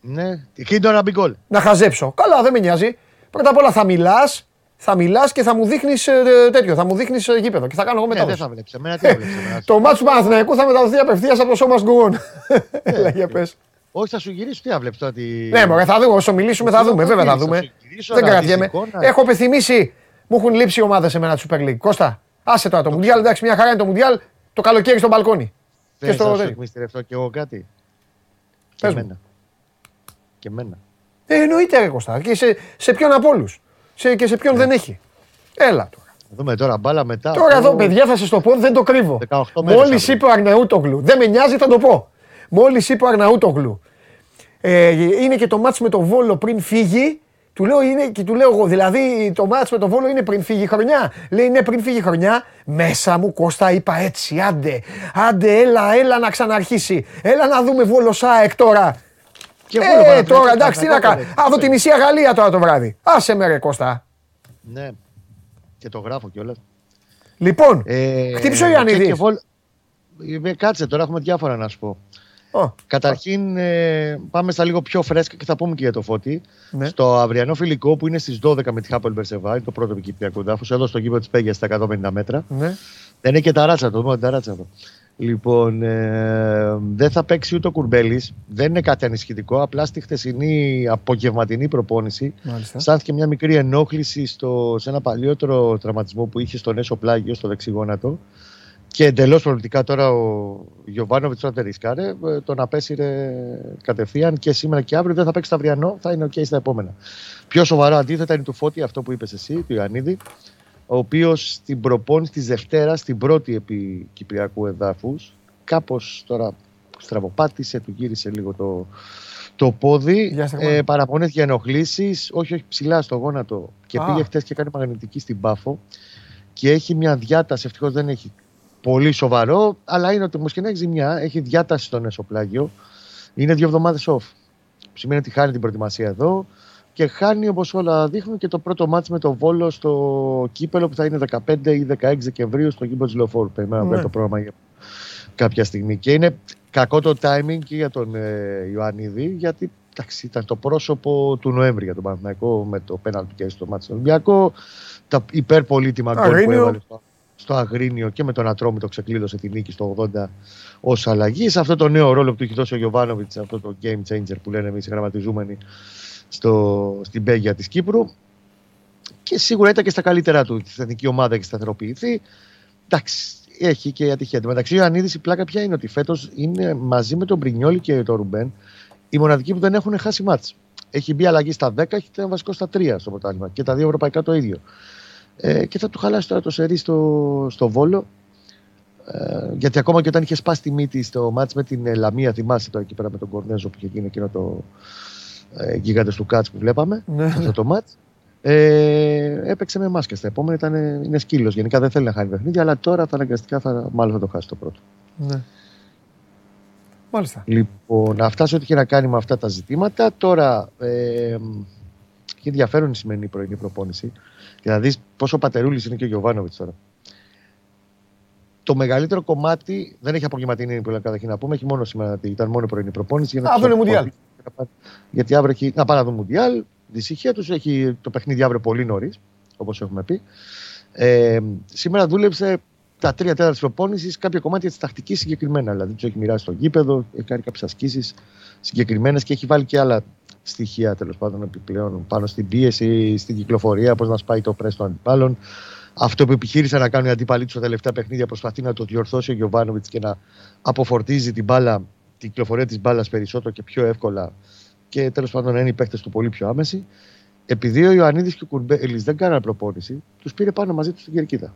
Ναι, χίντο να μπει γκολ. να χαζέψω. Καλά, δεν με νοιάζει. Πρώτα απ' όλα θα μιλάς, θα μιλάς και θα μου δείχνεις τέτοιο. Θα μου δείχνεις γήπεδο και θα κάνω εγώ Ναι, δεν μετάδοση. θα βλέπεις. Εμένα τι θα βλέπεις εμένα. Το μάτσο του Παναθηναϊκού θα μεταδοθεί απευθείας από το σώμα γκουόν. *laughs* Έλα, για πες. Όχι, θα σου γυρίσω. Τι θα βλέπεις τώρα. Τι... Ναι, μωρέ, θα δούμε. Όσο μιλήσουμε, θα δούμε. Βέβαια θα Θα δούμε. σου γυρίσω Δεν να δεις κρατιέμαι. εικόνα. Έχω επιθυμήσει. Μου έχουν λείψει οι ομάδες σε μένα της Super League. Κώστα, άσε τώρα το Μουντιάλ. Εντάξει, μια χαρά είναι το Μουντιάλ. Το καλοκαίρι στο μπαλκόνι. Και Θες στο. να σου εκμυστηρευτώ κι εγώ κάτι; Και Πες μου. εμένα. Και εμένα. Ε, εννοείται, ρε Κώστα. Και σε, σε ποιον από όλους; Σε, και σε ποιον δεν έχει; Έλα τώρα. Θα δούμε τώρα μπάλα μετά. Τώρα από εδώ, παιδιά, θα σα το πω, δεν το κρύβω. 18 μέρες Μόλις αύριο. είπε ο Αρναούτογλου, δεν με νοιάζει, θα το πω. Μόλις είπε ο Αρναούτογλου, ε, είναι και το μάτς με το Βόλο πριν φύγει. Του λέω, είναι, και του λέω εγώ, δηλαδή το μάτς με το Βόλο είναι πριν φύγει η χρονιά. Λέει, ναι, πριν φύγει η χρονιά. Μέσα μου, Κώστα, είπα έτσι, άντε, άντε, έλα, έλα να ξαναρχίσει. Έλα να δούμε Βόλο ΣΑΕΚ τώρα. Και Ε, Βόλο Παναθηναϊκός, τώρα, εντάξει, τι να κάνω. Παναθηναϊκός, Από τη μισή Γαλλία τώρα το βράδυ. Άσε με ρε Κώστα. Ναι. Και το γράφω κιόλας. Λοιπόν, Ε, χτύπησε ο και- Ιωαννίδης. και Βόλ- Ε, Κάτσε τώρα, έχουμε διάφορα να σου πω. Ω, Καταρχήν, ε, πάμε στα λίγο πιο φρέσκα και θα πούμε και για το φώτι. Ναι. Στο αυριανό φιλικό που είναι στις 12 με τη Χάπολ Μπερσεβά, είναι το πρώτο Κυπριακό δάφος, εδώ στο γήπεδο της Πέγιας στα 150 μέτρα. ναι. Δεν είναι και ταράτσα το, μόνο ταράτσα το. Λοιπόν, ε, δεν θα παίξει ούτε ο Κουρμπέλης. Δεν είναι κάτι ανησυχητικό. Απλά στη χθεσινή απογευματινή προπόνηση Μάλιστα. αισθάνθηκε μια μικρή ενόχληση στο, σε ένα παλιότερο τραυματισμό που είχε στον έσω πλάγιο, στο δεξιγόνατο. Και εντελώς προληπτικά τώρα ο Γιωβάνοβιτς όταν δεν ρισκάρε, ε, τον απέσυρε κατευθείαν και σήμερα και αύριο δεν θα παίξει το αυριανό, θα είναι OK στα επόμενα. Πιο σοβαρό αντίθετα είναι του Φώτη, αυτό που είπες εσύ, του Ιωαννίδη, ο οποίος στην προπόνηση της Δευτέρας, στην πρώτη επί Κυπριακού εδάφους, κάπως τώρα στραβοπάτησε, του γύρισε λίγο το, το πόδι. Για στραβά. Ε, παραπονέθηκε για ενοχλήσεις, όχι, όχι ψηλά στο γόνατο. Και Α. πήγε χθε και κάνει μαγνητική στην Πάφο. Και έχει μια διάταση, ευτυχώς δεν έχει πολύ σοβαρό, αλλά είναι ότι όμω και να έχει ζημιά, έχει διάταση στον εσωπλάγιο. Είναι δύο εβδομάδες off. Σημαίνει ότι χάνει την προετοιμασία εδώ και χάνει όπως όλα δείχνουν και το πρώτο μάτς με το Βόλο στο κύπελο που θα είναι 15 ή 16 Δεκεμβρίου στο κύπελο της Λεωφόρου. Περιμένουμε να Ναι. βγει το πρόγραμμα για κάποια στιγμή. Και είναι κακό το timing και για τον ε, Ιωαννίδη, γιατί εντάξει, ήταν το πρόσωπο του Νοέμβρη για τον Παναθηναϊκό με το πέναλτι και στο μάτι στον Ολυμπιακό. Τα υπερπολίτημα γκολ που Αγρίνιο. έβαλε στο, στο Αγρίνιο και με τον Ατρόμητο ξεκλείδωσε τη νίκη στο 80 ως αλλαγής. Σε αυτό το νέο ρόλο που του έχει δώσει ο Γιωβάνοβιτς, αυτό το game changer που λένε εμείς οι γραμματιζούμενοι στο, στην Πέγια της Κύπρου. Και σίγουρα ήταν και στα καλύτερά του. Στην εθνική ομάδα έχει σταθεροποιηθεί. Εντάξει, έχει και ατυχία. Εν τω μεταξύ, ο Ιωαννίδης η πλάκα πια είναι ότι φέτος είναι μαζί με τον Μπρινιόλη και τον Ρουμπέν οι μοναδικοί που δεν έχουν χάσει μάτς. Έχει μπει αλλαγή στα 10, έχει ήταν βασικό στα 3 στο πρωτάθλημα και τα δύο ευρωπαϊκά το ίδιο. Ε, και θα του χαλάσει τώρα το σερί στο, στο Βόλο. Ε, γιατί ακόμα και όταν είχε σπάσει τη μύτη στο μάτς με την ε, Λαμία, θυμάσαι τώρα εκεί πέρα με τον Κορνέζο που είχε γίνει εκείνο το ε, γίγαντες του Κάτς που βλέπαμε, Ναι. αυτό το μάτς. Ε, έπαιξε με μάσκα στα επόμενα, ήταν, είναι σκύλος. Γενικά δεν θέλει να χάνει παιχνίδια, αλλά τώρα θα αναγκαστικά θα, μάλλον θα το χάσει το πρώτο. ναι. Μάλιστα. Λοιπόν, αυτά σε ό,τι είχε να κάνει με αυτά τα ζητήματα. Τώρα, ε, έχει ενδιαφέρον η σημερινή πρωινή προπόνηση. Για να δεις πόσο πατερούλης είναι και ο Γιωβάνοβιτς τώρα. Το μεγαλύτερο κομμάτι δεν έχει απογευματινή που καταρχήν να πούμε, έχει μόνο σήμερα, ήταν μόνο η πρωινή προπόνηση. Για να Αύριο τους είναι Μουντιάλ. αποφωτίσει να πάνε- Γιατί αύριο έχει να πάνε να δουν Μουντιάλ. Τη ησυχία τους έχει το παιχνίδι αύριο πολύ νωρίς, όπως έχουμε πει. Ε, σήμερα δούλεψε τα τρία τέταρτα της προπόνησης κάποια κομμάτια της τακτικής συγκεκριμένα. Δηλαδή τους έχει μοιράσει στο γήπεδο, έχει κάνει κάποιες ασκήσεις συγκεκριμένες και έχει βάλει και άλλα στοιχεία τέλος πάντων επιπλέον πάνω στην πίεση, στην κυκλοφορία, πώς να σπάει το πρέσβο των αντιπάλων. Αυτό που επιχείρησαν να κάνουν οι αντίπαλοι τους στα τελευταία παιχνίδια προσπαθεί να το διορθώσει ο Γιωβάνοβιτς και να αποφορτίζει την μπάλα, την κυκλοφορία της μπάλας περισσότερο και πιο εύκολα και τέλος πάντων να είναι οι παίχτε του πολύ πιο άμεση. Επειδή ο Ιωαννίδης και ο Κουρμπέλης δεν κάναν προπόνηση, τους πήρε πάνω μαζί τους στην κερκίδα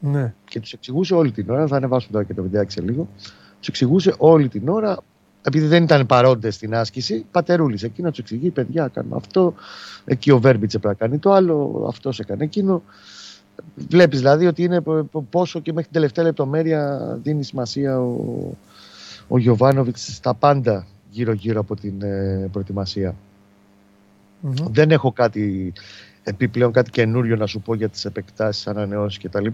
Ναι. και τους εξηγούσε όλη την ώρα. Θα ανεβάσουμε τώρα και το βιντεάκι σε λίγο. Τους εξηγούσε όλη την ώρα, επειδή δεν ήταν παρόντες στην άσκηση, πατερούλης. Εκεί να τους εξηγεί: Παιδιά, κάνουμε αυτό. Εκεί ο Βέρμπιτς έπρεπε να κάνει το άλλο. Αυτός έκανε εκείνο. Βλέπεις δηλαδή ότι είναι π- π- πόσο και μέχρι την τελευταία λεπτομέρεια δίνει σημασία ο, ο Γιωβάνοβιτς στα πάντα γύρω-γύρω από την ε, προετοιμασια Μμμ. Δεν έχω κάτι επιπλέον, κάτι καινούριο να σου πω για τις επεκτάσεις, ανανεώσεις κτλ.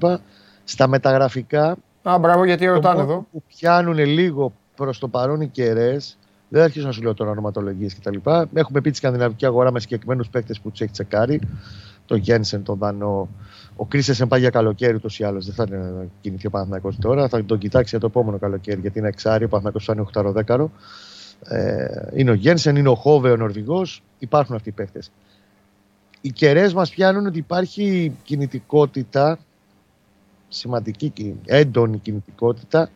Στα μεταγραφικά, Α, μπράβο, γιατί το ρωτάνε μόνο εδώ. που πιάνουν λίγο προς το παρόν οι κεραίες, δεν θα αρχίσω να σου λέω τώρα ονοματολογίες κτλ. Έχουμε πει τη σκανδιναβική αγορά με συγκεκριμένους παίκτες που τους έχει τσεκάρει. Το Γένσεν, τον Δανό. Ο Κρίσεσεν πάει για καλοκαίρι ούτως ή άλλως. Δεν θα είναι να κινηθεί ο Παναθηναϊκός τώρα. Θα τον κοιτάξει για το επόμενο καλοκαίρι γιατί είναι εξάρι. Ο Παναθηναϊκός θα είναι 8-10. Ε, είναι ο Γένσεν, είναι ο Χόβε, ο Νορβηγός. Υπάρχουν αυτοί οι παίχτε. Οι κεραίες μας πιάνουν ότι υπάρχει κινητικότητα, σημαντική, κι- έντονη κινητικότητα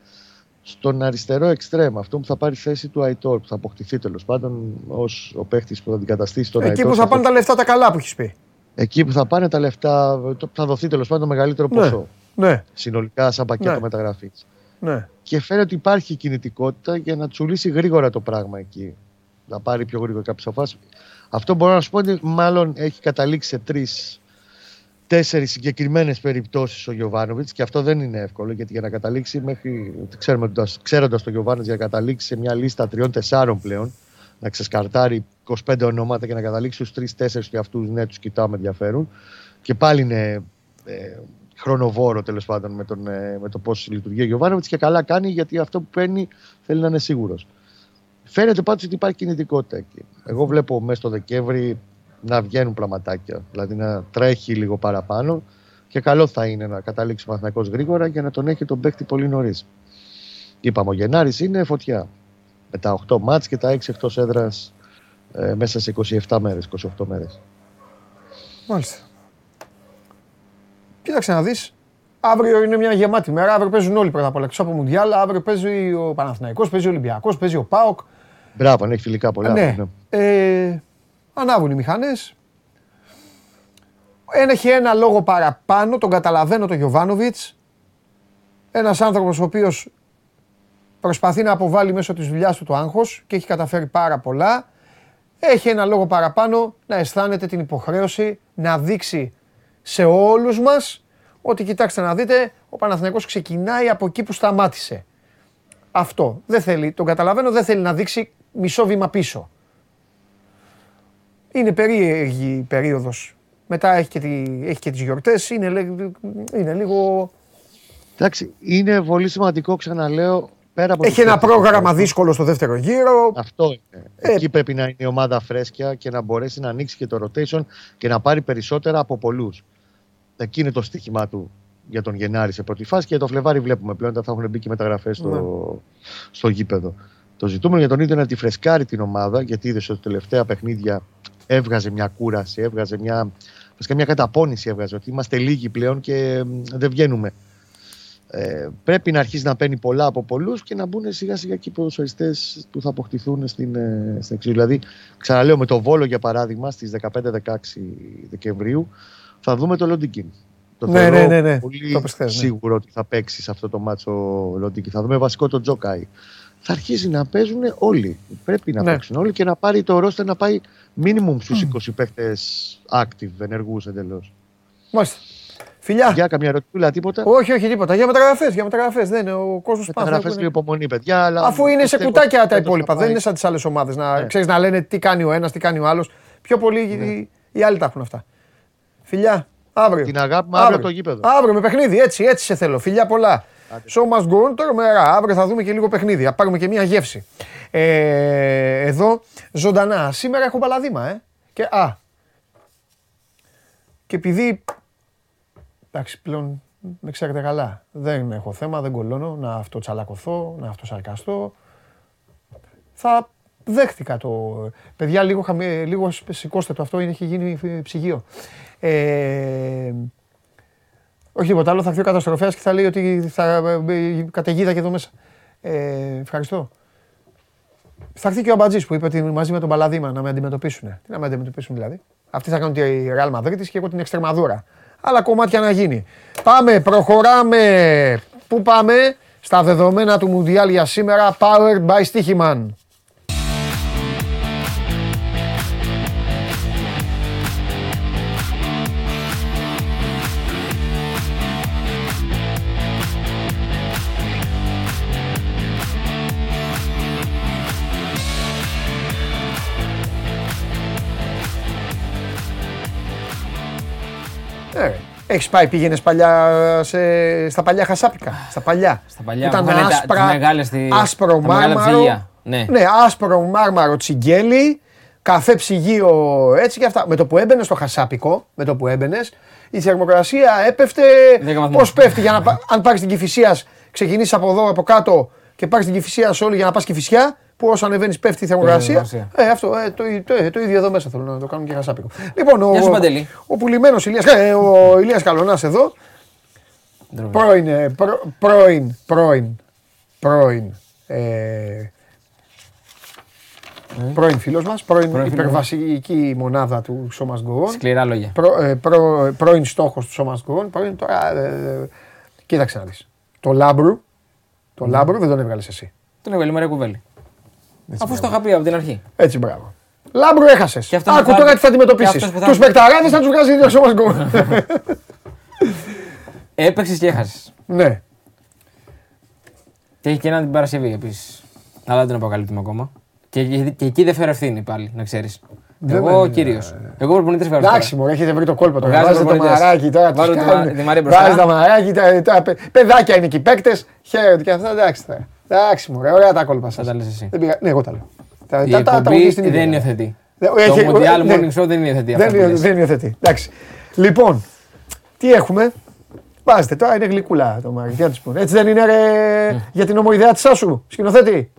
στον αριστερό εξτρέμ. Αυτό που θα πάρει θέση του Αϊτόρ, που θα αποκτηθεί τέλος πάντων ως ο παίχτης που θα αντικαταστήσει τον Εκεί Αϊτόρ. που σε θα αυτό πάνε τα λεφτά τα καλά που έχεις πει. Εκεί που θα πάνε τα λεφτά, το- θα δοθεί τέλος πάντων το μεγαλύτερο Ναι. ποσό. Ναι, Συνολικά, σαν πακέτο Ναι. μεταγραφής. ναι. Και φαίνεται ότι υπάρχει κινητικότητα για να τσουλήσει γρήγορα το πράγμα εκεί. Να πάρει πιο γρήγορα κάποιες αποφάσεις. Αυτό μπορώ να σου πω ότι μάλλον έχει καταλήξει σε τρεις, τέσσερις συγκεκριμένες περιπτώσεις ο Γιωβάνοβιτς και αυτό δεν είναι εύκολο γιατί για να καταλήξει μέχρι. Ξέρουμε, ξέροντας τον Γιωβάνοβιτς για να καταλήξει σε μια λίστα τριών-τεσσάρων πλέον, να ξεσκαρτάρει 25 ονόματα και να καταλήξει στους τρει-τέσσερι και αυτούς, ναι, τους κοιτάω με ενδιαφέρον. Και πάλι είναι ε, χρονοβόρο τέλος πάντων με, τον, ε, με το πώς λειτουργεί ο Γιωβάνοβιτς και καλά κάνει γιατί αυτό που παίρνει θέλει να είναι σίγουρος. Φαίνεται πάντως ότι υπάρχει κινητικότητα εκεί. Εγώ βλέπω μέσα στο Δεκέμβρη να βγαίνουν πραγματάκια. Δηλαδή να τρέχει λίγο παραπάνω και καλό θα είναι να καταλήξει ο Παναθηναϊκός γρήγορα για να τον έχει τον παίκτη πολύ νωρίς. Είπαμε, ο Γενάρης είναι φωτιά. Με τα 8 μάτς και τα 6 εκτός έδρας ε, μέσα σε 27 μέρες, 28 μέρες. Μάλιστα. Κοίταξε να δεις. Αύριο είναι μια γεμάτη μέρα. Αύριο παίζουν όλοι πρώτα απ' όλα. Εκτός από Μουντιάλ, αύριο παίζει ο Παναθηναϊκός, παίζει ο Ολυμπιακός, παίζει ο Πάοκ. Μπράβο, αν έχει φιλικά πολλά. ναι. Ε, ανάβουν οι μηχανές. Έχει ένα λόγο παραπάνω, τον καταλαβαίνω τον Γιωβάνοβιτς. Ένας άνθρωπος ο οποίος προσπαθεί να αποβάλει μέσω της δουλειάς του το άγχος και έχει καταφέρει πάρα πολλά. Έχει ένα λόγο παραπάνω να αισθάνεται την υποχρέωση να δείξει σε όλους μας ότι κοιτάξτε να δείτε, ο Παναθηναϊκός ξεκινάει από εκεί που σταμάτησε. Αυτό. Δεν θέλει, τον καταλαβαίνω, δεν θέλει να δείξει μισό βήμα πίσω. Είναι περίεργη η περίοδος. Μετά έχει και, τη, έχει και τις γιορτές, είναι, λέ- είναι λίγο... Εντάξει, είναι πολύ σημαντικό, ξαναλέω, πέρα από Έχει τους ένα παίκτες που πρόγραμμα έχουν. δύσκολο στο δεύτερο γύρο. Αυτό είναι. Ε, Εκεί πρέπει να είναι η ομάδα φρέσκια και να μπορέσει να ανοίξει και το rotation και να πάρει περισσότερα από πολλούς. Εκεί είναι το στοίχημά του για τον Γενάρη σε πρώτη φάση και το Φλεβάρι βλέπουμε πλέον ότι θα έχουν μπει και μεταγραφές στο, Ναι. στο γήπεδο. Το ζητούμενο για τον ίδιο είναι να τη φρεσκάρει την ομάδα γιατί είδες ότι τελευταία παιχνίδια έβγαζε μια κούραση, έβγαζε μια, βασικά μια καταπώνηση έβγαζε ότι είμαστε λίγοι πλέον και μ, δεν βγαίνουμε. Ε, πρέπει να αρχίσει να παίρνει πολλά από πολλούς και να μπουν σιγά σιγά και οι ποδοσφαιριστές που θα αποκτηθούν στην, ε, στην εξουσία. Δηλαδή, ξαναλέω με το Βόλο για παράδειγμα στις 15-16 Δεκεμβρίου θα δούμε το Λοντικίν. Το Ναι, θεωρώ ναι, ναι, ναι. πολύ Το είπες χθες, ναι. σίγουρο ότι θα παίξει σε αυτό το μάτσο ο Λοντικίν. Θα δούμε βασικό τον Τζόκαη. Θα αρχίσει να παίζουν όλοι. Πρέπει να Ναι. παίξουν όλοι και να πάρει το ρόστερ να πάει minimum στους 20 παίχτε active, ενεργούς εντελώς. Μάλιστα. Φιλιά. Για καμιά ρωτούλα, τίποτα; Όχι, όχι, τίποτα. Για μεταγραφές, για μεταγραφές. Δεν είναι ο κόσμος Μεταγραφές και υπομονή, παιδιά. Αλλά Αφού είναι σε πιστεύω κουτάκια ότι τα φέτος υπόλοιπα. θα Δεν πάει. είναι σαν τις άλλες ομάδες να Ναι. ξέρεις να λένε τι κάνει ο ένας, τι κάνει ο άλλος. Πιο πολύ οι, οι άλλοι τα έχουν αυτά. Φιλιά, αύριο. Την αγάπη μου αύριο από το γήπεδο. Αύριο με παιχνίδι, έτσι, έτσι σε θέλω. Φιλιά πολλά. So must go on, τώρα μέρα. Αύριο θα δούμε και λίγο παιχνίδι. Θα πάρουμε και μια γεύση. Ε, εδώ ζωντανά. Σήμερα έχω μπαλαδίμα, ε. Και, α, και επειδή Εντάξει, πλέον με ξέρετε καλά. Δεν έχω θέμα, δεν κολώνω να αυτοτσαλακωθώ, να αυτοσαρκαστώ. Θα δέχτηκα το. Παιδιά, λίγο, χαμη... λίγο σηκώστε το αυτό, είναι- έχει γίνει ψυγείο. Ε, όχι τίποτα άλλο, θα έρθει ο καταστροφέας και θα λέει ότι θα ε, καταιγίδα και εδώ μέσα. Ε, ευχαριστώ. Θα έρθει και ο Αμπατζής που είπε ότι μαζί με τον Παλαδίμα να με αντιμετωπίσουν. Τι να με αντιμετωπίσουν δηλαδή; Αυτοί θα κάνουν τη Real Madrid και εγώ την Εξτρεμαδούρα. Άλλα κομμάτια να γίνει. Πάμε, προχωράμε. Πού πάμε; Στα δεδομένα του Μουντιάλ για σήμερα. Powered by Stichiman. Έχεις πάει, πήγαινες παλιά σε, στα παλιά χασάπικα. Στα παλιά. Στα παλιά Ήταν που είχαν τα- άσπρα, τις μεγάλες στη- άσπρο τα μεγάλα μάρμαρο. ψυγεία. Ναι. ναι, άσπρο μάρμαρο τσιγκέλι, καφέ ψυγείο έτσι και αυτά. Με το που έμπαινε στο χασάπικο, με το που έμπαινες, η θερμοκρασία έπεφτε. Δέκα βαθμούς. Πώς πέφτει, για να, πα- αν πάρεις την κυφυσία, ξεκινήσεις από εδώ από κάτω και πάρεις την κυφυσία όλη για να πας κυφυσιά, που όσο ανεβαίνεις πέφτει η θερμοκρασία. θερμοκρασία. Ε, αυτό, ε, το, το, το, ίδιο εδώ μέσα θέλω να το κάνουμε και χασάπικο. Λοιπόν, ο, Γεια σου, Παντελή. ο πουλημένος Ηλίας, ε, ο Ηλίας Καλονάς εδώ, Ντροπή. πρώην, ε, πρω- πρώην, πρώην, πρώην, ε, πρώην φίλος μας, πρώην Πρώην φίλος υπερβασική μονάδα του Σώμας Γκορών, Σκληρά λόγια. προ, ε, προ, πρώην στόχος του Σώμας Γκορών, πρώην τώρα, ε, ε, κοίταξε να δεις. Το Λάμπρου, το Λάμπρου δεν τον έβγαλες εσύ. Τον έβγαλε η Μαρία Κουβέλη. Αφού στο είχα πει από την αρχή. Έτσι, μπράβο. Λάμπρου έχασες. Και αυτός Άκου που θα- τώρα τι θα και αντιμετωπίσεις. αυτός που θα- Τους παικταράδες θα τους βγάζει ο Σώμας Γκορών. Έπαιξες και έχασες. ναι. Και έχει και ένα την Παρασκευή επίσης. Αλλά δεν τον αποκαλύπτουμε ακόμα. Και, και, και εκεί δεν φέρω ευθύνη πάλι, να ξέρεις. Εγώ με- κυρίως. Εγώ προπονητής φέρω. Εντάξει, μου έχετε βρει το κόλπο τώρα. Βγάζετε Βάζετε το προπονητές. μαράκι τώρα. Βάλω τους τη κάνουν. Μα- τη Μαρία μπροστά. Βάζετε τα μαράκι, τα, τα παι- παιδάκια είναι και οι παίκτες. Χαίρονται και αυτά. Εντάξει τώρα. Εντάξει, μου ωραία τα κόλπα Θα σας. τα λες εσύ. Δεν πήγα. Ναι, εγώ τα λέω. Τα, Η τα, τα, τα εκπομπή έχω στην ίδια. δεν υιοθετεί. Δεν- Το έχει- Mondial ναι. Morning Show δεν υιοθετεί Δεν, αυτά που λες. δεν υιοθετεί. Εντάξει. Λοιπόν, τι έχουμε; Βάζετε τώρα, είναι γλυκούλα το μάρι. Τι να τους πούνε. Έτσι δεν είναι ρε, Ναι. για την ομοειδέα της Σάσου, σκηνοθέτη.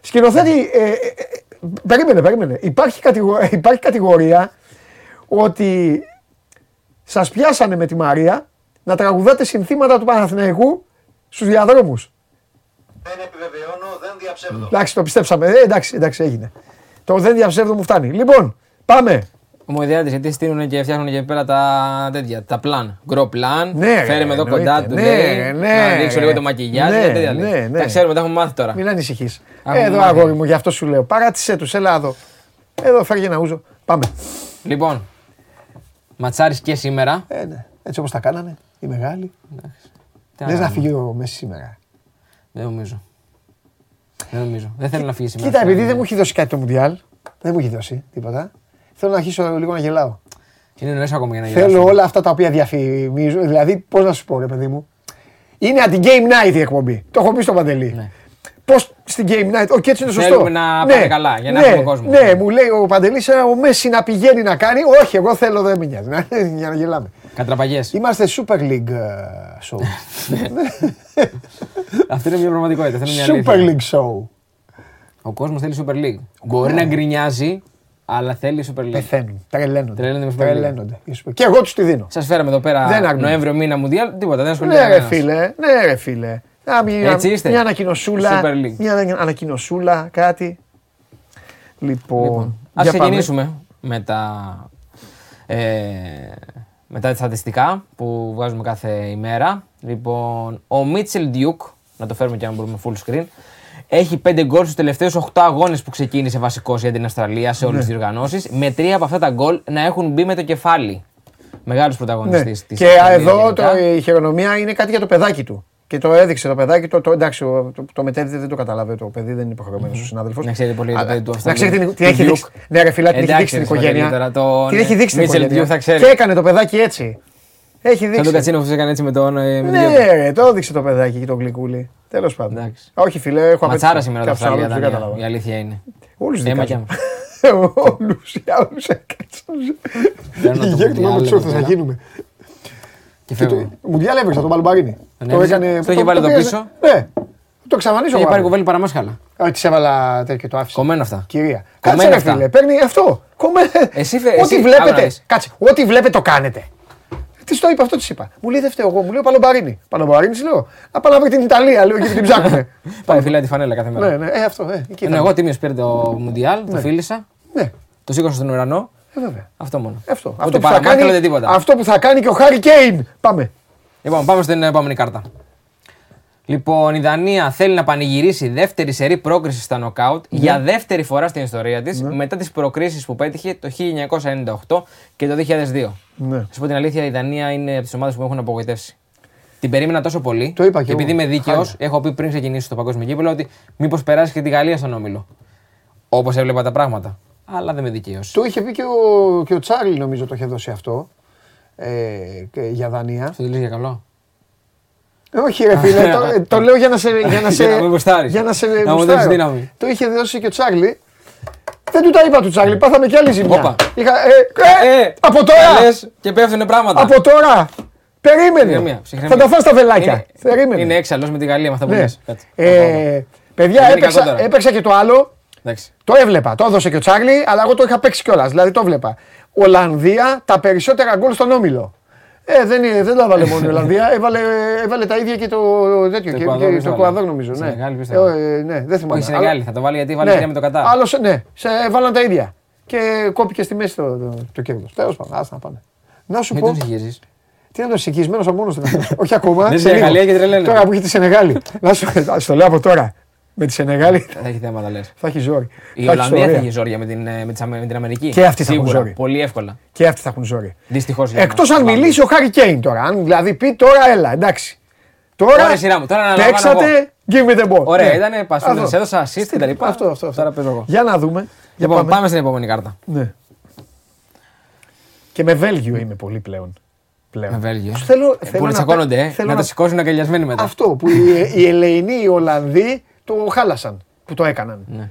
Σκηνοθέτη, ε, ε, ε, περίμενε, περίμενε. Υπάρχει, κατηγο- *laughs* υπάρχει κατηγορία ότι σας πιάσανε με τη Μαρία να τραγουδάτε συνθήματα του Παναθηναϊκού στους διαδρόμους. Δεν επιβεβαιώνω, δεν διαψεύδω. Εντάξει, το πιστέψαμε. Ε, εντάξει, εντάξει, έγινε. Το δεν διαψεύδω μου φτάνει. Λοιπόν, πάμε. Ομοειδέα τη γιατί στείλουν και φτιάχνουν και πέρα τα τέτοια. Τα πλάν. Γκρο πλάν. Ναι, ρε, Φέρε με εδώ εννοείται. κοντά του. Ναι, λέει, ναι, Να δείξω λίγο ρε. το μακιγιάζ. Ναι, και τέτοια λέει. ναι, ναι. Τα ξέρουμε, τα έχουμε μάθει τώρα. Μην ανησυχείς. Έχουμε Εδώ, μάθει. αγόρι μου, γι' αυτό σου λέω. Παράτησε τους, έλα εδώ. Εδώ, φέρει ένα ούζο. Πάμε. Λοιπόν, ματσάρι και σήμερα. Ε, ναι. Έτσι όπως τα κάνανε, οι μεγάλοι. Τι Δεν να να κάνουμε. φύγει ο Μέσης σήμερα. Δεν νομίζω. Δεν νομίζω. Δεν θέλω να φύγει σήμερα. Κοίτα, επειδή δεν μου έχει δώσει κάτι το Μουντιάλ, δεν μου έχει δώσει τίποτα. Θέλω να αρχίσω λίγο να γελάω. Είναι νωρίς ακόμα για να Θέλω γελάσουμε. όλα αυτά τα οποία διαφημίζω. Δηλαδή, πώς να σου πω, ρε παιδί μου. Είναι αντι-game night η εκπομπή. Το έχω πει στο Παντελή. Ναι. Πώς στην game night, όχι έτσι είναι σωστό. Θέλουμε να πάνε καλά, για να ναι, έχουμε κόσμο. Ναι, μου λέει ο Παντελής, ο Μέση να πηγαίνει να κάνει. Όχι, εγώ θέλω, δεν με νοιάζει. Να- Για να γελάμε. Κατραπαγιέ. Είμαστε Super League ε, show. *laughs* Αυτή είναι μια πραγματικότητα. Αυτή είναι μια Super αλήθεια. League show. Ο κόσμος θέλει Super League. Μπορεί να γκρινιάζει, αλλά θέλει Super League. Πεθαίνουν. Τρελαίνονται. Τρελαίνονται με Super League. Τρελαίνονται. Η Super- Και εγώ τους τη δίνω. Σας φέραμε εδώ πέρα Δεν αρνούμε. Νοέμβριο μήνα Μουντιάλ, τίποτα, δεν ασχολείται Ναι, ρε κανένας. φίλε. Ναι, ρε φίλε. Α, μια, Έτσι είστε. μια ανακοινωσούλα. Super League. Μια ανα- ανακοινωσούλα, κάτι. Λοιπόν, Λοιπόν, ας για πάμε. ξεκινήσουμε με τα, ε, με τα στατιστικά που βγάζουμε κάθε ημέρα. Λοιπόν, ο Μίτσελ Ντιούκ, να το φέρουμε και αν μπορούμε full screen, έχει 5 γκολ στους τελευταίους 8 αγώνες που ξεκίνησε βασικός για την Αυστραλία σε όλες τις διοργανώσεις, με τρία από αυτά τα γκολ να έχουν μπει με το κεφάλι. Μεγάλος Ναι. πρωταγωνιστής της Και Αυστραλίας εδώ γενικά. το, η χειρονομία είναι κάτι για το παιδάκι του. Και το έδειξε το παιδάκι. Το, το, εντάξει, ο- το, το μετέδιδε δεν το καταλαβαίνει. Το παιδί δεν είναι υποχρεωμένος ο συνάδελφος. Να ξέρει πολύ το παιδί του Να ξέρει Αυστραλίου. την, την έχει Του δείξει. Duke. Ναι, ρε φίλα, την έχει Εντάξει, δείξει στην ρε, οικογένεια. Σαββατέλη, τώρα, τον, Την έχει δείξει στην Μίτσελ οικογένεια. Duke θα ξέρει. Και έκανε το παιδάκι έτσι. Έχει Σαν δείξει. τον Κατσίνο που έκανε έτσι με τον. ε, με τον Ναι, Diop. ρε, το έδειξε το παιδάκι και το γλυκούλι. Τέλος πάντων. Εντάξει. Όχι, φίλε, έχω απέτηση. Ματσάρα σήμερα το Κάποιους άλλους Αυστραλία. δεν Δανία, κατάλαβα. Η αλήθεια είναι. Όλους Έμα και δικάζω. *laughs* Όλους για όλου Παίρνω Η το γέκτη Μουντιάλ με εδώ του θα πέρα. γίνουμε. Και Και το- φεύγω. Μουντιάλ έβριξα τον Παλμπαρίνη. Τον Το έβριξε. έκανε. Το είχε βάλει εδώ πήγε- πίσω. Ναι. Το εξαφανίσω Είχε εγώ. πάρει κουβέλι παραμάσχαλα. Όχι, της έβαλα τέτοιο και το άφησα. Κομμένο αυτά. Κυρία. Κομμένα Κάτσε ρε αυτά. φίλε, παίρνει αυτό. Κομμένο. Εσύ φε- Ό,τι εσύ- άκου να βλέπετε. δεις. Κάτσε. Ό,τι βλέπετε το κάνετε. Τι το είπα, αυτό της είπα. Μου λέει δεν φταίω εγώ, μου λέει ο Παλομπαρίνη. Παλομπαρίνη λέω. Να πάω να βρει την Ιταλία, λέω γιατί την ψάχνουμε. *laughs* Πάει φυλάει τη φανέλα κάθε ναι, μέρα. ναι, ε, αυτό, ε, εκεί Ενώ ήταν. εγώ τίμιος πήρε το Μουντιάλ, το φίλησα, Ναι, το σήκωσα στον ουρανό. Ε, βέβαια. Αυτό μόνο. Αυτό. Ούτε Αυτό που, θα παραμάσχαλα, κάνει, ούτε τίποτα. αυτό που θα κάνει και ο Χάρη Κέιν. Πάμε. Λοιπόν, πάμε στην επόμενη κάρτα. Λοιπόν, η Δανία θέλει να πανηγυρίσει δεύτερη σερή πρόκρισης στα νοκάουτ Ναι. για δεύτερη φορά στην ιστορία της μετά τις προκρίσεις που πέτυχε το 1998 και το 2002. Ναι. Θα σου πω την αλήθεια, η Δανία είναι από τις ομάδες που με έχουν απογοητεύσει. Την περίμενα τόσο πολύ. Το είπα κι και εγώ. επειδή είμαι δίκαιος, Χάλια. έχω πει πριν ξεκινήσω το παγκόσμιο κύπελο ότι μήπως περάσει και τη Γαλλία στον όμιλο. Όπως έβλεπα τα πράγματα. Αλλά δεν με δικαίωσε. Το είχε πει και ο, και ο Τσάρλι, νομίζω το είχε δώσει αυτό. ε, και για δανεία. Το λες για καλό. Ε, Όχι, ρε φίλε, το, ε, το λέω για να σε. *laughs* Για να σε, Για να με γουστάρεις. για να σε Να μου γουστάρω. δώσεις δύναμη. Το είχε δώσει και ο Τσάρλι. Δεν του τα είπα του Τσάρλι, πάθαμε κι άλλη ζημιά. Όπα. Είχα, ε, ε, Ε, από τώρα! Λες και πέφτουνε πράγματα. Από τώρα! Περίμενε! Ψυχραιμία, Θα ψυχραιμία. τα φας τα βελάκια. Είναι- Περίμενε. Είναι έξαλλος με τη Γαλλία με αυτά που Ναι. λες. Κάτσε. Ε, παιδιά, Δεν είναι έπαιξα, κακό τώρα. έπαιξα και το άλλο. Εντάξει. Το έβλεπα. Το έδωσε και ο Τσάρλι, αλλά εγώ το είχα παίξει κιόλας. Δηλαδή το έβλεπα. Ολλανδία, τα περισσότερα γκολ στον όμιλο. Ε, δεν, είναι- δεν τα έβαλε μόνο η Ολλανδία. *laughs* Έβαλε, έβαλε τα ίδια και το τέτοιο. Το και, Εκουαδόρ, και ποιος το το Εκουαδόρ έβαλε. νομίζω. Ναι. Σενεγάλη, ποιος το Ε, έβαλε. ε, ναι, δεν θυμάμαι. Όχι, Σενεγάλη, θα το βάλει γιατί βάλει ναι. τρία με το Κατάρ. Άλλος, ναι, σε, βάλαν τα ίδια. Και κόπηκε στη μέση το, το, το κέρδος. Τέλος πάντων, άστα να πάνε. Να σου Μην πω. τον συγχύζεις. Τι να το συγχυσμένο από μόνος του. Όχι ακόμα. Δεν σε σε λίγο. Γαλλία και τρελαίνεται. Τώρα που έχει τη Σενεγάλη. Να σου ας το λέω από τώρα. Με τη Σενεγάλη Θα έχει θέματα λες. θα έχει ζόρι. Η Θα έχει Ολλανδία θα ιστορία. έχει ζόρια με την, ε, με, τις Αμε- με την Αμερική. Και αυτοί θα έχουν Σίγουρα. ζόρι. Πολύ εύκολα. Και αυτοί θα έχουν ζόρι. Δυστυχώς. Εκτός αν μιλήσει ο Χάρη Κέιν τώρα. Αν δηλαδή πει τώρα, έλα, εντάξει. Τώρα Ωραία, σειρά μου. Τώρα να παίξατε, give me the ball. Ωραία, Ναι. ήταν πασούλε, Αυτό. έδωσα assist και τα λοιπά. Αυτό, αυτό, αυτό. Τώρα παίζω εγώ. Για να δούμε. Για Λοιπόν, πάμε στην επόμενη κάρτα. Ναι. Και με Βέλγιο είμαι πολύ πλέον. πλέον. Με Βέλγιο. Τους Θέλω, Ε, θέλω Πολύ να τσακώνονται, ε. θέλω Να να- το σηκώσουν αγκαλιασμένοι μετά. Αυτό που οι, οι Ελεηνοί, οι Ολλανδοί το χάλασαν. Που το έκαναν. Ναι.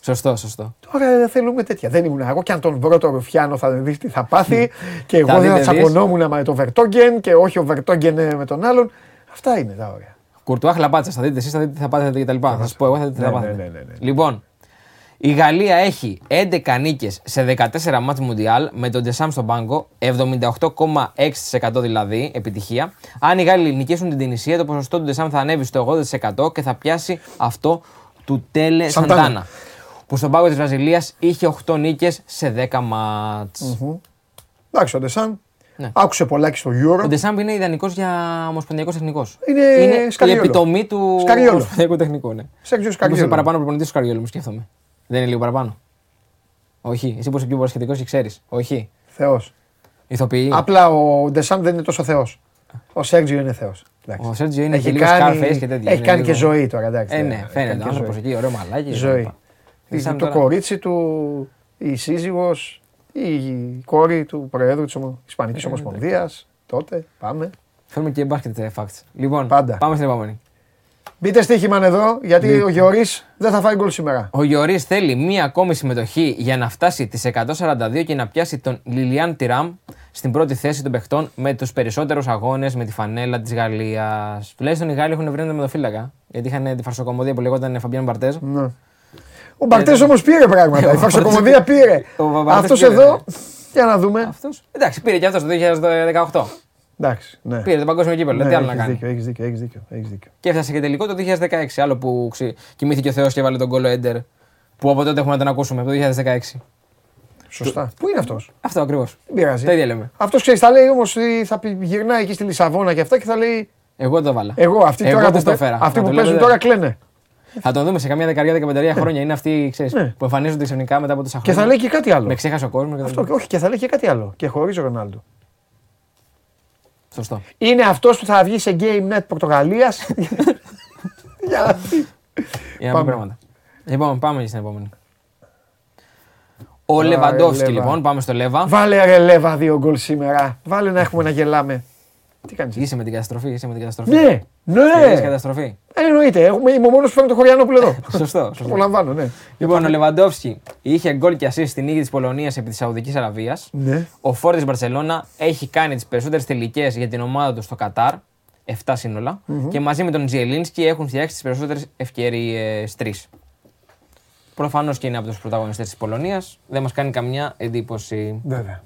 Σωστό, σωστό. Τώρα δεν θέλουμε τέτοια. Δεν ήμουν εγώ και αν τον βρω το Ρουφιάνο θα δεις τι θα πάθει. *laughs* και εγώ Θα δεν θα δείτε, δεις. τσακωνόμουν με τον Βερτόγγεν και όχι ο Βερτόγγεν ε, με τον άλλον. Αυτά είναι τα ωραία. Κουρτουά χλαπάτσα, θα δείτε εσείς, θα δείτε τι θα πάθετε και τα λοιπά. Θα σας πω εγώ, θα δείτε τι θα Ναι, πάθετε. ναι, ναι, ναι, ναι. Λοιπόν, η Γαλλία έχει 11 νίκες σε 14 μάτς Μουντιάλ με τον Ντεσάμ στον πάγκο, 78,6% δηλαδή επιτυχία. Αν οι Γάλλοι νικήσουν την Τινησία, το ποσοστό του Ντεσάμ θα ανέβει στο 80% και θα πιάσει αυτό του Τέλε Σαντάνα. Σαντάνα. Που στον πάγκο της Βραζιλίας είχε 8 νίκες σε 10 μάτς. Εντάξει, ο Ντεσάν Ναι. άκουσε πολλάκι στο Ο Euro. Ντεσάμπ είναι ιδανικός για ομοσπονδιακός τεχνικός. Είναι η Σκαριόλο. επιτομή του Σκαριόλο. ομοσπονδιακού τεχνικού. Ναι. Σέξιο Μήπως είναι Σκαριόλο. παραπάνω προπονητής του Σκαριόλου, μου σκέφτομαι. Δεν είναι λίγο παραπάνω. Όχι. Εσύ που είσαι πιο προσχετικό και ξέρεις. Όχι. Θεός. Ηθοποιοί. Απλά ο Ντεσάν δεν είναι τόσο θεός. Ο Σέργιο είναι θεός. Ο Σέρτζιο είναι και λίγο Scarface και τέτοια. Έχει είναι κάνει λίγο- και ζωή τώρα, εντάξει. Ε, ναι, ναι, έχει φαίνεται. κάνει και άνθρωπος ζωή. εκεί, ωραίο μαλάκι. και τα Ζωή. λοιπά. Σαν Το τώρα- κορίτσι του, η σύζυγος, η κόρη του Προέδρου της Ομο- Ισπανικής Ε, Ομοσπονδίας. Τότε, πάμε. Φέρουμε και μπάσκετ ε, facts. Λοιπόν, Πάντα. πάμε στην επόμενη. Μπείτε στοίχημα εδώ, γιατί ο Γεωργής δεν θα φάει γκολ σήμερα. Ο Γιωρή θέλει μία ακόμη συμμετοχή για να φτάσει τις 142 και να πιάσει τον Λιλιάν Τιραμ στην πρώτη θέση των παιχτών με τους περισσότερους αγώνες με τη φανέλα της Γαλλίας. Τουλάχιστον οι Γάλλοι έχουν βρει ένα μετοφύλακα. Γιατί είχαν τη φαρσοκομωδία που λεγόταν Φαμπιάν Μπαρτέζ. Ναι. Ο Μπαρτές όμως πήρε πράγματα, *laughs* η φαρσοκομωδία πήρε. Ο Μπαρτές Αυτός πήρε, εδώ, ναι. για να δούμε. Αυτός. Εντάξει, πήρε και αυτός το 2018. Εντάξει, ναι. Πήρε το παγκόσμιο κύπελο. Ναι, τι άλλο να έχεις κάνει. δίκιο, έχεις δίκιο, έχεις δίκιο, έχεις δίκιο. Και έφτασε και τελικό το 2016. Άλλο που ξυ... κοιμήθηκε ο Θεός και έβαλε τον κόλλο Έντερ. Που από τότε έχουμε να τον ακούσουμε, από το 2016. Σωστά. Πού είναι αυτός, Αυτό ακριβώς. δεν πειράζει. Τα ίδια λέμε. Αυτός ξέρεις, θα λέει όμως, ότι θα πει- γυρνάει εκεί στη Λισαβόνα και αυτά και θα λέει Εγώ το βάλα. εγώ, αυτοί Εγώ τώρα τους που, το παι- φέρα. αυτοί Να που το παίζουν λέτε. τώρα κλαίνε. Θα τον δούμε σε καμιά δεκαετία, δεκαπενταρία χρόνια. Είναι αυτοί ξέρεις, Ναι. που εμφανίζονται ξαφνικά μετά από τόσα Και χρόνια. θα λέει και κάτι άλλο. Με ξέχασε ο κόσμος. Αυτό, όχι, και θα λέει και κάτι άλλο. Και χωρίς Ρονάλντο. Σωστό. Είναι αυτός που θα βγει σε Game Net Πορτογαλίας. *laughs* Για να πει. Για να Πάμε. πούμε πράγματα. Λοιπόν, πάμε στην επόμενη. Ο Άρα, Λεβαντόφσκι, Λέβα. λοιπόν, πάμε στο Λέβα. Βάλε ρε Λέβα δύο γκολ σήμερα. Βάλε να έχουμε να γελάμε. Τι κάνεις. Είσαι με την καταστροφή, είσαι με την καταστροφή. Ναι, Θέλεις ναι. καταστροφή; Ε, εννοείται. Έχουμε, είμαι ο μόνος που φέρνει το Χωριανόπουλο εδώ. Σωστό. Το σωστό. απολαμβάνω, ναι. Λοιπόν, ο Λεβαντόφσκι είχε γκολ και assist στην νίκη της Πολωνίας επί της Σαουδικής Αραβίας. ναι. Ο Φόρ τη Μπαρσελόνα έχει κάνει τις περισσότερες τελικές για την ομάδα του στο Κατάρ. 7 συνολα Και μαζί με τον Τζιελίνσκι έχουν φτιάξει τις περισσότερες ευκαιρίες. Τρεις. Προφανώς και είναι από τους πρωταγωνιστές της Πολωνίας. Δεν μας κάνει καμιά εντύπωση. Βέβαια.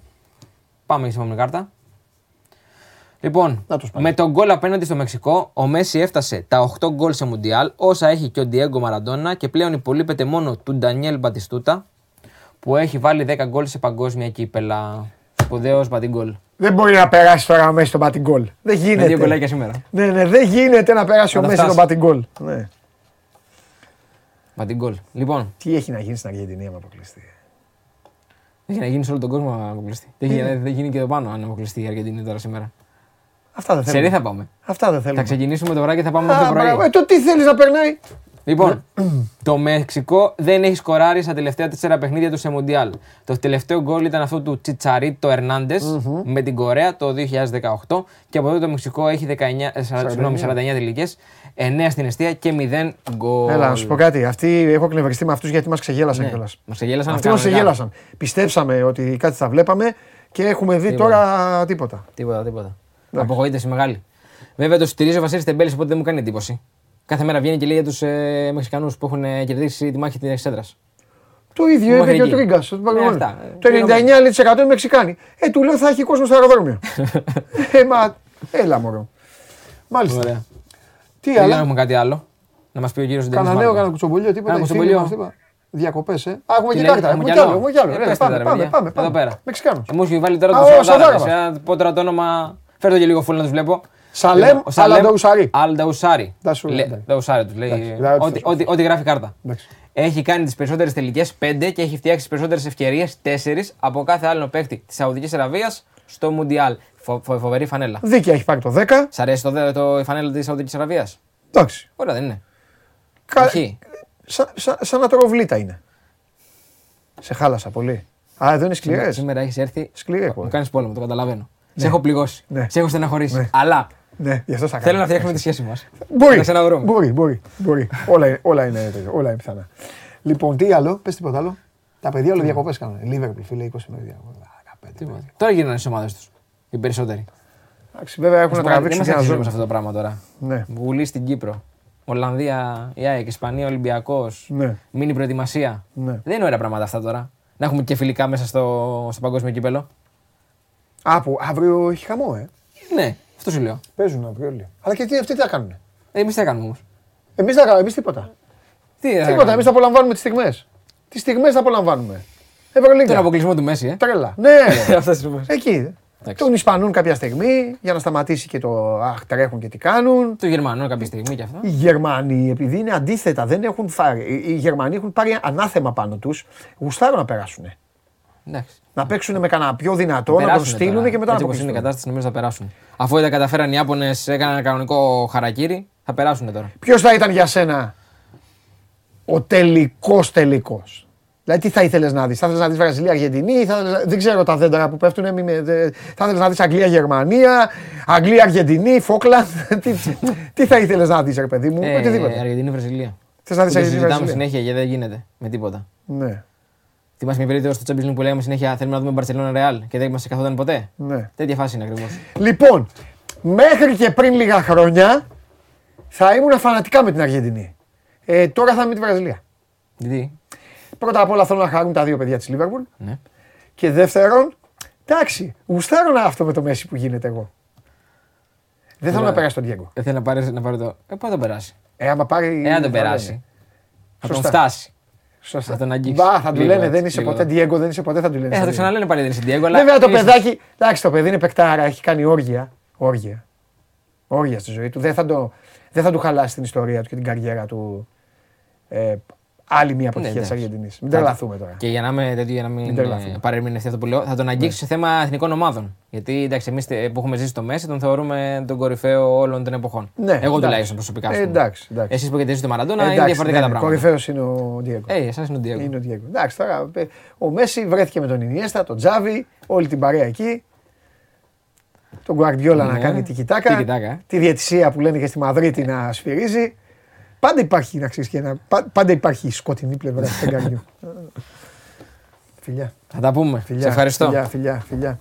Πάμε στην επόμενη κάρτα. Λοιπόν, Να τους πάμε. με τον γκολ απέναντι στο Μεξικό, ο Μέση έφτασε τα 8 γκολ σε Μουντιάλ, όσα έχει και ο Ντιέγκο Μαραντόνα και πλέον υπολείπεται μόνο του Ντανιέλ Μπατιστούτα, που έχει βάλει 10 γκολ σε παγκόσμια κύπελα. Σπουδαίος μπατιγκόλ. Δεν μπορεί να περάσει τώρα ο Μέση τον πατιγκόλ. Δεν Με δύο γίνεται. γκολάκια σήμερα. Ναι, ναι, δεν γίνεται να περάσει ο Να τα Μέση τον φτάσει. πατιγκόλ. Ναι. Μπατιγκόλ. Λοιπόν, Τι έχει να γίνει στην Αργεντινή άμα αποκλειστεί; έχει να γίνει σε όλο τον κόσμο να αποκλειστεί. Δεν γίνει, δεν γίνει και εδώ πάνω αν αποκλειστεί η Αργεντινή τώρα σήμερα. Αυτά δεν Σε θέλουμε. ρί θα πάμε; Αυτά δεν θέλουμε. Θα ξεκινήσουμε το βράδυ και θα πάμε Α, μέχρι το πρωί. μπράβο. Ε, το τι θέλεις να περνάει; Λοιπόν, το Μεξικό δεν έχει σκοράρει στα τελευταία τέσσερα παιχνίδια του σε Μουντιάλ. Το τελευταίο γκολ ήταν αυτό του Τσιτσαρίτο Ερνάντες με την Κορέα το 2018 και από τότε το Μεξικό έχει 19, ε, σα- συγγνώμη, 49 τελικέ, 9 στην αιστεία και 0 γκολ. Έλα, να σου πω κάτι. Αυτοί έχω κνευριστεί με αυτούς γιατί μας ξεγέλασαν Ναι, κιόλας. μας ξεγέλασαν Αυτοί μας κανονικά. ξεγέλασαν. Πιστέψαμε ότι κάτι θα βλέπαμε και έχουμε δει Τίποτα. τώρα τίποτα. Τίποτα, τίποτα. Απογοήτευση μεγάλη. Βέβαια το στηρίζει ο Βασίλης Τεμπέλης, οπότε δεν μου κάνει εντύπωση. Κάθε μέρα βγαίνει και λέει για τους ε, Μεξικανούς που έχουν ε, κερδίσει τη μάχη της Εξέδρας. Το ίδιο είπε Μέχρι και ο εκεί. Τρίγκας. Ναι, αυτά. Το 99% είναι Μεξικάνοι. Ε, του λέω θα έχει κόσμο στο αεροδρόμιο. *laughs* ε, μα έλα μωρό. Μάλιστα. Ωραία. Τι Δεν άλλο; έχουμε κάτι άλλο. Να μας πει ο κύριος Ντένις. Κάνα νέο, κάνα κουτσομπολιό, τίποτα. Κάνα οι φίλοι κουτσομπολιό. μας, τίποτα. Διακοπές, ε. Α, έχουμε Τι και λέει, κάρτα. έχουμε Έχουμε κι κι άλλο. άλλο. Έχουμε κι άλλο. Ε, Ρε, πέστε Πάμε, τα, ρε, πάμε, παιδιά. πάμε. Εδώ πάμε. πέρα. Μεξικάνος. Μου έχει βάλει τώρα Α, το ο Σαλαδάρας. Σαλαδάρας. Ένα πω τώρα το όνομα. Φέρ το και λίγο φούλα να τους βλέπω. Σαλέμ Ο Σαλέμ Αλανταουσάρι. Αλνταουσάρι. Ντασου- Λε- εντάξει. Νταουσάρι τους λέει. Εντάξει, δηλαδή, Ό,τι- Ό,τι ό,τι γράφει κάρτα. Εντάξει. Έχει κάνει τις περισσότερες τελικές 5 και έχει φτιάξει τις περισσότερες ευκαιρίες 4 από κάθε άλλο παίκτη της Σαουδικής Αραβίας στο Μουντιάλ. Φο, φο- φοβερή φανέλα. Δίκαια έχει πάρει το 10. Σ' αρέσει το, δε- το, η φανέλα της Σαουδικής Αραβίας; Εντάξει. Ωραία, δεν είναι. Κα- Όχι. Σαν, σαν, σαν ατροβλήτα είναι. Σε χάλασα πολύ. Α, εδώ είναι σκληρές. Σήμερα έχεις έρθει. Σκληρή έχω. Μου κάνεις πόλεμο, το καταλαβαίνω. Σε έχω πληγώσει. Ναι. Σε έχω στεναχωρήσει. Ναι. Αλλά Ναι, γι' αυτό θα κάνω. θέλω να φτιάξουμε τη σχέση μας. Μπορεί. Να ξαναβρούμε. Μπορεί, μπορεί. μπορεί. όλα, είναι- όλα, είναι, τέτοιο, όλα είναι πιθανά. Λοιπόν, τι άλλο, πες τίποτα άλλο. Τα παιδιά όλα διακοπές κάνουν. Λίβερπουλ, φίλε, 20 μέρε διακοπέ. Τίποτα. Τώρα γίνανε στις ομάδες τους. Οι περισσότεροι. Εντάξει, βέβαια έχουν να Δεν τραβήξουν μα και να αφήνουμε ζουν. σε αυτό το πράγμα τώρα. Ναι, Βουλή στην Κύπρο. Ολλανδία, η ΑΕΚ, Ισπανία, Ολυμπιακός. ναι, Μίνι προετοιμασία. ναι. Δεν είναι ωραία πράγματα αυτά τώρα. Να έχουμε και φιλικά μέσα στο, στο παγκόσμιο κύπελο. Α, που αύριο έχει χαμό, ε. Ναι, αυτό σου λέω. Παίζουν αύριο όλοι. Αλλά και τι, αυτοί τι θα κάνουν. Εμείς τι κάνουμε όμως; Εμείς θα κάνουμε, εμείς τίποτα. Τι θα Τίποτα, εμείς θα απολαμβάνουμε τις στιγμές. Τις στιγμές θα απολαμβάνουμε. Ευρωλίγκα. Τον αποκλεισμό του Μέση, ε. Τρέλα. *laughs* Ναι, ρε. Αυτά τι στιγμές. εκεί. Εντάξει. Τον Ισπανούν κάποια στιγμή για να σταματήσει και το αχ, τρέχουν και τι κάνουν. Του Γερμανού κάποια στιγμή και αυτό. Οι Γερμανοί, επειδή είναι αντίθετα, δεν έχουν φάρει. οι- Οι Γερμανοί έχουν πάρει ανάθεμα πάνω τους. Γουστάρουν να περάσουν. Εντάξει. Να παίξουν με κανένα πιο δυνατό, να τον Περάσουνε στείλουν τώρα. και μετά να Έτσι όπως είναι η αποκλειστούν. κατάσταση, νομίζω θα περάσουν. Αφού δεν τα καταφέραν οι Ιάπωνες, έκαναν ένα κανονικό χαρακύρι, θα περάσουν τώρα. Ποιος θα ήταν για σένα ο τελικός τελικός; Δηλαδή, τι θα ήθελες να δεις, Θα ήθελες να δεις Βραζιλία-Αργεντινή, ή θα ήθελες- δεν ξέρω τα δέντρα που πέφτουν. Μη, με- δε- θα ήθελες να δεις Αγγλία-Γερμανία, Αγγλία-Αργεντινή, Φόκλαντ. *laughs* τι, τι θα ήθελες να δεις, ρε παιδί μου, Ε, οτιδήποτε. Αργεντινή, Βραζιλία. Θες να δεις Το συζητάμε Αγγλία-Βραζιλία. συνέχεια γιατί δεν γίνεται με τίποτα. Ναι, Θυμάσαι μια περίπτωση στο Champions League που λέγαμε συνέχεια θέλουμε να δούμε Barcelona Real και δεν μας καθόταν ποτέ; ναι. Τέτοια φάση είναι ακριβώς. Λοιπόν, μέχρι και πριν λίγα χρόνια θα ήμουν φανατικά με την Αργεντινή. Ε, τώρα θα είμαι με τη Βραζιλία. Γιατί; Πρώτα απ' όλα θέλω να χαρούν τα δύο παιδιά της Λίβερπουλ. Ναι. Και δεύτερον, εντάξει, γουστάρω να αυτό με το Μέση που γίνεται εγώ. Δεν θέλω Ωραία. να περάσει τον Diego. Δεν θέλει να πάρει, να πάρει το. Ε, πότε τον περάσει; Ε, άμα πάρει. Ε, αν τον θα περάσει. λένε. Θα τον Σωστά. φτάσει. Σωστά. Θα τον αγγίξεις. Μπα, θα του Λίγο λένε έτσι, δεν είσαι λίγο ποτέ Diego, δεν είσαι ποτέ, θα του λένε. Ε, θα το Diego. ξαναλένε πάλι δεν είσαι Diego, αλλά. Βέβαια το είναι- παιδάκι, εντάξει, το παιδί είναι παικτάρα, έχει κάνει όργια. Όργια. Όργια στη ζωή του. Δεν θα, το, δεν θα του χαλάσει την ιστορία του και την καριέρα του. Ε, άλλη μια αποτυχία τη εντάξει. Αργεντινή. Μην τρελαθούμε τώρα. Και για να, είμαι τέτοιο, για να μην τρελαθούμε. ε, παρεμηνευτεί αυτό που λέω, θα τον αγγίξει σε θέμα εθνικών ομάδων. Γιατί εντάξει, εμείς που έχουμε ζήσει το Μέση τον θεωρούμε τον κορυφαίο όλων των εποχών. Ναι, Εγώ εντάξει. τουλάχιστον προσωπικά. ας Ε, πούμε. εντάξει, εντάξει. Εσείς που έχετε ζήσει το Μαραντόνα είναι Εντάξει, διαφορετικά ναι, τα πράγματα. Κορυφαίος είναι ο Diego. Ε, εσάς είναι ο Diego. Είναι ο Diego. Εντάξει, τώρα ε, ο Μέση βρέθηκε με τον Ινιέστα, τον Τζάβι, όλη την παρέα εκεί. Τον Γκουαρδιόλα να Ναι. κάνει τη κοιτάκα. Τικιτάκα, ε. Τη διαιτησία που λένε και στη Μαδρίτη να σφυρίζει. Πάντα υπάρχει, να ξέρεις, και ένα, πα- πάντα υπάρχει η σκοτεινή πλευρά του φεγγαριού. *laughs* φιλιά, Θα τα πούμε. φιλιά. Σε ευχαριστώ. Φιλιά, φιλιά, φιλιά.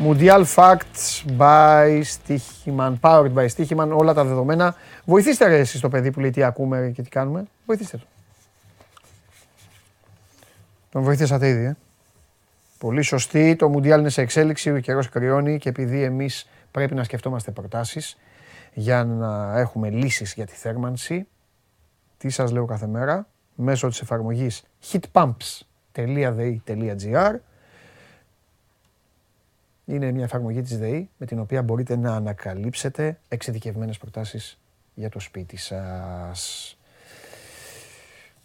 Mundial Facts by Stichiman, powered by Stichiman, όλα τα δεδομένα. Βοηθήστε ρε εσείς το παιδί που λέει τι ακούμε και τι κάνουμε. Βοηθήστε το. Τον βοηθήσατε ήδη, ε. Πολύ σωστή. Το Mundial είναι σε εξέλιξη, ο καιρός κρυώνει και επειδή εμείς πρέπει να σκεφτόμαστε προτάσεις για να έχουμε λύσεις για τη θέρμανση, τι σας λέω κάθε μέρα, μέσω της εφαρμογής heatpumps.de.gr είναι μια εφαρμογή της ΔΕΗ με την οποία μπορείτε να ανακαλύψετε εξειδικευμένες προτάσεις για το σπίτι σας.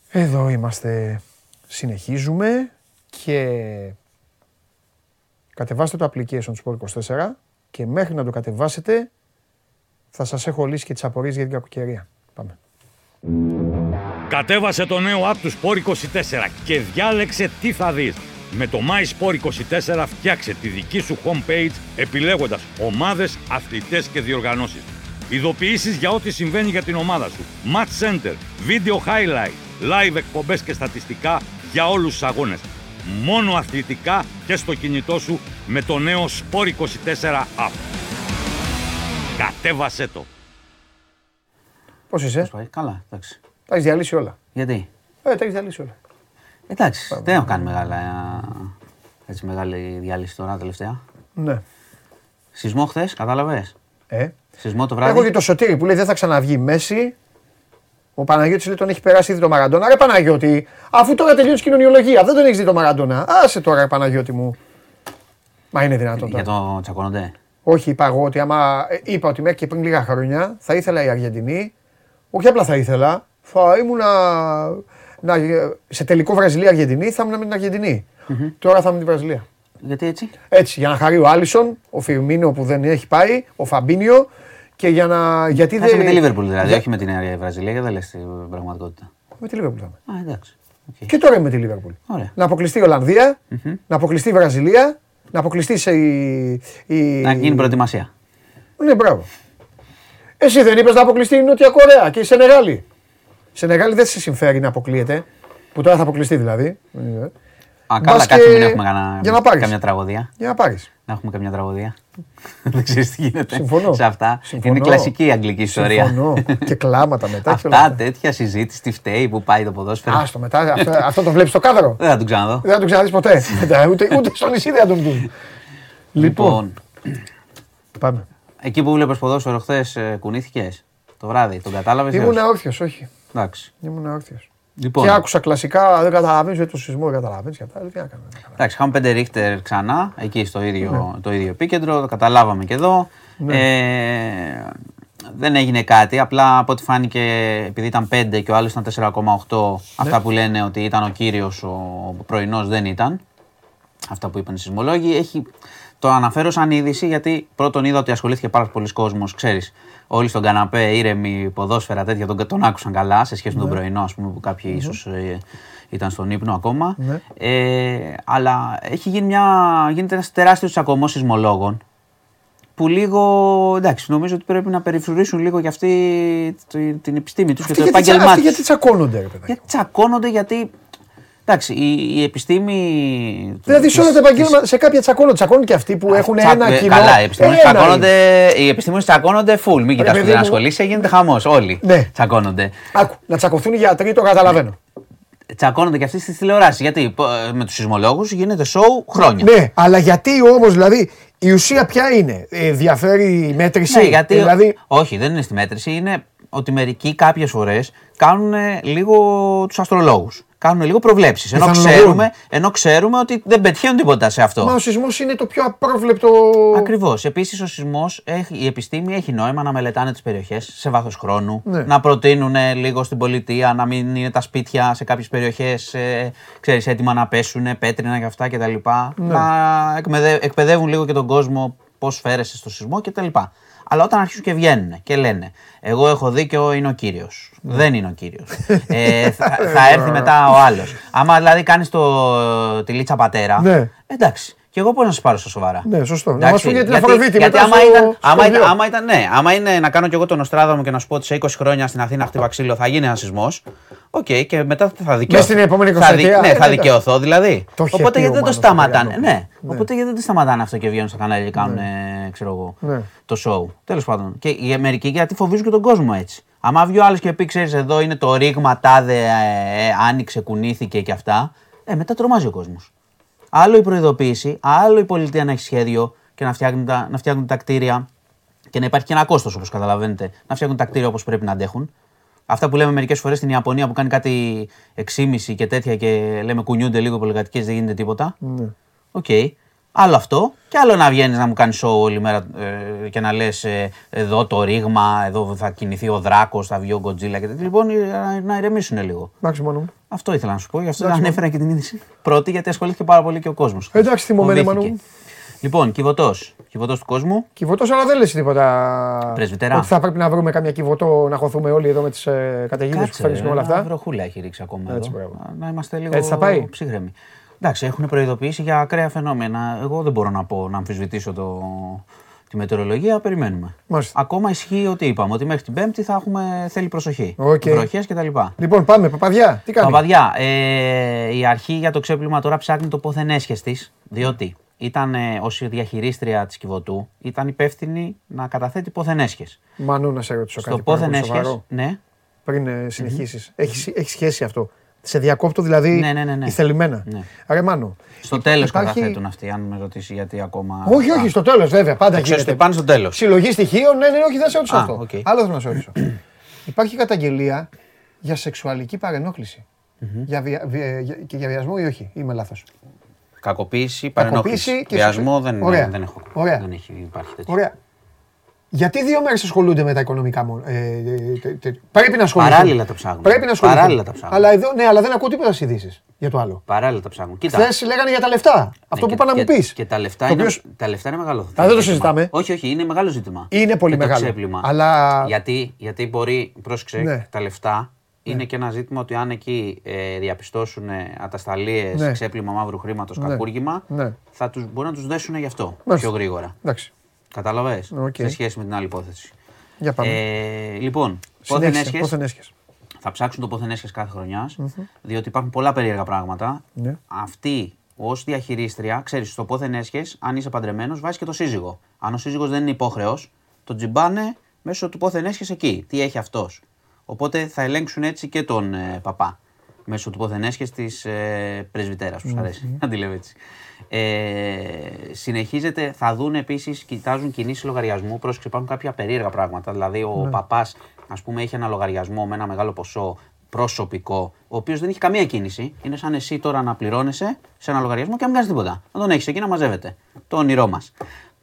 Εδώ είμαστε. Συνεχίζουμε και κατεβάστε το application του Sport24 και μέχρι να το κατεβάσετε θα σας έχω λύσει και τις απορίες για την κακοκαιρία. Πάμε. Κατέβασε το νέο app του Sport24 και διάλεξε τι θα δεις. Με το MySport24 φτιάξε τη δική σου homepage επιλέγοντας ομάδες, αθλητές και διοργανώσεις. Ειδοποιήσεις για ό,τι συμβαίνει για την ομάδα σου. Match Center, Video Highlight, Live εκπομπές και στατιστικά για όλους τους αγώνες. Μόνο αθλητικά και στο κινητό σου με το νέο Sport24 app. Κατέβασέ το. Πώς είσαι, Πώς πάει; Καλά, εντάξει. τα έχεις διαλύσει όλα. Γιατί; Ε, τα έχεις διαλύσει όλα. Εντάξει, δεν έχω κάνει μεγάλα, έτσι, μεγάλη διάλυση τώρα τελευταία. Ναι. Σεισμό χθες, κατάλαβες; Ε. Σεισμό το βράδυ. Έχω και το Σωτήρι που λέει δεν θα ξαναβγεί Μέση. Ο Παναγιώτης λέει τον έχει περάσει ήδη το Μαραντόνα. Ρε Παναγιώτη, αφού τώρα τελειώνει η κοινωνιολογία, δεν τον έχεις δει το Μαραντόνα. Άσε τώρα, ρε Παναγιώτη μου. Μα είναι δυνατόν Για τώρα. το τσακώνονται. Όχι, είπα εγώ ότι άμα. ε, Είπα ότι μέχρι και πριν λίγα χρόνια θα ήθελα η Αργεντινή. Όχι απλά θα ήθελα. Θα ήμουνα. Να, σε τελικό Βραζιλία-Αργεντινή θα ήμουν με την αργεντινη Τώρα θα είμαι με τη Βραζιλία. Γιατί έτσι; Έτσι, για να χαρεί ο Άλισον, ο Φιρμίνο που δεν έχει πάει, ο Φαμπίνιο και για να. Γιατί Κάτσε με δεν. τη Λίβερπουλ δηλαδή, Για- όχι με την ε, Βραζιλία, γιατί δεν λες την πραγματικότητα. Με τη Λίβερπουλ θα είμαι. Α, εντάξει. Οκ. Και τώρα είμαι με τη Λίβερπουλ. Ωραία. Να αποκλειστεί η Ολλανδία, να αποκλειστεί η Βραζιλία, να αποκλειστεί σε η. η... Να γίνει προετοιμασία. Ναι, μπράβο. Εσύ δεν είπες να αποκλειστεί η Νότια Κορέα και η Σενεγάλη. Η Σενεγάλη δεν σε συμφέρει να αποκλείεται. Που τώρα θα αποκλειστεί δηλαδή. Ε, Α, καλά, Μπας κάτσε και- μην έχουμε κανένα- για να πάρεις. καμιά τραγωδία. Για να πάρεις. Να έχουμε καμιά τραγωδία. *laughs* δεν ξέρεις τι γίνεται Συμφωνώ. σε αυτά. Συμφωνώ. Είναι κλασική η αγγλική ιστορία. Συμφωνώ. και κλάματα *laughs* μετά. και όλα Αυτά αυτά. τέτοια συζήτηση, τι φταίει που πάει το ποδόσφαιρο. Άστο μετά. Αυτό, αυτό το βλέπεις στο κάδρο. Δεν θα τον ξαναδώ. Δεν θα τον ξαναδείς ποτέ. *laughs* Μετά, ούτε, ούτε στο νησί δεν θα τον δουν. Λοιπόν, πάμε. εκεί που βλέπεις ποδόσφαιρο χθες, κουνήθηκες το βράδυ. Τον κατάλαβες. Ήμουν όρθιο, όχι. Εντάξει. Ήμουν όρθιος. Λοιπόν, Και άκουσα κλασικά, δεν καταλαβαίνεις γιατί το σεισμό, δεν καταλαβαίνεις και αυτά. Τι να κάνω. δεν κάνω. εντάξει, είχαμε πέντε ρίχτερ ξανά, εκεί στο ίδιο, το ίδιο επίκεντρο. Το καταλάβαμε και εδώ. Ε, δεν έγινε κάτι. Απλά από ό,τι φάνηκε, επειδή ήταν 5 και ο άλλος ήταν 4,8, αυτά που λένε ότι ήταν ο κύριος, ο πρωινός δεν ήταν. Αυτά που είπαν οι σεισμολόγοι. Έχει, το αναφέρω σαν είδηση γιατί πρώτον είδα ότι ασχολήθηκε πάρα πολλοί κόσμος. Ξέρεις, όλοι στον καναπέ, ήρεμοι, ποδόσφαιρα τέτοια, τον, τον άκουσαν καλά σε σχέση με τον πρωινό, ας πούμε, που κάποιοι ίσως ε, ήταν στον ύπνο ακόμα. Ναι. Ε, αλλά έχει γίνει μια, γίνεται ένας τεράστιος τσακωμό σεισμολόγων που λίγο, εντάξει, νομίζω ότι πρέπει να περιφρουρήσουν λίγο για αυτή τη- την επιστήμη τους και Αυτοί το γιατί, τσα- επάγγελμά αυτοί τους. γιατί τσακώνονται, ρε παιδάκι. Γιατί τσακώνονται γιατί, εντάξει, η, η επιστήμη... Δηλαδή σε όλα τα της- επαγγέλματα, σε κάποια τσακώνονται. Τσακώνουν και αυτοί που έχουν Τσακ- ένα ε, κοινό. Καλά, οι επιστήμονες Ένα τσακώνονται, οι επιστήμονες τσακώνονται full. Μην κοιτάς που παιδί δεν μου. ασχολείσαι, γίνεται χαμός. Όλοι Ναι. τσακώνονται. Άκου, να τσακωθούν οι γιατροί, το καταλαβαίνω. Τσακώνονται και αυτοί στις τηλεοράσεις. Γιατί πο- με τους σεισμολόγους γίνεται show χρόνια. Ναι, αλλά γιατί όμως, δηλαδή, η ουσία ποια είναι; Ε, διαφέρει η μέτρηση; Ναι, γιατί. Δηλαδή, Όχι, δεν είναι στη μέτρηση. Είναι ότι μερικοί κάποιες φορές κάνουν λίγο τους αστρολόγους. Κάνουν λίγο προβλέψεις. Ενώ, Πιθανολογούν. ξέρουμε, ενώ ξέρουμε ότι δεν πετυχαίνουν τίποτα σε αυτό. μα ο σεισμός είναι το πιο απρόβλεπτο. Ακριβώς. Επίσης, ο σεισμός, η επιστήμη έχει νόημα να μελετάνε τις περιοχές σε βάθος χρόνου, Ναι. να προτείνουν λίγο στην πολιτεία να μην είναι τα σπίτια σε κάποιες περιοχές ξέρεις, έτοιμα να πέσουν, πέτρινα και αυτά κτλ. Ναι. Να εκμεδε- εκπαιδεύουν λίγο και τον κόσμο πώς φέρεσαι στο σεισμό κτλ. Αλλά όταν αρχίσουν και βγαίνουν και λένε, Εγώ έχω δίκιο, είναι ο κύριος. Ναι. Δεν είναι ο κύριος. ε, θα, θα έρθει μετά ο άλλος. Άμα δηλαδή κάνεις τη Λίτσα Πατέρα. Ναι. Εντάξει. Και εγώ πώς να σας πάρω στα σοβαρά; Ναι, σωστό. Να Εντάξει, μας πουν για την γιατί- Αφροδίτη γιατί μετά άμα στο- ήταν, στο άμα, ήταν, βιό. άμα ήταν, ναι, άμα είναι να κάνω κι εγώ τον Νοστράδαμο και να σου πω ότι σε 20 χρόνια στην Αθήνα χτύπα ξύλο θα γίνει ένας σεισμός. Οκ, και μετά θα δικαιωθώ. Μες στην επόμενη θα, δι- 20 ναι, ε, θα ναι, δικαιωθώ δηλαδή. Το είχε πει Οπότε ο γιατί δεν το Μάνος σταματάνε; Παπαγιάννου. Ναι, οπότε γιατί δεν το σταματάνε αυτό και βγαίνουν στα κανάλια και κάνουν, ε, ξέρω εγώ, Ναι. το show. Τέλος πάντων. Και μερικοί γιατί φοβίζουν και τον κόσμο έτσι. Άμα βγει ο άλλος και πει, ξέρεις, εδώ είναι το ρήγμα, τάδε, ε, ε, άνοιξε, κουνήθηκε και αυτά. Ε, μετά τρομάζει ο κόσμος. Άλλο η προειδοποίηση, άλλο η πολιτεία να έχει σχέδιο και να φτιάχνουν τα, να φτιάχνουν τα κτίρια και να υπάρχει και ένα κόστος όπως καταλαβαίνετε. Να φτιάχνουν τα κτίρια όπως πρέπει να αντέχουν. Αυτά που λέμε μερικές φορές στην Ιαπωνία που κάνει κάτι 6,5 και τέτοια και λέμε κουνιούνται λίγο πολυκατοικίες, δεν γίνεται τίποτα. Ναι. Οκ. Άλλο αυτό. Και άλλο να βγαίνεις να μου κάνεις show όλη μέρα ε, και να λες εδώ το ρήγμα, εδώ θα κινηθεί ο Δράκος, θα βγει ο Γκοτζίλα και τέτοια. Λοιπόν, να, να ηρεμήσουν λίγο. Εντάξει Μάνο μου. Αυτό ήθελα να σου πω. Γι' αυτό ανέφερα και την είδηση πρώτη, γιατί ασχολήθηκε πάρα πολύ και ο κόσμος. Εντάξει, θυμωμένη Μάνο μου. Λοιπόν, κιβωτός. Κιβωτός του κόσμου. Κιβωτός, αλλά δεν λες τίποτα. Πρεσβυτέρα. Ότι θα πρέπει να βρούμε καμιά κιβωτό να χωθούμε όλοι εδώ με τις ε, καταιγίδες που φέρνει και όλα αυτά. Βροχούλα έχει ρίξει ακόμα. Έτσι, εδώ. μπράβο. Να είμαστε λίγο Έτσι θα πάει; ψύχραιμοι. Εντάξει, έχουν προειδοποιήσει για ακραία φαινόμενα. Εγώ δεν μπορώ να πω να αμφισβητήσω το, τη μετεωρολογία. Περιμένουμε. Μάλιστα. Ακόμα ισχύει ότι είπαμε ότι μέχρι την Πέμπτη θα έχουμε θέλει προσοχή. Οκ. Βροχές κτλ. Λοιπόν, πάμε, παπαδιά. Τι κάνεις; Παπαδιά, ε, η αρχή για το ξέπλυμα τώρα ψάχνει το πόθεν έσχες της, διότι ήταν ε, ως διαχειρίστρια της Κιβωτού, ήταν υπεύθυνη να καταθέτει πόθεν έσχες. Μάνο, να σε ρωτήσω Στο κάτι πόθεν πάρα πολύ έσχες, σοβαρό, ναι, πριν ε, συνεχίσεις. Έχεις, έχεις σχέση αυτό. Σε διακόπτω δηλαδή Ναι, ναι, ναι, ναι. ηθελημένα. Ναι. Ρε Μάνο. στο τέλος Υπάρχει- καταθέτουν αυτοί, αν με ρωτήσει γιατί ακόμα... Όχι, όχι, στο τέλος βέβαια. Πάντα ξέρεις γίνεται. ότι πάνε στο τέλος. Συλλογή στοιχείων, ναι, ναι, όχι, δεν σε ρωτήσω Α, αυτό. οκ. Άλλος θέλω να σε ρωτήσω. Υπάρχει καταγγελία για σεξουαλική παρενόχληση. Για βια, βια- για- και για βιασμό ή όχι, είμαι λάθος. Κακοποίηση, παρενόχληση. Κακοποίηση και Βιασμό σεξου- δεν, Ωραία. δεν έχω. Ωραία. Δεν έχει υπάρχει τέτοιο. Ωραία. Γιατί δύο μέρες ασχολούνται με τα οικονομικά μόνο. Ε, ε, τε- τε- πρέπει να ασχοληθούν. Παράλληλα τα ψάχνουν. Πρέπει να ασχοληθούν. Παράλληλα τα ψάχνουν. Αλλά εδώ, ναι, αλλά δεν ακούω τίποτα στις ειδήσεις για το άλλο. Παράλληλα τα ψάχνουν. Κοίτα. Χθες λέγανε για τα λεφτά. Αυτό Ναι, που και- πάνε να μου και- πεις. Και τα λεφτά, Το είναι, οποίο- τα λεφτά είναι μεγάλο. δεν το ζήτημα. συζητάμε. Όχι, όχι, είναι μεγάλο ζήτημα. Είναι πολύ Και το μεγάλο. ξέπλυμα. Αλλά- Γιατί, γιατί μπορεί, πρόσεξε, Ναι. τα λεφτά είναι και ένα ζήτημα ότι αν εκεί ε, διαπιστώσουν ατασθαλίες, Ναι. ξέπλυμα μαύρου χρήματος, Ναι. κακούργημα, Ναι. θα τους, μπορεί να τους δέσουν γι' αυτό Μάλιστα. πιο γρήγορα. Εντάξει. Κατάλαβες; Οκ. Σε σχέση με την άλλη υπόθεση. Για πάμε. Ε, λοιπόν, Συνέχισε, πόθεν έσχες, πόθεν έσχες. θα ψάξουν το πόθεν έσχες κάθε χρονιάς, διότι υπάρχουν πολλά περίεργα πράγματα. Ναι. Αυτή ως διαχειρίστρια, ξέρεις, στο πόθεν έσχες, αν είσαι παντρεμένος, βάζεις και το σύζυγο. Αν ο σύζυγος δεν είναι υπόχρεος, το τζιμπάνε μέσω του πόθεν έσχες εκεί. Τι έχει αυτός; Οπότε θα ελέγξουν έτσι και τον ε, παπά. Μέσω του πόθεν έσχες της ε, πρεσβυτέρας, που σου αρέσει. Να τη λέω έτσι. Ε, συνεχίζεται, θα δουν επίσης, κοιτάζουν κινήσεις λογαριασμού. Πρόσεξε, υπάρχουν κάποια περίεργα πράγματα. Δηλαδή, ο παπάς, ας πούμε, έχει ένα λογαριασμό με ένα μεγάλο ποσό προσωπικό, ο οποίος δεν έχει καμία κίνηση. Είναι σαν εσύ τώρα να πληρώνεσαι σε ένα λογαριασμό και να μην κάνεις τίποτα. Να τον έχεις εκεί να μαζεύεται. Το όνειρό μας.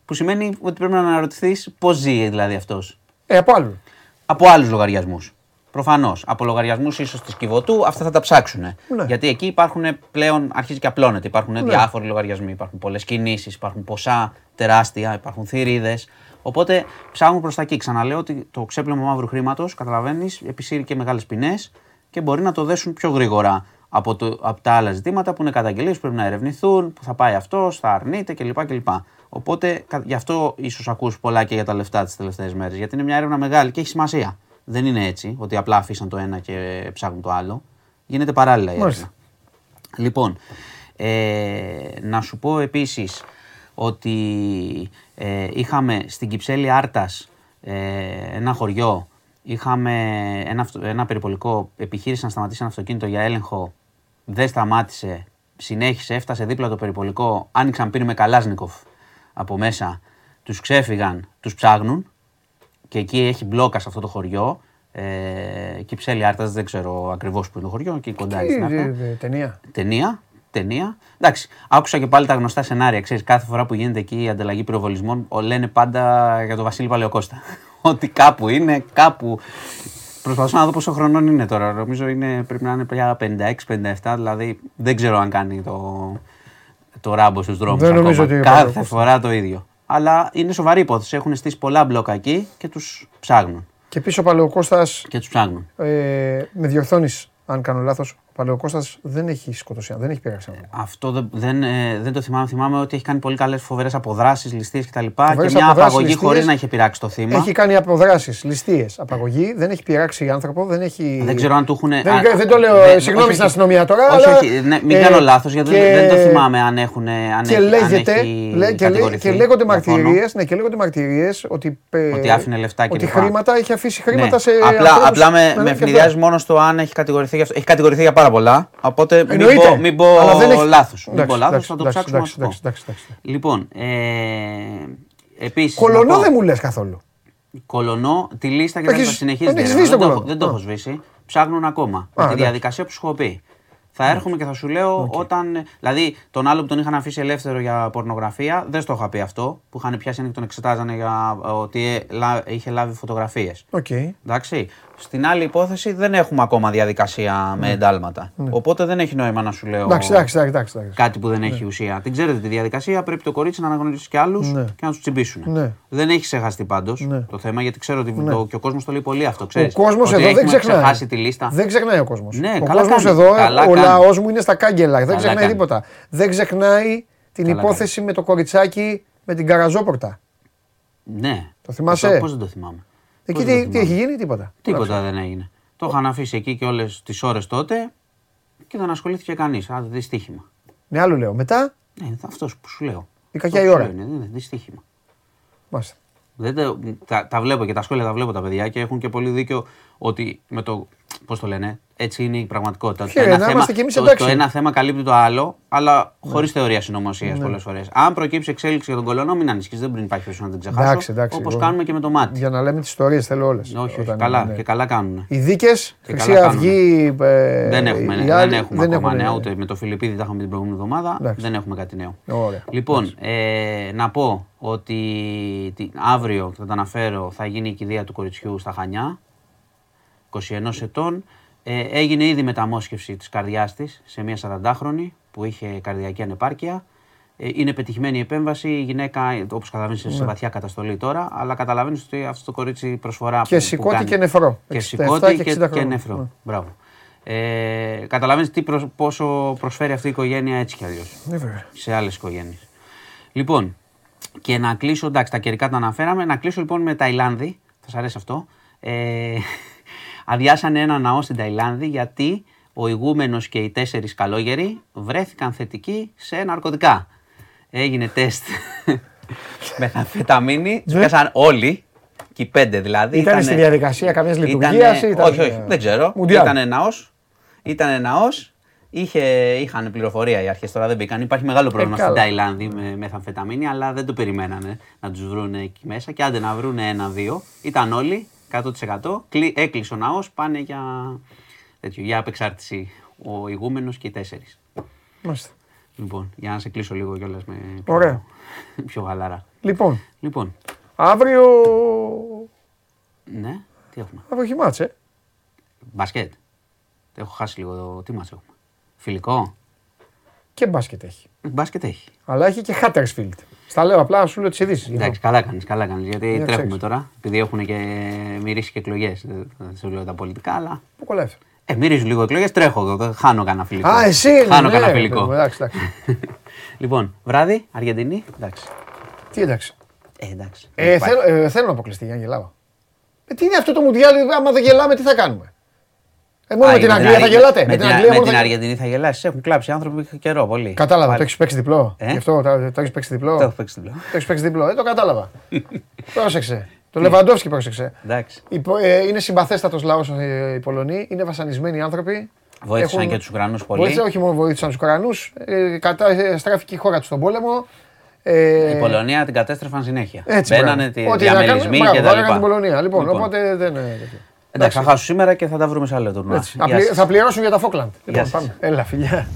Που σημαίνει ότι πρέπει να αναρωτηθείς πώς ζει δηλαδή αυτός. Ε, από άλλους. Από άλλους λογαριασμούς. Προφανώς. Από λογαριασμούς ίσως της Κιβωτού, αυτά θα τα ψάξουν. Ναι. Γιατί εκεί υπάρχουν πλέον, αρχίζει και απλώνεται. Υπάρχουν διάφοροι λογαριασμοί, υπάρχουν πολλές κινήσεις, υπάρχουν ποσά τεράστια, υπάρχουν θηρίδες. Οπότε ψάχνουν προς τα εκεί. Ξαναλέω ότι το ξέπλυμα μαύρου χρήματος, καταλαβαίνεις, επισύρει και μεγάλες ποινές και μπορεί να το δέσουν πιο γρήγορα από, το, από τα άλλα ζητήματα που είναι καταγγελίες που πρέπει να ερευνηθούν, που θα πάει αυτός, θα αρνείται κλπ. κλπ. Οπότε κα- γι' αυτό ίσως ακούς πολλά και για τα λεφτά τις τελευταίες μέρες. Γιατί είναι μια έρευνα μεγάλη και έχει σημασία. Δεν είναι έτσι ότι απλά αφήσαν το ένα και ψάχνουν το άλλο. Γίνεται παράλληλα η Μάλιστα. έρευνα. Λοιπόν, ε, να σου πω επίσης ότι ε, είχαμε στην Κυψέλη Άρτας ε, ένα χωριό, είχαμε ένα, αυτο- ένα περιπολικό, επιχείρηση να σταματήσει ένα αυτοκίνητο για έλεγχο, δεν σταμάτησε, συνέχισε, έφτασε δίπλα το περιπολικό, άνοιξαν πύρη με Καλάσνικοφ από μέσα, τους ξέφυγαν, τους ψάχνουν και εκεί έχει μπλόκα σε αυτό το χωριό. Ε, Κυψέλη Άρτας, δεν ξέρω ακριβώς που είναι το χωριό, εκεί κοντά είναι στην Άρτα. Ε, ε, Ταινία. Ταινία. Ταινία. Εντάξει, άκουσα και πάλι τα γνωστά σενάρια. Ξέρεις, κάθε φορά που γίνεται εκεί η ανταλλαγή πυροβολισμών, ο- λένε πάντα για τον Βασίλη Παλαιοκώστα. *laughs* Ότι κάπου είναι, κάπου. Προσπαθώ να δω πόσο χρονών είναι τώρα. Νομίζω είναι, πρέπει να είναι πια 56-57, δηλαδή δεν ξέρω αν κάνει το, το ράμπο στους δρόμους. Δεν νομίζω ότι είναι Κάθε Παλαιοκώστας. φορά το ίδιο. Αλλά είναι σοβαρή υπόθεση. Έχουν στήσει πολλά μπλόκα εκεί και τους ψάχνουν. Και πίσω ο Παλαιοκώστας, Και τους ψάχνουν. ε, με διορθώνεις αν κάνω λάθος, ο Παλαιοκώστας δεν έχει σκοτώσει, δεν έχει πειράξει άνθρωπο. Αυτό δεν, δεν, ε, δεν το θυμάμαι. Θυμάμαι ότι έχει κάνει πολύ καλές φοβερές αποδράσεις, ληστείες κτλ. Και Φοβερές μια αποδράσεις, απαγωγή ληστείες. χωρίς να έχει πειράξει το θύμα. Έχει κάνει αποδράσεις, ληστείες, απαγωγή, δεν έχει πειράξει άνθρωπο, δεν έχει. Δεν ξέρω αν του έχουν. Δεν, δεν το λέω, ε, συγγνώμη στην αστυνομία τώρα. Όχι, αλλά, όχι, ναι, μην ε, κάνω λάθος γιατί και- δεν το θυμάμαι αν έχουν. Αν Και έχει, λέγεται, αν έχει λέ- και, λέ- κατηγορηθεί. και λέγονται Διαφωνώ. μαρτυρίες ναι, και λέγονται μαρτυρίες ότι, ε, Ότι άφηνε λεφτά και ότι λοιπά. χρήματα, έχει αφήσει χρήματα Ναι. σε. απλά, ανθρώπους- απλά με, ναι, με ναι, και ευνηδιάζει αυτά. μόνο στο αν έχει κατηγορηθεί για αυτό. Έχει κατηγορηθεί για πάρα πολλά. Οπότε μην Εννοείται. πω, μην πω Αλλά δεν έχει- λάθος. Μην Εντάξει, πω λάθος, εντάξει, θα το εντάξει, ψάξουμε εντάξει, αυτό. εντάξει, εντάξει, εντάξει. Λοιπόν, ε, επίσης. Κολονό δεν μου λες καθόλου. Κολονό, τη λίστα και Το δεν έχεις- θα συνεχίζει. τον την έχεις έρευνα. σβήσει Δεν, το το, κολονό. δεν το Α. έχω σβήσει. Ψάχνουν ακόμα. Α, με τη εντάξει. διαδικασία που σου έχω πει. Θα έρχομαι και θα σου λέω όταν. Δηλαδή, τον άλλο που τον είχαν αφήσει ελεύθερο για πορνογραφία, δεν στο είχα πει αυτό. Που είχαν πιάσει ένα και τον εξετάζανε για ε, ότι ε, λά- είχε λάβει φωτογραφίες. Οκ. Εντάξει. Στην άλλη υπόθεση δεν έχουμε ακόμα διαδικασία με εντάλματα. Οπότε δεν έχει νόημα να σου λέω Ναι. Εντάξει, εντάξει, εντάξει. εντάξει, εντάξει. κάτι που δεν έχει ουσία. Την ξέρετε τη διαδικασία. Πρέπει το κορίτσι να αναγνωρίσει και άλλους Ναι. και να τους τσιμπήσουν. Ναι. Δεν έχει ξεχαστεί πάντως Ναι. το θέμα γιατί ξέρω ότι το, και ο κόσμος το λέει πολύ αυτό. Ο Ξέρεις, κόσμος ότι εδώ δεν έχουμε ξεχνάει. ξεχάσει τη λίστα. Δεν ξεχνάει ο κόσμος. Ναι, ο καλά κόσμος κάνει. εδώ, Καλά ο κάνει. λαός μου είναι στα κάγκελα. Δεν Καλά ξεχνάει κάνει. τίποτα. Δεν ξεχνάει την Καλά υπόθεση με το κοριτσάκι με την καραζόπορτα. Ναι. Το θυμάσαι; Πώς δεν το θυμάμαι. Εκεί Πώς δεν τι, το τι θυμάμαι. έχει γίνει, τίποτα. Τίποτα δεν έγινε. Το είχαν αφήσει εκεί και όλες τις ώρες τότε και δεν ασχολήθηκε κανείς. Α, δυστύχημα. Ναι, άλλο λέω. Μετά; Ναι, αυτός που σου λέω. η κακιά Αυτός η που ώρα. σου λέω είναι, ναι, δυστύχημα. Μάλιστα. Δεν τα, τα, τα βλέπω και τα σχόλια τα βλέπω τα παιδιά και έχουν και πολύ δίκιο ότι με το. Πώς το λένε, έτσι είναι η πραγματικότητα. Χαίρε, το, ένα να θέμα, είμαστε κι εμείς το, εντάξει. Ναι. το ένα θέμα καλύπτει το άλλο, αλλά χωρίς θεωρία συνωμοσίας πολλές φορές. Αν προκύψει εξέλιξη για τον κολονό, μην ανησυχείς, δεν μπορεί να υπάρχει περίπτωση να την ξεχάσω. Εντάξει, εντάξει, Όπως εγώ- κάνουμε και με το μάτι. Για να λέμε τις ιστορίες θέλω όλες. Όχι, όχι, καλά, και καλά κάνουν. Οι δίκες, Χρυσή καλά Αυγή. ε, Δεν έχουμε, οι δεν άλλοι έχουμε ακόμα έχουν- νέα, ούτε με το Φιλιππίδη τα είχαμε την προηγούμενη εβδομάδα. Εντάξει. Δεν έχουμε κάτι νέο. Ωραία. Λοιπόν, ε, να πω ότι τι- αύριο, θα τα αναφέρω, θα γίνει η κηδεία του κοριτσιού στα Χανιά, 21 ετών. Ε, έγινε ήδη μεταμόσχευση της καρδιάς της σε μια 40χρονη που είχε καρδιακή ανεπάρκεια. Ε, είναι πετυχημένη η επέμβαση. Η γυναίκα, όπως καταλαβαίνεις, είναι σε βαθιά καταστολή τώρα. Αλλά καταλαβαίνεις ότι αυτό το κορίτσι προσφορά. Ναι. Και που- που σηκώτη κάνει- και νεφρό. Και 67 σηκώτη και και, 60 και χρόνια. νεφρό. Ναι. Μπράβο. Ε, καταλαβαίνεις τι προσ- πόσο προσφέρει αυτή η οικογένεια έτσι κι αλλιώς Ναι, βέβαια. σε άλλες οικογένειες. Λοιπόν, και να κλείσω, εντάξει, τα καιρικά τα αναφέραμε. Να κλείσω λοιπόν με Ταϊλάνδη. Θα σας αρέσει αυτό. Ε, αδειάσανε ένα ναό στην Ταϊλάνδη γιατί ο ηγούμενος και οι τέσσερις καλόγεροι βρέθηκαν θετικοί σε ναρκωτικά. Έγινε τεστ μεθαμφεταμίνη, τους πιάσαν όλοι, και οι πέντε δηλαδή. Ναι. Ήταν Ήτανε- στη διαδικασία καμιά Ήτανε- λειτουργίας ή ήταν. Όχι, όχι, δεν ξέρω. Μουντιάλ. Ήταν ναός. Ήταν ναός. Είχε, είχαν πληροφορία οι αρχές τώρα δεν μπήκαν. Υπάρχει μεγάλο πρόβλημα στην Ε, καλά. Ταϊλάνδη με μεθαμφεταμίνη, αλλά δεν το περιμένανε να τους βρουν εκεί μέσα. Και άντε να βρουν ένα-δύο. Ήταν όλοι 100%. Κλει- Έκλεισε ο ναός, πάνε για, τέτοιο, για απεξάρτηση. Ο ηγούμενος και οι τέσσερις. Μάλιστα. Λοιπόν, για να σε κλείσω λίγο κιόλας με πιο, Ωραία. πιο γαλαρά. Λοιπόν, Λοιπόν, αύριο. ναι, τι έχουμε; Αύριο έχει μάτς, ε. Μπασκέτ. Έχω χάσει λίγο το. Τι μα έχουμε; Φιλικό. Και μπάσκετ έχει. Μπάσκετ έχει. Αλλά έχει και Huddersfield. Στα λέω απλά, σου λέω τις ειδήσεις. Εντάξει, καλά κάνεις, καλά κάνεις, Γιατί Για τρέχουμε ξέρεις. τώρα. Επειδή έχουν και μυρίσει και εκλογές. Δεν σου λέω τα πολιτικά, αλλά. Πού κολλάει αυτό. Ε, μυρίζουν λίγο εκλογές, τρέχω εδώ. δεν Χάνω κανένα φιλικό. Α, εσύ είναι. Χάνω ναι, κανένα ρε, φιλικό. παιδί μου, Εντάξει, εντάξει. *laughs* λοιπόν, βράδυ, Αργεντινή. Εντάξει. Τι εντάξει. Ε, εντάξει. Ε, Υπάρχει. θέλω, ε, θέλω να αποκλειστεί για να γελάω. Ε, τι είναι αυτό το Μουντιάλ, άμα δεν γελάμε, τι θα κάνουμε; Ε, μόνο Α, με την Αργ- Αγγλία θα γελάτε. Με την, Αγγλία με μόνο την θα- Αργεντινή θα γελάσει. Έχουν κλάψει άνθρωποι καιρό πολύ. Κατάλαβα, Πάλι. το έχεις παίξει διπλό. Ε; Γι' αυτό το, το έχεις παίξει διπλό. Το έχω παίξει διπλό. Το έχεις παίξει διπλό. Ε, το κατάλαβα. *laughs* πρόσεξε. Το Λεβαντόφσκι πρόσεξε. Εντάξει. Οι Πο- ε, είναι συμπαθέστατος λαός οι Πολωνοί. Είναι βασανισμένοι άνθρωποι. Βοήθησαν Έχουν- και τους Ουκρανούς πολύ. Βοήθησαν, όχι μόνο βοήθησαν τους Ουκρανούς. Ε, καταστράφηκε η χώρα τους στον πόλεμο. Ε, Η Πολωνία την κατέστρεφαν συνέχεια. Έτσι, Μπαίνανε μπράβο. τη Ό,τι να διαμελισμοί κάνουν, και μπράβο, τα βάλανε την λοιπά. Πολωνία. Λοιπόν, Λοιπόν. οπότε δεν είναι τέτοιο. Εντάξει, θα χάσω σήμερα και θα τα βρούμε σε άλλο τουρνουά. Έτσι. Θα, Γεια πλη- σας. θα πληρώσουν για τα Φόκλαντ. Λοιπόν, σας. πάμε. Έλα, φιλιά.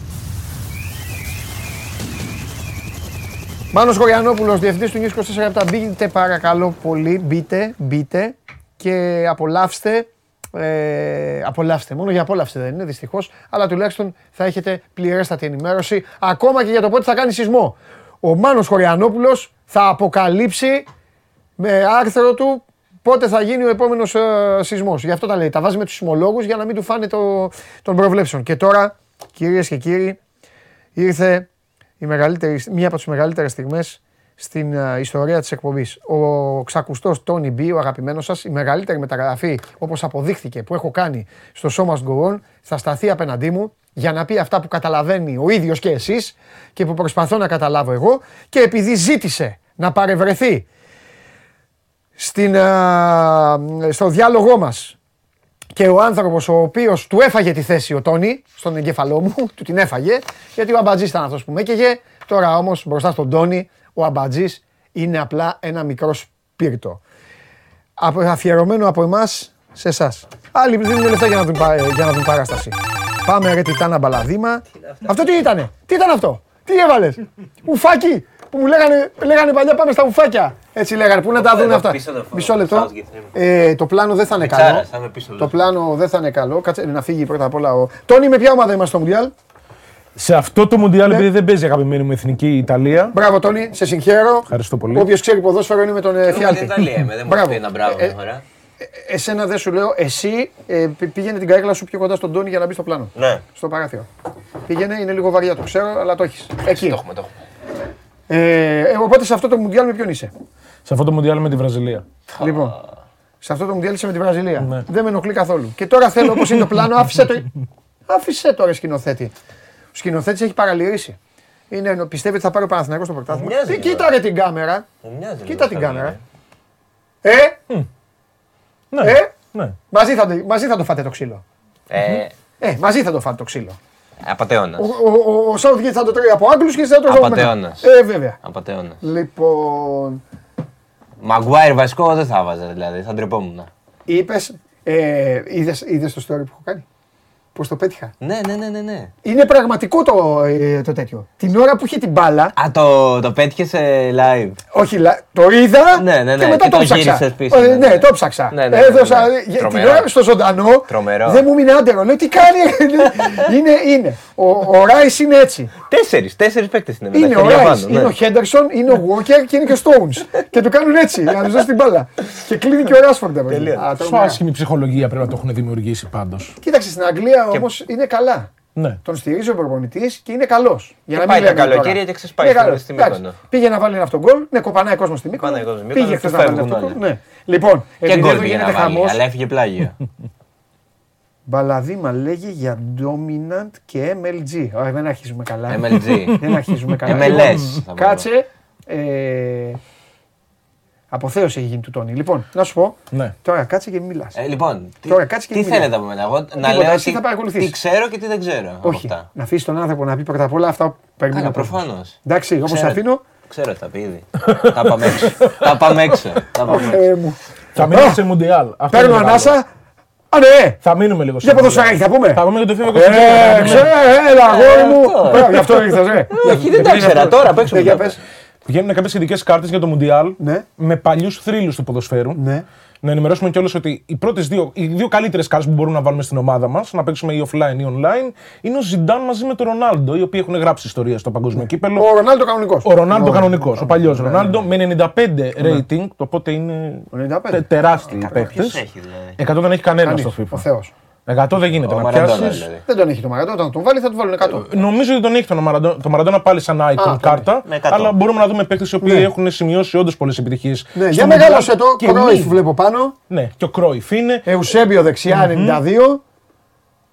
Μάνος Χωριανόπουλος, διευθυντής του News 24 λεπτά. Μπείτε παρακαλώ πολύ, μπείτε, μπείτε και απολαύστε. Ε, απολαύστε, μόνο για απόλαυση δεν είναι δυστυχώς, αλλά τουλάχιστον θα έχετε πληρέστατη ενημέρωση ακόμα και για το πότε θα κάνει σεισμό. Ο Μάνος Χωριανόπουλος θα αποκαλύψει με άρθρο του πότε θα γίνει ο επόμενος ε, σεισμός. Γι' αυτό τα λέει. Τα βάζει με τους σεισμολόγους για να μην του φάνε το, των προβλέψεων. Και τώρα, κυρίες και κύριοι, ήρθε η μεγαλύτερη, μία από τις μεγαλύτερες στιγμές στην ε, ιστορία της εκπομπής. Ο ξακουστός Τόνι Μπι, ο αγαπημένος σας, η μεγαλύτερη μεταγραφή, όπως αποδείχθηκε, που έχω κάνει στο σώμα Go On, θα σταθεί απέναντί μου για να πει αυτά που καταλαβαίνει ο ίδιος και εσείς και που προσπαθώ να καταλάβω εγώ και επειδή ζήτησε να παρευρεθεί στην, α, στο διάλογό μας και ο άνθρωπος ο οποίος του έφαγε τη θέση ο Τόνι στον εγκέφαλό μου, *laughs* του την έφαγε, γιατί ο Αμπατζής ήταν αυτός που με έκαιγε, τώρα όμως μπροστά στον Τόνι ο Αμπατζής είναι απλά ένα μικρό σπίρτο. Απο- Αφιερωμένο από εμάς σε εσάς. Άλλοι δίνουν λεφτά για να δουν, πα- για να δουν παράσταση. Πάμε ρε Τιτάνα Μπαλαδίμα. Αυτό τι ήτανε, τι ήταν αυτό, τι έβαλες, ουφάκι που μου λέγανε, λέγανε παλιά πάμε στα ουφάκια. Έτσι λέγανε, πού να τα δουν Εδώ αυτά. πίσω το Μισό λεπτό. Southgate, Ε, το πλάνο δεν θα είναι Πιτσάρας, καλό. θα είμαι πίσω, Το λέω. πλάνο δεν θα είναι καλό. Κάτσε να φύγει πρώτα απ' όλα ο. Τόνι, με ποια ομάδα είμαστε στο Μουντιάλ; Σε αυτό το Μουντιάλ, επειδή δεν παίζει η αγαπημένη μου εθνική η Ιταλία. Μπράβο, Τόνι, σε συγχαίρω. Ευχαριστώ πολύ. Όποιος ξέρει ποδόσφαιρο είναι με τον ε, Εγώ με Φιάλτη. την Ιταλία είμαι, δεν μου Μπράβο. πει ένα μπράβο Ε, μια φορά. Εσένα δεν σου λέω, εσύ ε, πη- πήγαινε την καρέκλα σου πιο κοντά στον Τόνι για να μπει στο πλάνο. Ναι, Στο παράθυρο. Πήγαινε, είναι λίγο βαριά, το ξέρω, αλλά το έχεις. Εκεί. το έχουμε, το έχουμε. Ε, ε, οπότε σε αυτό το Μουντιάλ με ποιον είσαι; Σε αυτό το Μουντιάλ με τη Βραζιλία. Λοιπόν, σε αυτό το Μουντιάλ είσαι με τη Βραζιλία. Ναι. Δεν με ενοχλεί καθόλου. Και τώρα θέλω όπως είναι το πλάνο, άφησε το. Άφησε τώρα σκηνοθέτη. Ο σκηνοθέτης έχει παραλυρήσει. Είναι, πιστεύει ότι θα πάρει ο Παναθηναϊκός στο πρωτάθλημα. μοιάζει, Τι, βέβαια. κοίτα ρε την κάμερα; Μου μοιάζει Κοίτα λίγο την σαν κάμερα. είναι. Ε, Ναι. ε, ναι. μαζί θα, το- μαζί θα το φάτε το ξύλο. Ε, Ε, μαζί θα το φάτε το ξύλο. απατεώνας. Ο, ο, ο, ο Southgate θα το τρώει από Άγγλους και εσύ θα το τρώει από μένα. Απατεώνας. Ε, βέβαια. Απατεώνας. Λοιπόν, Μαγκουάιρ βασικό δεν θα βάζα δηλαδή, θα ντρεπόμουν. είπες, ε, είδες, είδες το story που έχω κάνει; Πώς το πέτυχα; Ναι, ναι, ναι, ναι. ναι. Είναι πραγματικό το, ε, το τέτοιο. Την ώρα που είχε την μπάλα, Α, το, το πέτυχες σε live; όχι, λα- το είδα Ναι, ναι, ναι, και μετά και το το ψάξα. γύρισες πίσω, Ε, ναι, ναι, ναι. το ψάξα. Ναι, ναι, ναι, Έδωσα, ναι, ναι. για- την Τρομερό. ώρα στο ζωντανό, Τρομερό. δεν μου μείνει άντερο. Λέω τι κάνει, είναι, είναι. Ο, ο Ράις είναι έτσι. Τέσσερις, τέσσερις παίκτες είναι με Είναι τα ο χέρια Ράις, πάνω. είναι ναι. ο Χέντερσον, είναι ο Walker και είναι και ο Stones. και του κάνουν έτσι, για να τους δώσει την μπάλα. και κλείνει και ο Ράσφορντ. από εκεί. Τελείως. Α, Πόσο τρομερά. άσχημη ψυχολογία πρέπει να το έχουν δημιουργήσει πάντως. Κοίταξε, στην Αγγλία όμως είναι καλά. Ναι. Τον στηρίζει ο προπονητής και είναι καλός. Για Και να πάει μην τα λέμε καλοκαίρια τώρα. και ξεσπάει Είναι στην- καλός. στη Εντάξει. Μύκονο. Πήγε να βάλει ένα αυτόν γκολ. Ναι, κοπανάει κόσμος στη Μύκονο. Κοπανάει κόσμος στη Μύκονο Πήγε και χθες να βάλει φεύγουν αυτό. όλοι. Ναι. Λοιπόν, Και επειδή γκολ εδώ πήγε γίνεται να βάλει, χαμό. αλλά έφυγε πλάγιο. *laughs* Μπαλαδίμα λέγει για dominant και MLG. Ωραία, δεν αρχίζουμε καλά. MLG. δεν αρχίζουμε καλά. MLS Λοιπόν, θα πούμε. Κάτσε. Ε, αποθέωση έχει γίνει του Τόνι. Λοιπόν, να σου πω. Ναι. Τώρα κάτσε και μιλάς. Ε, λοιπόν, τι, Τώρα, κάτσε και τι μιλάς. θέλετε από μένα, εγώ να Τίποτα, λέω εσύ τι, θα παρακολουθείς. τι ξέρω και τι δεν ξέρω από Όχι. αυτά. Να αφήσεις τον άνθρωπο να πει πρώτα απ' όλα αυτά που περιμένει. Άρα, ο κόσμος. προφανώς. Εντάξει, όπως Ξέρω. αφήνω. Ξέρω ότι θα πει ήδη. Τα πάμε έξω. Τα πάμε έξω. Τα πάμε έξω. Ε, μου. Θα μείνουμε σε Μουντιάλ. Αυτό Παίρνω είναι το ανάσα. καλό. Α, ναι! Θα μείνουμε λίγο σε Για Μουντιάλ. ποδοσφαιράκι θα πούμε. Θα πούμε για το FIFA Ε, 24. ξέρω, έλα, αγόρι μου. αυτό. Μπράβο, Γι' αυτό ήρθες, ρε. Όχι, δεν τα ήξερα τώρα, απ' έξω Ναι, μου για τα πες. Βγαίνουν κάποιες ειδικές κάρτες για το Μουντιάλ Ναι. με παλιούς θρύλους του ποδοσφαίρου. Ναι. Να ενημερώσουμε κιόλας ότι οι πρώτες δύο, οι δύο καλύτερες κάρτες που μπορούμε να βάλουμε στην ομάδα μας, να παίξουμε ή offline ή online, είναι ο Ζιντάν μαζί με τον Ρονάλντο, οι οποίοι έχουν γράψει ιστορία στο παγκόσμιο κύπελο. Ο Ρονάλντο κανονικός. Ο Ρονάλντο κανονικός, ο παλιός Ρονάλντο, με 95 rating, το οπότε είναι Ο 95. τε- τεράστιοι Ποιος παίκτες. έχει δηλαδή; 100 δεν έχει κανένα Κανείς, στο Ο FIFA. Θεό. 100 δεν γίνεται Ο να Μαραντόνα πιάσεις. δηλαδή. Δεν τον έχει το Μαραντόνα. Όταν τον βάλει θα του βάλουν 100. Νομίζω ότι τον έχει τον Μαραντόνα, το Μαραντόνα πάλι σαν icon Α, κάρτα. με 100. Αλλά μπορούμε να δούμε παίκτες οι οποίοι Ναι. έχουν σημειώσει όντως πολλές επιτυχίες. Ναι, για μεγάλωσε το. Κρόιφ βλέπω πάνω. Ναι, και ο Κρόιφ είναι. Εουσέμπιο δεξιά 92.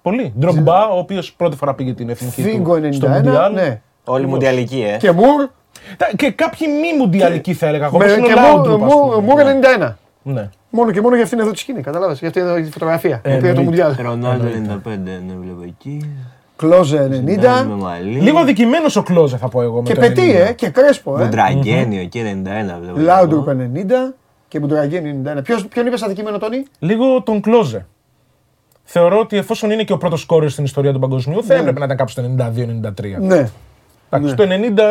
Πολύ. Ντρογκμπά, ο οποίος πρώτη φορά πήγε την εθνική Φίγκο του στο 91. Μουντιάλ. Ναι. Όλοι μουντιαλικοί, ε. Και Μουρ. Τα- Και κάποιοι μη μουντιαλικοί θα έλεγα. με- Όπως είναι Και ο Λάουντρουπ, ας Μουρ- πούμε. Μουρ 91. Ναι. Μόνο και μόνο για αυτήν εδώ τη σκηνή. Κατάλαβε. Για αυτήν εδώ τη φωτογραφία. Ε, που πήρε το εννοείται. Μουντιάλ. Ρονάλντο 95, ναι, βλέπω εκεί. Κλόζε Με 90. μαλλί. Λίγο αδικημένος ο Κλόζε θα πω εγώ. με Και το πετή, 90. ε. Και κρέσπο, ε. Μοντραγκένιο εκεί 91, βλέπω. Λάουντρουπ 90 και Μπουντραγγένι 91. Ποιος, ποιον είπες αδικημένο, Τόνι; Λίγο τον Κλόζε. Θεωρώ ότι εφόσον είναι και ο πρώτος σκόρερ στην ιστορία του παγκοσμίου, θα έπρεπε να ήταν κάπου στο 92-93. Ναι. Εντάξει, το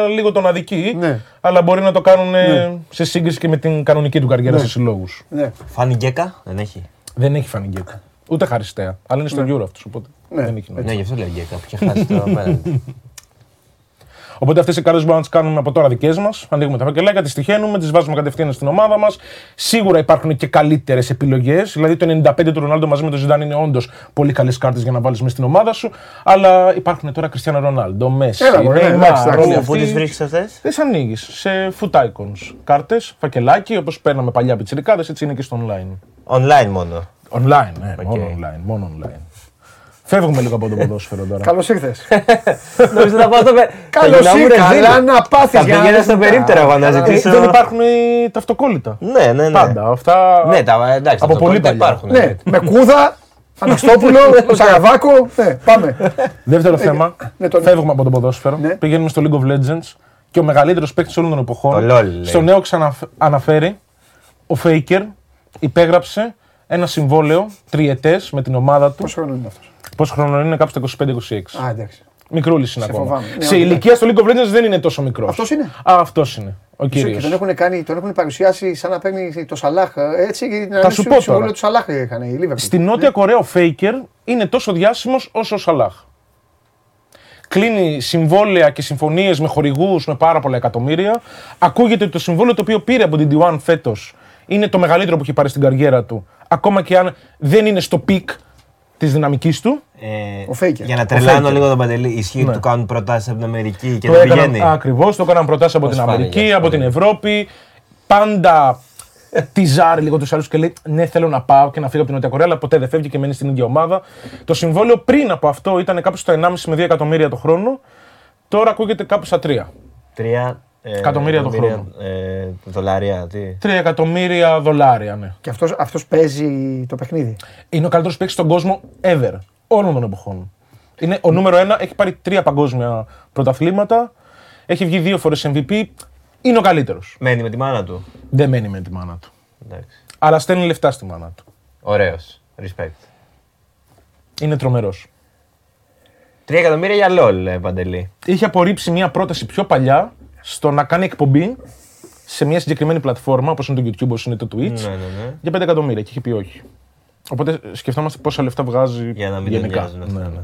90 λίγο τον αδικεί, Ναι. αλλά μπορεί να το κάνουν ε, σε σύγκριση και με την κανονική του καριέρα σε συλλόγους. ναι. Φάνη Γκέκα, δεν έχει; Δεν έχει φανεί γκέκα. Ούτε χαριστέα. Αλλά είναι στον Euro αυτός. Οπότε Ναι. δεν έχει νόημα. Ναι, γι' αυτό λέω Γκέκα, που είχε χάσει το απέναντι. Οπότε αυτές οι κάρτες μπορούμε να τις κάνουμε από τώρα δικές μας. Ανοίγουμε τα φακελάκια, τις τυχαίνουμε, τις βάζουμε κατευθείαν στην ομάδα μας. Σίγουρα υπάρχουν και καλύτερες επιλογές. Δηλαδή το 95 του Ρονάλντο μαζί με τον Ζιντάν είναι όντως πολύ καλές κάρτες για να βάλεις μέσα στην ομάδα σου. Αλλά υπάρχουν τώρα Κριστιανό Ρονάλντο, Μέσι, Έλα, μωρέ, Neymar, εντάξει, εντάξει. όλοι Πού τις αυτοί. βρίσκεις αυτές; Τις ανοίγεις σε FUT icons. Κάρτες, φακελάκι, όπως παίρναμε παλιά πιτσιρικάδες, έτσι είναι και στο online. Online μόνο. Online, ναι, Οκ. μόνο online. Μόνο online. Φεύγουμε λίγο από το ποδόσφαιρο τώρα. Καλώς ήρθες. *laughs* Νομίζω θα πάω στο πε- *laughs* Καλώς θα γινόμουν ήρθες. ρεζίλ. Καλά να πάθεις. Θα πήγαινα στο περίπτερο εγώ να Ε, ζητήσω. δεν υπάρχουν οι- τα αυτοκόλλητα. Ναι, ναι, ναι. Πάντα. Αυτά. Ναι, τα, εντάξει, Από τα πολύ πολύ παλιά. υπάρχουν. Ναι, με κούδα, *laughs* Αναστόπουλο, Σαραβάκο. Ναι, πάμε. Δεύτερο θέμα. ναι, τον- Φεύγουμε από το ποδόσφαιρο. Ναι. Πηγαίνουμε στο League of Legends και ο μεγαλύτερος παίκτης όλων των εποχών. Το LOL, λέει. στο νέο ξαναναφέρει. Ο Faker υπέγραψε ένα συμβόλαιο τριετές με την ομάδα του. Πόσο χρόνο είναι αυτός; Πόσο χρόνο είναι, κάπου στα 25-26. Α, εντάξει. Μικρούλης είναι Σε ακόμα. φοβάμαι. Ναι, Σε όχι, ηλικία στο League of Legends δεν είναι τόσο μικρός. Αυτός είναι; Α, αυτός είναι. Ο Και κύριος. τον έχουν, κάνει, τον έχουν παρουσιάσει σαν να παίρνει το Σαλάχ. ε, Έτσι, να Θα σου πω τώρα. του Σαλάχ είχαν οι Liverpool. Στη Νότια Κορέα ο Faker είναι τόσο διάσημος όσο ο Σαλάχ. Κλείνει συμβόλαια και συμφωνίες με χορηγούς με πάρα πολλά εκατομμύρια. Ακούγεται ότι το συμβόλαιο το οποίο πήρε από την T1 φέτος είναι το μεγαλύτερο που έχει πάρει στην καριέρα του. Ακόμα και αν δεν είναι στο peak της δυναμικής του. Ε, Ο Faker. Για να Ο τρελάνω Faker. λίγο τον Παντελή, ισχύει Ναι. ότι του κάνουν προτάσεις από την Αμερική και Το δεν έκαναν, πηγαίνει; ακριβώς, το έκαναν προτάσεις από Πώς την φάνηκε Αμερική, αυτό, από την ναι. Ευρώπη. Πάντα τυζάρει λίγο τους άλλους και λέει: Ναι, θέλω να πάω και να φύγω από την Νότια Κορέα, αλλά ποτέ δεν φεύγει και μένει στην ίδια ομάδα. Το συμβόλαιο πριν από αυτό ήταν κάπου στα 1,5 με 2 εκατομμύρια το χρόνο. Τώρα ακούγεται κάπου στα 3. Τρία ε, Εκατομμύρια το εκατομμύρια, Ε, δολάρια, τι. 3 εκατομμύρια δολάρια, ναι. Και αυτός, αυτός παίζει το παιχνίδι. Είναι ο καλύτερος παίκτης στον κόσμο ever. Όλων των εποχών. Είναι ο νούμερο ένα, έχει πάρει τρία παγκόσμια πρωταθλήματα. Έχει βγει δύο φορές MVP. Είναι ο καλύτερος. Μένει με τη μάνα του. Δεν μένει με τη μάνα του. Εντάξει. Αλλά στέλνει λεφτά στη μάνα του. Ωραίος. Respect. Είναι τρομερός. Τρία εκατομμύρια για LOL, ε, Παντελή. Είχε απορρίψει μια πρόταση πιο παλιά στο να κάνει εκπομπή σε μια συγκεκριμένη πλατφόρμα, όπως είναι το YouTube, όπως είναι το Twitch, Ναι, ναι, ναι. για 5 εκατομμύρια και είχε πει όχι. Οπότε σκεφτόμαστε πόσα λεφτά βγάζει Για να μην τον γενικά. νοιάζουν αυτά, Ναι, ναι. ναι.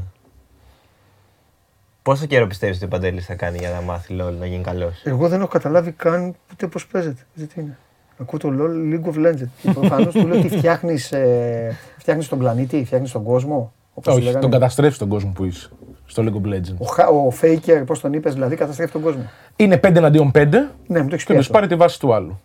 Πόσο καιρό πιστεύεις ότι ο Παντελή θα κάνει για να μάθει LOL να γίνει καλός; Εγώ δεν έχω καταλάβει καν ούτε πώς παίζεται. ούτε τι είναι. Ακούω το LOL League of Legends. Και προφανώς του λέω ότι φτιάχνεις φτιάχνεις τον πλανήτη, φτιάχνεις τον κόσμο. Όπως Όχι, λέγανε. τον καταστρέφεις τον κόσμο που είσαι στο League of Legends. Ο, Χα- ο Faker, πώς τον είπες, δηλαδή καταστρέφει τον κόσμο. Είναι 5 εναντίον 5 Ναι, μου το έχεις και πει. τους αυτό. πάρει τη βάση του άλλου.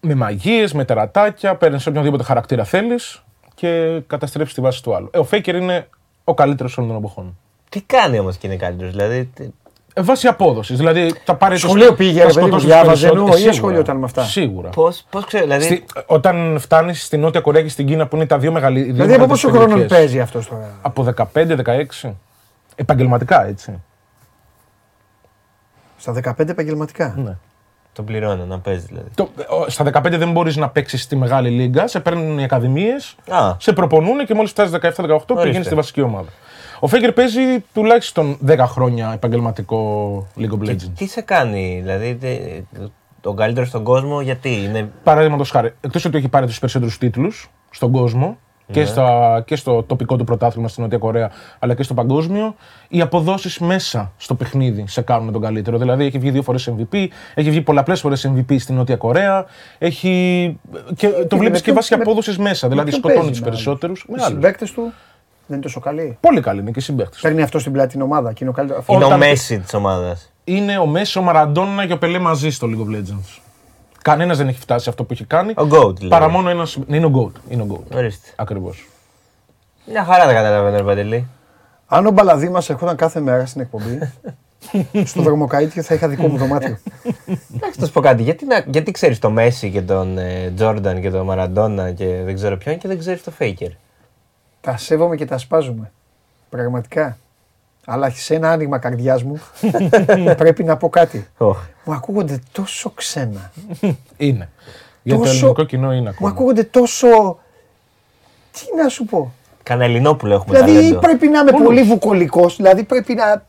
Με μαγείες, με τερατάκια, παίρνεις οποιονδήποτε χαρακτήρα θέλεις και καταστρέφει τη βάση του άλλου. Ε, ο Faker είναι ο καλύτερος όλων των εποχών. Τι κάνει όμως και είναι καλύτερος. Δηλαδή, τι- Ε, βάση απόδοσης. Δηλαδή θα πάρει το Σχολείο πήγε, θα ρε παιδί μου, σκοτώσει διάβαζε, περισσότερο- εννοώ, ή σίγουρα. ασχολιόταν με αυτά; Σίγουρα. πώς, πώς ξέρω, δηλαδή, Στη- όταν φτάνεις στη Νότια Κορέα και στην Κίνα που είναι τα δύο μεγαλύτερα. Δηλαδή από πόσο χρόνο παίζει αυτός τώρα; Από 15-16. Επαγγελματικά έτσι. Στα 15 επαγγελματικά. Ναι. τον πληρώνω να παίζεις δηλαδή. Το, ο- στα 15 δεν μπορείς να παίξεις στη μεγάλη λίγα. Σε παίρνουν οι ακαδημίες, Α, σε προπονούν και μόλις φτάσεις 17-18 πηγαίνεις στη βασική ομάδα. Ο Φέγκερ παίζει τουλάχιστον 10 χρόνια επαγγελματικό League of και Legends. τι σε κάνει, δηλαδή, τε- τον καλύτερο στον κόσμο, γιατί είναι. Παραδείγματος χάρη, εκτός ότι έχει πάρει τους περισσότερους τίτλους στον κόσμο και, Ναι. στα, και στο τοπικό του πρωτάθλημα στην Νότια Κορέα αλλά και στο παγκόσμιο, οι αποδόσεις μέσα στο παιχνίδι σε κάνουν τον καλύτερο. Δηλαδή έχει βγει δύο φορές MVP, έχει βγει πολλαπλές φορές MVP στην Νότια Κορέα. Έχει... Και το με βλέπεις και ποιον- βάσει με- απόδοσης μέσα. Δηλαδή ποιον σκοτώνει παίζει τους με περισσότερους. Με Οι άλλους. συμπαίκτες του δεν είναι τόσο καλοί; Πολύ καλή είναι και συμπαίχτη. Παίρνει αυτό στην πλάτη την ομάδα και είναι ο καλύτερος. Είναι ο Όταν- Μέση της ομάδας. Είναι ο Μέση, ο Μαραντόνα και ο Πελέ μαζί στο League of Legends. Κανένας δεν έχει φτάσει σε αυτό που έχει κάνει. Ο Goat, δηλαδή. Παρά μόνο ένα. Είναι ο Goat. Είναι ο Goat. Ορίστε. Ακριβώς. Μια χαρά δεν καταλαβαίνω, ρε Παντελή. Αν ο Μπαλαδί μας ερχόταν κάθε μέρα στην εκπομπή, *laughs* στο δρομοκαίτιο θα είχα δικό μου δωμάτιο. Εντάξει, να σου πω κάτι. Γιατί, να- γιατί ξέρεις τον Μέση και τον ε, Τζόρνταν και τον Μαραντόνα και δεν ξέρω ποιον και δεν ξέρεις τον Φέικερ; τα σέβομαι και τα σπάζουμε. Πραγματικά. Αλλά σε ένα άνοιγμα καρδιάς μου *laughs* πρέπει να πω κάτι. Οχ. Μου ακούγονται τόσο ξένα. Είναι. Για το Τόσο- ελληνικό κοινό είναι Μου ακόμα. ακούγονται τόσο. Τι να σου πω; Κανελινόπουλο έχουμε Δηλαδή ταλέντο. πρέπει να είμαι πολύ βουκολικός. Δηλαδή πρέπει να.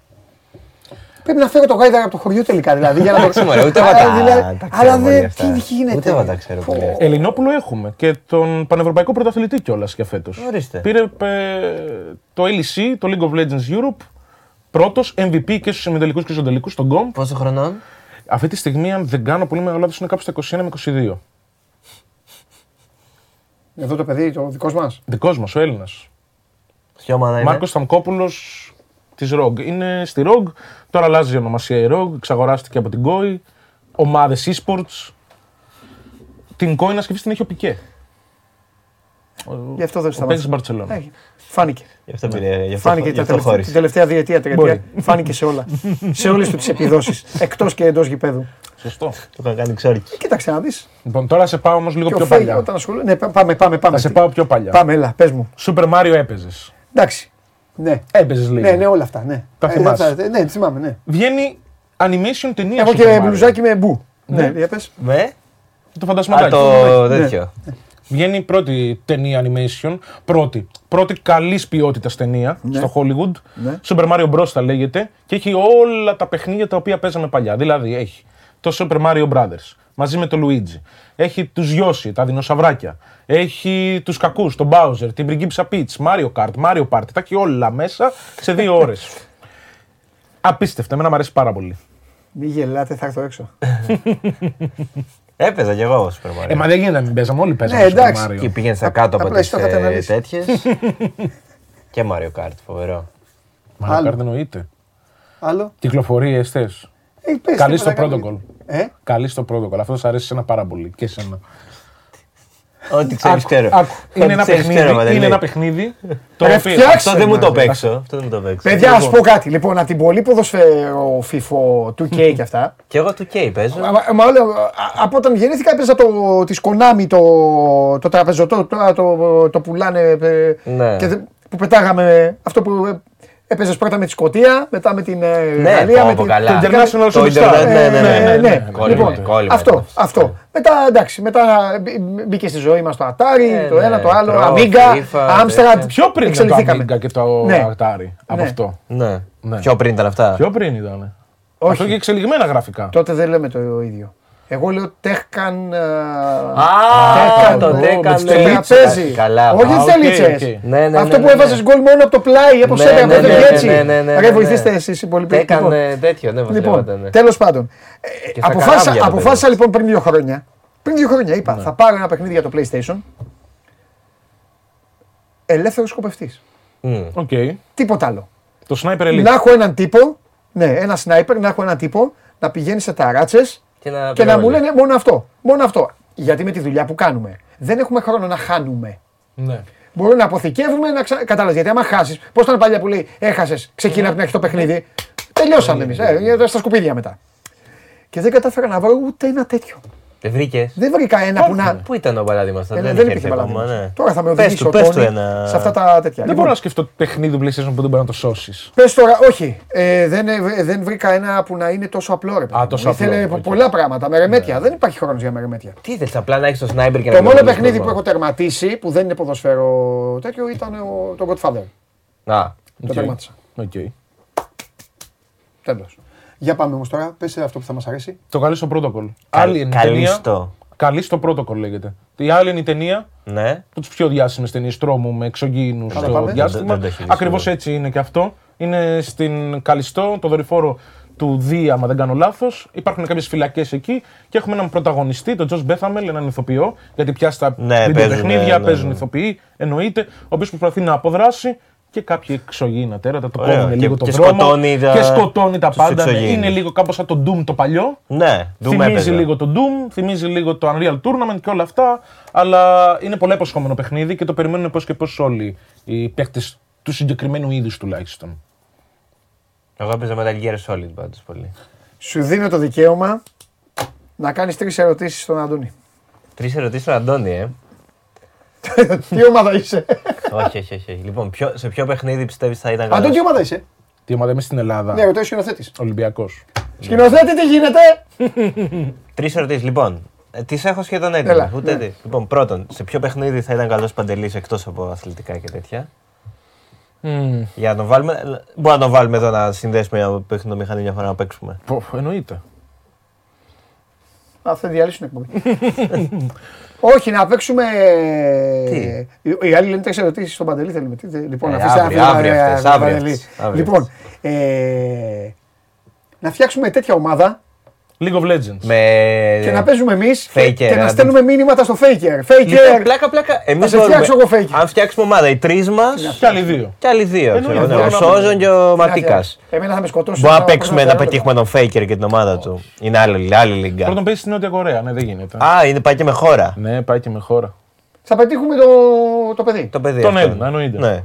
Πρέπει να φέρω το γάιδαρα από το χωριό τελικά. Δηλαδή, για να το Εντάξει, μωρέ, ούτε εγώ Αλλά, τα- δηλαδή, τα Αλλά ξέρω πολύ δεν. αυτά. Τι γίνεται. Ούτε εγώ τα ξέρω πολύ αυτά. Ελληνόπουλο έχουμε και τον πανευρωπαϊκό πρωταθλητή κιόλας για φέτος. Ορίστε. Πήρε ε, το LEC, το League of Legends Europe, πρώτος MVP και στους ημιτελικούς και στους τελικού στον GOM. Πόσο χρονών; Αυτή τη στιγμή, αν δεν κάνω πολύ μεγάλο λάθος, είναι κάπου στα 21 με 22. Εδώ το παιδί, το δικός μας; Δικός μας, ο Έλληνας. Ποια ομάδα είναι; Μάρκος Σταμκόπουλος της ROG. Είναι στη ROG, τώρα αλλάζει η ονομασία η ROG, εξαγοράστηκε από την COI, ομάδες esports. Την COI να σκεφτείς την έχει ο Πικέ. Γι' αυτό δεν Ο παίκτης σταμάτησε. Μπαρσελόνα. Έχει. Φάνηκε. Γι' αυτό πήρε. Γι' αυτό, Φάνηκε γι' τα αυτό τελευταία, χώρισε. την τελευταία διετία, τριετία. Φάνηκε σε όλα. *laughs* σε όλες του τις επιδόσεις. Εκτός και εντός γηπέδου. Σωστό. Το είχαν κάνει ξόρκι. Κοίταξε να δεις. Λοιπόν, τώρα σε πάω όμως λίγο Και πιο ο Φέι, παλιά. όταν ασχολούμαι. Ναι, πά- πάμε, πάμε. πάμε. Θα σε πάω πιο παλιά. Πάμε, έλα, πες μου. Super Mario έπαιζες. Εντάξει. Ναι. Έπαιζες λίγο. Ναι, ναι, όλα αυτά. Ναι, Τα Ε, θυμάσαι. θα- Ναι, θυμάμαι, ναι. Βγαίνει animation ταινία. Έχω Super και Mario. μπλουζάκι με μπου. Ναι, Ναι. για πες. Με. Το Α, φαντασματάκι. το Ναι. τέτοιο. Βγαίνει η πρώτη ταινία animation. Πρώτη. Πρώτη καλής ποιότητας ταινία Ναι. στο Hollywood. Ναι. Super Mario Bros. τα λέγεται. Και έχει όλα τα παιχνίδια τα οποία παίζαμε παλιά. Δηλαδή έχει το Super Mario Brothers μαζί με το Luigi. Έχει τους Yoshi, τα δεινοσαυράκια. Έχει τους κακούς, τον Bowser, την πριγκίψα Peach, Mario Kart, Mario Party. Τα έχει όλα μέσα σε δύο *laughs* ώρες. Απίστευτα, εμένα μου αρέσει πάρα πολύ. Μη γελάτε, θα έρθω έξω. *laughs* Έπαιζα κι εγώ Super Mario. Ε, μα δεν γίνεται να μην παίζαμε, όλοι παίζαμε Ναι, Super εντάξει. Mario. Και πήγαινες στα κάτω από απλά τις εσύ το είχατε ε, αναλύσει. τέτοιες. *laughs* και Mario Kart, φοβερό. Mario Άλλο. Kart εννοείται. Άλλο. Κυκλοφορεί εστέ. Ε, πες, Καλή τίποτα, στο καλή. protocol. Ε, Καλή στο protocol. Αυτό σας αρέσει ένα πάρα πολύ. Και εσένα. Ό,τι ξέρεις Άκου, ξέρω. άκου. Ό,τι Είναι ένα ξέρεις, παιχνίδι, ξέρω, Παντελή. είναι ένα παιχνίδι το Ρε, οποίο. φτιάξε Αυτό δεν μου το μας, παίξω. Αυτό δεν μου το παίξω. παιδιά, ας πω κάτι. Λοιπόν, από την πολύ ποδοσφαίρο FIFO 2K και αυτά. Και εγώ του K παίζω. Μα, μα, μα, λέω, α, από όταν γεννήθηκα έπαιζα το, της Konami το, το τραπεζωτό, τώρα το, το πουλάνε ε, Ναι. και, δε- που πετάγαμε αυτό που ε, έπαιζες πρώτα με τη Σκωτία, μετά με την ε, Ναι, Γαλλία, πω, με πω, την καλά. την- International Το Superstar. Ιντερνετ, ναι, ναι, ναι, ναι, ναι. ναι. Κόλλημα, Λοιπόν, κόλλημα αυτό, ήταν αυτός. αυτό. Μετά εντάξει, μετά μπ- μπήκε στη ζωή μας το Atari, Ε, το ναι, ένα, το άλλο, Pro, Amiga, FIFA, Amstrad. τέτοια. Πιο πριν ήταν το εξελιχθήκαμε. Amiga και το Ναι. Atari. Από Ναι. αυτό. Ναι. Ναι. Πιο πριν ήταν αυτά. Πιο πριν ήταν. Όχι. Αυτό και εξελιγμένα γραφικά. Τότε δεν λέμε το ίδιο. Εγώ λέω Τέχκαν. Α, Τέχκαν, το το- Τέχκαν, με τις ναι. τραπέζι. Καλά. Όχι Α, τις οκ, τελίτσες. οκ. Ναι, ναι, ναι, Αυτό ναι, που ναι. έβαζες γκολ μόνο από το πλάι, από Ναι, σένα, ναι, από ναι, το ναι, έτσι. ναι, ναι, ναι, Ρε ναι. βοηθήστε εσείς οι υπόλοιποι. Τέκαν Λοιπόν, ε, τέτοιο, ναι, Λοιπόν, βασιλεύονταν, ναι. τέλος πάντων. Ε, Και στα αποφάσισα, καράβια το αποφάσισα παίζεις. λοιπόν πριν δύο χρόνια. Πριν δύο χρόνια Ναι. είπα, θα πάρω ένα παιχνίδι για το PlayStation. Ελεύθερος σκοπευτής. Μμ. Οκ. Τίποτα άλλο. Το Sniper Elite. Να έχω έναν τύπο, ναι, ένα sniper, να έχω έναν τύπο, να πηγαίνει σε ταράτσες Και να, και να μου πυρώνει. λένε μόνο αυτό. Μόνο αυτό. Γιατί με τη δουλειά που κάνουμε δεν έχουμε χρόνο να χάνουμε. Ναι. Μπορούμε να αποθηκεύουμε, να ξανα... Κατάλαβες, γιατί άμα χάσεις, πώς ήταν παλιά που λέει Έχασες, ξεκινά από την αρχή το παιχνίδι. Τελειώσαμε εμείς. Ε, στα σκουπίδια μετά. Και δεν κατάφερα να βρω ούτε ένα τέτοιο. Δεν βρήκες. Δεν βρήκα ένα που να. Πού ήταν ο παλάτι αυτό, Ε, δεν, δεν είχε υπήρχε έρθει παλάτι ακόμα, μας. ναι. Τώρα θα με Πες οδηγήσει του, ο πες του Τόνι ένα. σε αυτά τα τέτοια. Δεν Λοιπόν, μπορώ να σκεφτώ παιχνίδι του PlayStation που δεν μπορεί να το σώσεις. Πες τώρα, όχι. Ε, δεν, ε, δεν βρήκα ένα που να είναι τόσο απλό. Ρε, παιδί μου. τόσο απλό, Ήθελε οκ. πολλά πράγματα. Μερεμέτια. Δεν υπάρχει χρόνος για μερεμέτια. Τι θες, απλά να έχεις το sniper και να Το μόνο πυρώνεις παιχνίδι κόσμο. που έχω τερματίσει που δεν είναι ποδόσφαιρο τέτοιο ήταν ο, το Godfather. Α, Το τερμάτισα. Οκ. Τέλος. Για πάμε όμως τώρα. Πες αυτό που θα μας αρέσει. Το Callisto Protocol. Καλ- Άλλη είναι η καλή ταινία. στο. Callisto Protocol λέγεται. Η άλλη είναι η ταινία ναι. από τις πιο διάσημες ταινίες τρόμου με εξωγήινους Καλά, στο πάμε. Δεν- διάστημα. δεν το έχεις δει Ακριβώς σίγουρα. έτσι είναι και αυτό. Είναι στην Καλλιστώ, το δορυφόρο του Δία, άμα δεν κάνω λάθος. Υπάρχουν κάποιες φυλακές εκεί και έχουμε έναν πρωταγωνιστή, τον Τζος Μπέθαμελ, έναν ηθοποιό. Γιατί πια στα Ναι, βιντεοπαιχνίδια παίζουν, ναι, παίζουν ναι. ηθοποιοί, εννοείται. Ο οποίος προσπαθεί να αποδράσει και κάποιοι εξωγήινα τέρατα το Ωραία. κόβουν Και- λίγο το και δρόμο. σκοτώνει τα- και σκοτώνει τα τους πάντα. Ναι, εξωγήινους. Είναι λίγο κάπως σαν το Doom το παλιό. Ναι, Doom Θυμίζει έπαιζα. λίγο το Doom, θυμίζει λίγο το Unreal Tournament και όλα αυτά. Αλλά είναι πολύ υποσχόμενο παιχνίδι και το περιμένουν πώς και πώς όλοι οι παίκτες του συγκεκριμένου είδους τουλάχιστον. Εγώ έπαιζα Metal Gear Solid πάντως πολύ. Σου δίνω το δικαίωμα να κάνεις τρεις ερωτήσεις στον Αντώνη. Τρεις ερωτήσεις στον Αντώνη, ε. *laughs* Τι ομάδα είσαι; όχι, όχι, όχι. όχι. Λοιπόν, ποιο, σε ποιο παιχνίδι πιστεύεις θα ήταν Αντώνη, καλός; τι ομάδα είσαι; Τι ομάδα είμαι στην Ελλάδα; Ναι, ρωτάει ο σκηνοθέτης. Ολυμπιακός. Σκηνοθέτη, τι γίνεται; Τρεις ερωτήσεις, λοιπόν. Ε, τις έχω σχεδόν έτοιμες. Έλα, Ούτε ναι. τι. Λοιπόν, πρώτον, σε ποιο παιχνίδι θα ήταν καλός Παντελής εκτός από αθλητικά και τέτοια; Για να τον βάλουμε. Μπορούμε να τον βάλουμε εδώ να συνδέσουμε ένα παιχνιδομηχανή μια φορά να παίξουμε. Εννοείται. Α, θα διαλύσουν εκπομπή. *laughs* Όχι, να παίξουμε. Τι; Οι- Οι άλλοι λένε τρεις ερωτήσεις στον Παντελή. Θέλουμε. Τι, θε- λοιπόν, Ε, αφήστε αύριο, αφήστε, αύριο ε, αυτές, ε, αύριο Παντελή. αυτές, αύριο Λοιπόν, ε, να φτιάξουμε τέτοια ομάδα League of Legends. Με... και να παίζουμε εμείς Faker, και να να στέλνουμε μήνυματα στο Faker. Λοιπόν, Faker. πλάκα, πλάκα. Εμείς σε μπορούμε, φτιάξω εγώ Faker. αν φτιάξουμε ομάδα, οι τρεις μα Και άλλοι δύο. και άλλοι δύο. Εννοείται, ξέρω, ναι, δεν ο μπορούμε να Σόζον και ο Ματίκας. Εμένα θα με σκοτώσουν. Μπορούμε να θα παίξουμε παίρνω να πετύχουμε τον Faker και την ομάδα του. Είναι άλλη, άλλη λίγκα. Πρώτον παίζει στην Νότια Κορέα. Ναι, δεν γίνεται. Α, είναι πάει και με χώρα. Ναι, πάει και με χώρα. Θα πετύχουμε το, το παιδί. Το παιδί. Τον αυτό. Έλληνα, εννοείται. Ναι.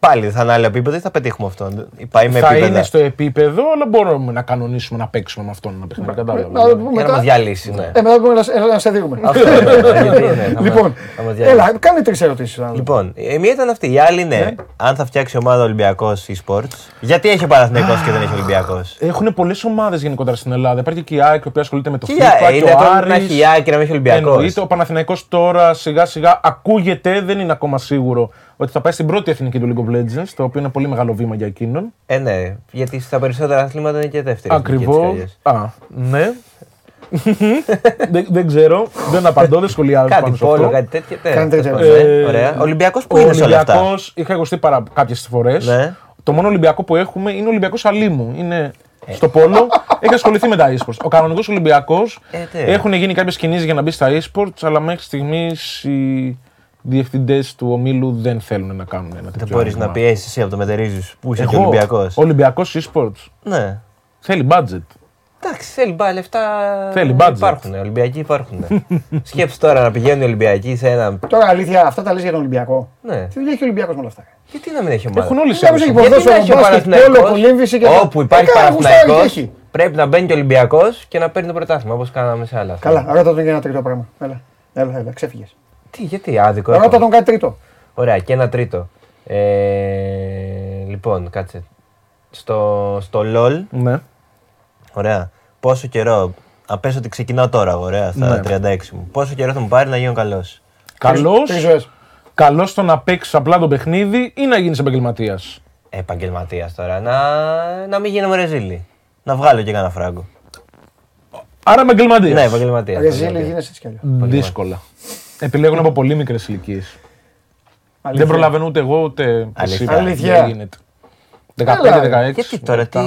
Πάλι θα είναι άλλο επίπεδο ή θα πετύχουμε αυτό. Πάει με θα επίπεδα. είναι στο επίπεδο, αλλά μπορούμε να κανονίσουμε να παίξουμε με αυτόν ένα παιχνίδι. Κατάλαβα. Να το πούμε Για να μετά. μας διαλύσει, ναι. Ε, μετά πούμε να, σε- να σε δείχνουμε. Αυτό είναι, γιατί είναι, θα Λοιπόν, μας- θα μας διαλύσει. έλα, κάνε τρεις ερωτήσεις. Λοιπόν, η μία ήταν αυτή. Η άλλη είναι αν θα φτιάξει ομάδα Ολυμπιακός e-sports. Γιατί έχει ο Παναθηναϊκός και δεν έχει Ολυμπιακός; Έχουν πολλές ομάδες γενικότερα στην Ελλάδα. Υπάρχει και η ΑΕΚ, η οποία ασχολείται με το Τι FIFA, ε, και είναι ο το Άρης. να έχει η ΑΕΚ και να μην έχει Ολυμπιακός. Εννοείται. Ο Παναθηναϊκός τώρα σιγά σιγά ακούγεται, δεν είναι ακόμα σίγουρο, ότι θα πάει στην πρώτη εθνική του League of Legends, το οποίο είναι πολύ μεγάλο βήμα για εκείνον. Ε, ναι, γιατί στα περισσότερα αθλήματα είναι και δεύτερη. Ακριβώς. Α, ναι. *laughs* δεν, δεν ξέρω, δεν απαντώ, δεν σχολιάζω Κάτι πάνω σε πόλο, αυτό. κάτι τέτοιο. ναι, Κάντε τέλος τέτοια. πάντων, ναι, Ε, Ωραία. Ολυμπιακός που ο είναι σε όλα αυτά; Ολυμπιακός, είχα εγωστεί παρά κάποιες φορές. Ναι. Το μόνο Ολυμπιακό που έχουμε είναι ο Ολυμπιακός Αλήμου. Είναι στο Πόλο, έχει ασχοληθεί με τα e-sports. Ο κανονικός Ολυμπιακός Ε, ναι. έχουν γίνει κάποιες κινήσεις για να μπει στα e-sports, αλλά μέχρι στιγμής οι διευθυντές του ομίλου δεν θέλουν να κάνουν ένα τέτοιο. Δεν μπορείς να άνοιγμα. πιέσεις εσύ από το μετερίζεις που είσαι και Εγώ, Ολυμπιακός. Ολυμπιακός e-sports. Ναι. Θέλει budget. Εντάξει, θέλει μπα λεφτά. Θέλει budget. Υπάρχουν. Ολυμπιακοί υπάρχουν. *laughs* Σκέψου τώρα να πηγαίνουν οι Ολυμπιακοί σε ένα. Τώρα αλήθεια, αυτά τα λες για τον Ολυμπιακό. Ναι. Τι δουλειά έχει ο Ολυμπιακός με όλα αυτά; Γιατί να μην έχει ομάδα; Έχουν όλοι Ολυμπιακός έχει σε ποδόσφαιρο, Γιατί να έχει ο μπάσκετ, Παναθηναϊκός, πόλο, κολύμβηση και τα- Όπου υπάρχει Ε, καλά, γουστάρει και Παναθηναϊκός, έχει; πρέπει να μπαίνει και ο Ολυμπιακός και να παίρνει το πρωτάθλημα όπως κάναμε σε άλλα. Καλά, ρώτα τον για ένα τρίτο πράγμα. Έλα, έλα, έλα ξέφυγες. Τι, γιατί άδικο. Ρώτα έχω. τον κάτι τρίτο. Ωραία, και ένα τρίτο. Ε, λοιπόν, κάτσε. Στο, στο LOL, Ναι. ωραία. Πόσο καιρό. Α, πες ότι ξεκινάω τώρα, ωραία, στα Ναι. 36 μου. Πόσο καιρό θα μου πάρει να γίνω καλός; Καλός. Τρεις ζωές. Καλός στο να παίξεις απλά το παιχνίδι ή να γίνεις επαγγελματίας; Επαγγελματίας τώρα. Να, να μην γίνω ρεζίλη. Να βγάλω και κανένα φράγκο. Άρα επαγγελματίας. Ναι, επαγγελματίας. Ρεζίλη γίνεσαι έτσι κι αλλιώς. Δύσκολα. Επιλέγουν από πολύ μικρές ηλικίες. Αλήθεια. Δεν προλαβαίνω ούτε εγώ ούτε Αλήθεια. εσύ. Αλήθεια. Δεν γίνεται. 15-16. Γιατί τώρα, τι.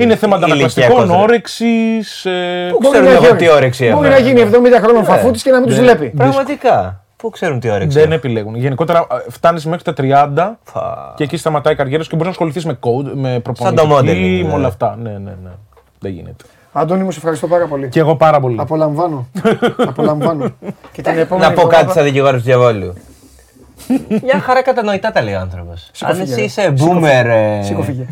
Είναι θέματα ηλικιακός, αναγκαστικών, ρε. όρεξης. Ε... Πού Μπορεί ξέρουν να εγώ έχει τι όρεξη έχω. Μπορεί να γίνει 70 χρόνων φαφούτης και να μην τους Ναι. βλέπει. Πραγματικά. Πού ξέρουν τι όρεξη Δεν έχω. επιλέγουν. Γενικότερα φτάνεις μέχρι τα 30 Φα. και εκεί σταματάει η καριέρα σου και μπορείς να ασχοληθείς με code, με το προπονητική, modeling, με ναι. όλα αυτά. Ναι, ναι, ναι. Δεν γίνεται. Αντώνη μου, σε ευχαριστώ πάρα πολύ. Και εγώ πάρα πολύ. Απολαμβάνω. *laughs* Απολαμβάνω. Και την επόμενη Να πω κάτι εβδομάδα- σαν δικηγόρος του διαβόλου. *laughs* Μια χαρά κατανοητά τα λέει ο άνθρωπος. Αν φύγε, εσύ ρε. είσαι boomer. ε, Σήκω φύγε.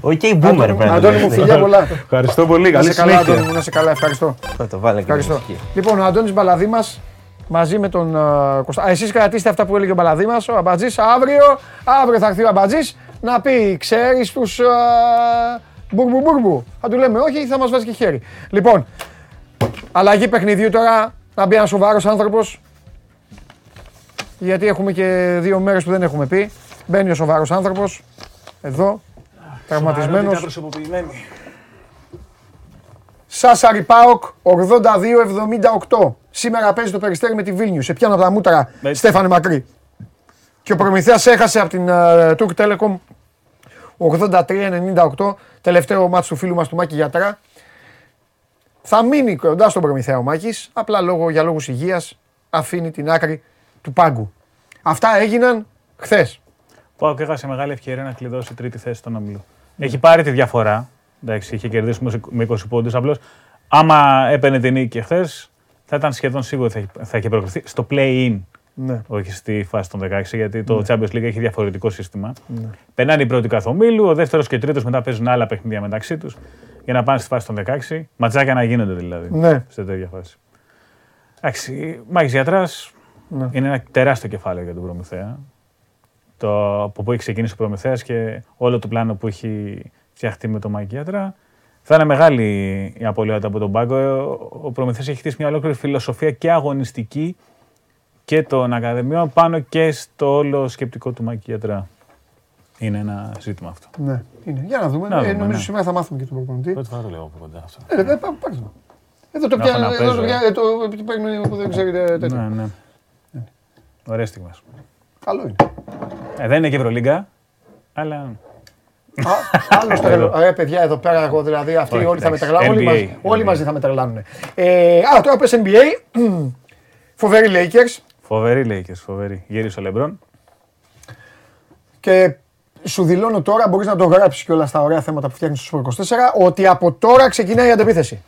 OK, boomer πρέπει να Αντώνη μου, λες. φιλιά πολλά. *laughs* Ευχαριστώ πολύ. Να Καλή 'σαι καλά, συνέχεια. Αντώνη μου, να 'σαι καλά. Ευχαριστώ. Θα το βάλω και Ευχαριστώ. μουσική. Λοιπόν, ο Αντώνης Μπαλαδήμας μαζί με τον ε, Κωστά. Α, εσείς κρατήστε αυτά που έλεγε ο Μπαλαδήμας, ο Αμπατζής. Αύριο, αύριο θα έρθει ο Αμπατζής να πει, ξέρεις τους uh, μπουρμπου μπουρμπου. Θα του λέμε όχι, θα μας βάζει και χέρι. Λοιπόν, αλλαγή παιχνιδιού τώρα, να μπει ένας σοβαρός άνθρωπος. Γιατί έχουμε και δύο μέρες που δεν έχουμε πει. Μπαίνει ο σοβαρός άνθρωπος, εδώ, τραυματισμένος. Σάσαρη Πάοκ 82-78. Σήμερα παίζει το περιστέρι με τη Βίλνιους. Σε πιάνω από τα μούτρα, Στέφανε Μακρύ. Και ο Προμηθέας έχασε από την uh, Turk Telecom 83-98. Τελευταίο μάτς του φίλου μας του Μάκη Γιατρά. Θα μείνει κοντά στον Προμηθέα ο Μάκης. Απλά λόγω, για λόγους υγείας αφήνει την άκρη του πάγκου. Αυτά έγιναν χθες. Πάω και έχασε μεγάλη ευκαιρία να κλειδώσει τρίτη θέση στον όμιλο. Έχει πάρει τη διαφορά. Εντάξει, είχε κερδίσει με 20 πόντους. Απλώς, άμα έπαιρνε την νίκη και χθες, θα ήταν σχεδόν σίγουρο ότι θα είχε- θα είχε προκριθεί στο play-in. Ναι. Όχι στη φάση των 16, γιατί το Champions League έχει διαφορετικό σύστημα. Περνάνε οι πρώτοι καθομίλου, ο δεύτερος και ο τρίτος μετά παίζουν άλλα παιχνίδια μεταξύ τους για να πάνε στη φάση των 16. Ματζάκια να γίνονται δηλαδή. Ναι. Σε τέτοια φάση. Εντάξει, Μάκη Γιατράς Ναι. είναι ένα τεράστιο κεφάλαιο για τον Προμηθέα. Το, από που έχει ξεκινήσει ο Προμηθέας και όλο το πλάνο που έχει φτιαχτεί με τον Μάκη Γιατρά. Θα είναι μεγάλη η απολύτω από τον πάγκο. Ο, ο Προμηθέας έχει χτίσει μια ολόκληρη φιλοσοφία και αγωνιστική και των ακαδημιών πάνω και στο όλο σκεπτικό του Μάκη Γιατρά. Είναι ένα ζήτημα αυτό. Ναι, είναι. Για να δούμε. Να Ε, δούμε, νομίζω ναι. σήμερα θα μάθουμε και τον προπονητή. Πρώτη φορά το λέω από κοντά αυτό. Ε, ε, πά- πάρτε το. Εδώ το Να πιάνω, έχω να εδώ το παίζω, πιάνω, ε, το το παίρνει που δεν ξέρετε τέτοιο. Ναι, ναι. Ωραία στιγμή. Καλό είναι. Ε, δεν είναι και Ευρωλίγκα, αλλά. Α, Άλλο τρελό. Ε, παιδιά, εδώ πέρα εγώ δηλαδή αυτοί Όχι, όλοι θα με εντάξει. τρελάνουν. Όλοι, NBA, μαζί, όλοι NBA. μαζί θα με τρελάνουν. Ε, α, τώρα πες NBA. *clears throat* Φοβερή Lakers. Φοβερή Lakers, φοβερή. Γύρισε ο Λεμπρόν. Και σου δηλώνω τώρα, μπορείς να το γράψεις και όλα στα ωραία θέματα που φτιάχνεις στο Sport 24, ότι από τώρα ξεκινάει η αντεπίθεση.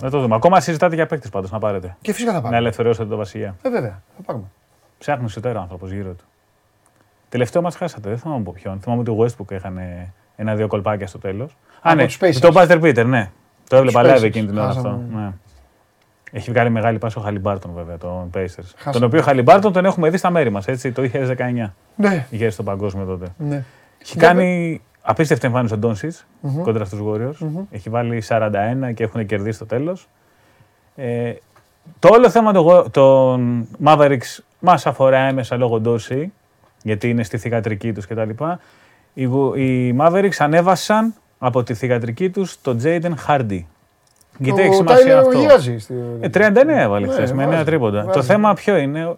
Δεν το δούμε. Ακόμα συζητάτε για παίκτες πάντως να πάρετε. Και φυσικά θα Να πάρουμε. ελευθερώσετε τον Βασιλιά. Ε, βέβαια, θα πάρουμε. Ψάχνει σωτέρα άνθρωπος γύρω του. Τελευταίο μας χάσατε, δεν θυμάμαι από ποιον. Θυμάμαι ότι ο Westbrook έκανε ένα-δύο κολπάκια στο τέλος. Α, Από ναι, τους Pacers. το Buster Peter, ναι. Το έβλεπα Τους live Pacers. εκείνη την ώρα Χάσαμε. αυτό. Ναι. Έχει βγάλει μεγάλη πάση ο Χαλιμπάρτον βέβαια, τον Pacers. Χάσαμε. Τον οποίο Χαλιμπάρτον τον έχουμε δει στα μέρη μας, έτσι, το 2019. Ναι. Είχε έρθει στο παγκόσμιο τότε. Ναι. Έχει κάνει απίστευτη εμφάνιση ο ντονσιτ Μμμ. κόντρα στους Warriors. Μμμ. Έχει βάλει 41 και έχουν κερδίσει στο τέλος. Ε, το όλο θέμα των, Wa- των Mavericks μας αφορά έμμεσα λόγω Ντόρσεϊ, γιατί είναι στη θυγατρική τους κτλ. Οι, Wo- οι Mavericks ανέβασαν από τη θυγατρική τους τον Jaden Hardy. Γιατί Ο έχει σημασία Tyler αυτό. γυρίζει στη- Ε, 39 έβαλε Ναι, χθες με βάζει, 9 τρίποντα. βάζει. Το θέμα ποιο είναι,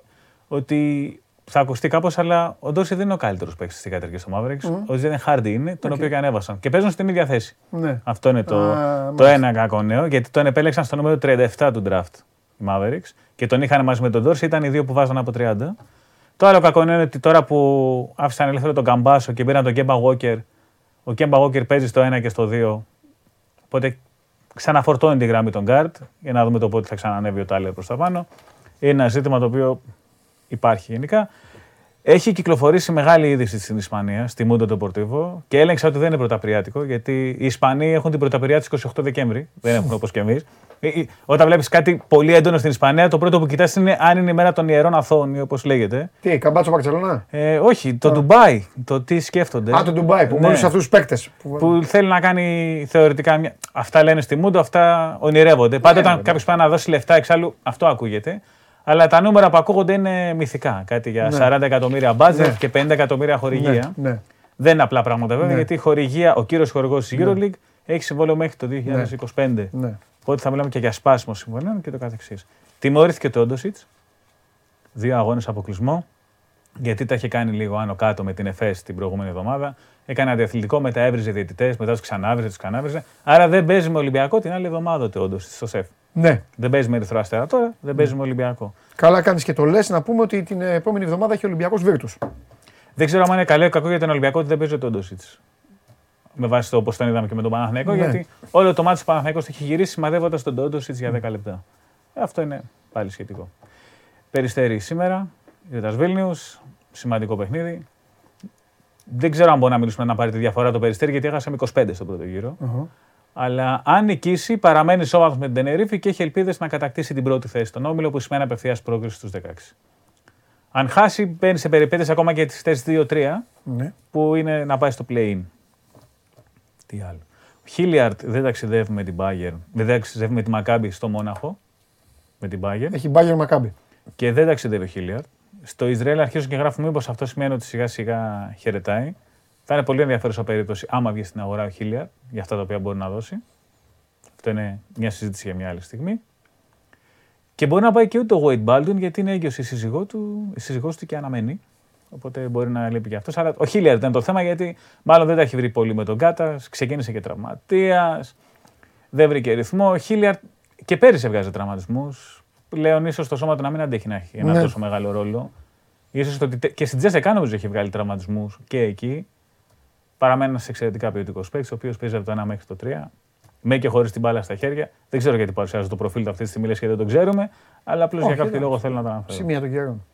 ότι θα ακουστεί κάπως, αλλά ο Ντόρσεϊ δεν είναι ο καλύτερος παίκτης τη θυγατρική του Mavericks. Μμμ. Ο Jaden Hardy είναι, τον Οκ. οποίο και ανέβασαν. Και παίζουν στην ίδια θέση. Ναι. Αυτό είναι το, Α, το μάλιστα. ένα κακό νέο, γιατί τον επέλεξαν στο νούμερο 37 του draft οι Mavericks και τον είχαν μαζί με τον Dorsey, ήταν οι δύο που βάζαν από 30. Το άλλο κακό νέο είναι ότι τώρα που άφησαν ελεύθερο τον Καμπάσο και πήραν τον Κέμπα Walker, ο Κέμπα Walker παίζει στο 1 και στο 2. Οπότε ξαναφορτώνει τη γραμμή των guard για να δούμε το πότε θα ξανανεύει ο Τάλερ προς τα πάνω. Είναι ένα ζήτημα το οποίο υπάρχει γενικά. Έχει κυκλοφορήσει μεγάλη είδηση στην Ισπανία, στη Mundo Deportivo και έλεγξα ότι δεν είναι πρωταπριάτικο γιατί οι Ισπανοί έχουν την πρωταπριά τη 28 Δεκέμβρη. δεν έχουν όπως και εμείς. Όταν βλέπεις κάτι πολύ έντονο στην Ισπανία, το πρώτο που κοιτάς είναι αν είναι η μέρα των ιερών αθώων, όπως λέγεται. Τι, καμπάτσο Μπαρσελόνα; Ε, όχι, το Ντουμπάι. Το τι σκέφτονται. Α, το Ντουμπάι που Ναι. με όλου αυτούς τους παίκτες. Που θέλει να κάνει θεωρητικά μια. Αυτά λένε στη Μούντο, αυτά ονειρεύονται. Πάντα όταν βέβαια. κάποιος πάει να δώσει λεφτά, εξάλλου αυτό ακούγεται. Αλλά τα νούμερα που ακούγονται είναι μυθικά. Κάτι για Ναι. 40 εκατομμύρια budget Ναι. και 50 εκατομμύρια χορηγία. Ναι, ναι. Δεν είναι απλά πράγματα βέβαια, Ναι. γιατί η χορηγία, ο κύριος χορηγός της Ναι. EuroLeague έχει συμβόλαιο μέχρι το 2025. Ναι. Οπότε θα μιλάμε και για σπάσιμο συμβολέων και το καθεξής. Τιμωρήθηκε το Όντοσιτς. Δύο αγώνες αποκλεισμό. Γιατί τα είχε κάνει λίγο άνω κάτω με την ΕΦΕΣ την προηγούμενη εβδομάδα. Έκανε αντιαθλητικό, μετά έβριζε διαιτητές, μετά τους ξανάβριζε, τους ξανάβριζε. Άρα δεν παίζει με Ολυμπιακό την άλλη εβδομάδα το Όντοσιτς στο ΣΕΦ. Ναι. Δεν παίζει με Ερυθρό Αστέρα τώρα, δεν παίζει με Ολυμπιακό. Καλά κάνεις και το λες να πούμε ότι την επόμενη εβδομάδα έχει Ολυμπιακός Βίρτους. Δεν ξέρω αν είναι καλό ή κακό για τον Ολυμπιακό ότι δεν παίζει το Όντοσιτς. Με βάση το όπω τον είδαμε και με τον Παναθηναϊκό, Ναι. γιατί όλο το μάτι του Παναθηναϊκός το έχει γυρίσει σημαδεύοντας τον Όντοσιτ για 10 λεπτά. Ε, αυτό είναι πάλι σχετικό. Περιστέρι σήμερα, Ιωτά Βίλνιου, σημαντικό παιχνίδι. Δεν ξέρω αν μπορεί να μιλήσουμε να πάρει τη διαφορά το περιστέρι, γιατί έχασε με 25 στον πρώτο γύρο. Αλλά αν νικήσει, παραμένει σώματο με την Τενερίφη και έχει ελπίδες να κατακτήσει την πρώτη θέση στον όμιλο που σημαίνει απευθείας πρόκριση στους 16. Αν χάσει, μπαίνει σε περιπέτειες ακόμα και τις θέσει 2-3, Ναι. που είναι να πάει στο play-in. Τι άλλο. Ο Χίλιαρτ δεν ταξιδεύει με την Bayern, δεν ταξιδεύει με τη Μακάμπη στο Μόναχο. Με την Bayern. Έχει Μπάγκερ Μακάμπι. Και δεν ταξιδεύει ο Χίλιαρτ. Στο Ισραήλ αρχίζουν και γράφουν μήπως αυτό σημαίνει ότι σιγά σιγά χαιρετάει. Θα είναι πολύ ενδιαφέρουσα περίπτωση άμα βγει στην αγορά ο Χίλιαρτ για αυτά τα οποία μπορεί να δώσει. Αυτό είναι μια συζήτηση για μια άλλη στιγμή. Και μπορεί να πάει και ούτε ο Wade Baldwin γιατί είναι έγκυος η σύζυγό του, η σύζυγός του και αναμένει. Οπότε μπορεί να λείπει και αυτός. Αλλά ο Χίλιαρτ ήταν το θέμα γιατί μάλλον δεν τα έχει βρει πολύ με τον Κάτα. Ξεκίνησε και τραυματίας. Δεν βρήκε ρυθμό. Ο Χίλιαρτ και πέρυσι έβγαζε τραυματισμούς. Πλέον ίσως το σώμα του να μην αντέχει να έχει ένα Ναι. τόσο μεγάλο ρόλο. Ίσως το ότι τε- και στην Τζέσσεκα νομίζω έχει βγάλει τραυματισμούς και εκεί. Παραμένει ένας εξαιρετικά ποιοτικός παίκτης, ο οποίος παίζει από το 1 μέχρι το 3. Με και χωρίς την μπάλα στα χέρια. Δεν ξέρω γιατί παρουσιάζει το προφίλ του αυτή τη στιγμή, λες και δεν το ξέρουμε. Αλλά απλώς για Όχι, κάποιο εντάξει. λόγο θέλω να το αναφέρω. Σημεία των καιρών.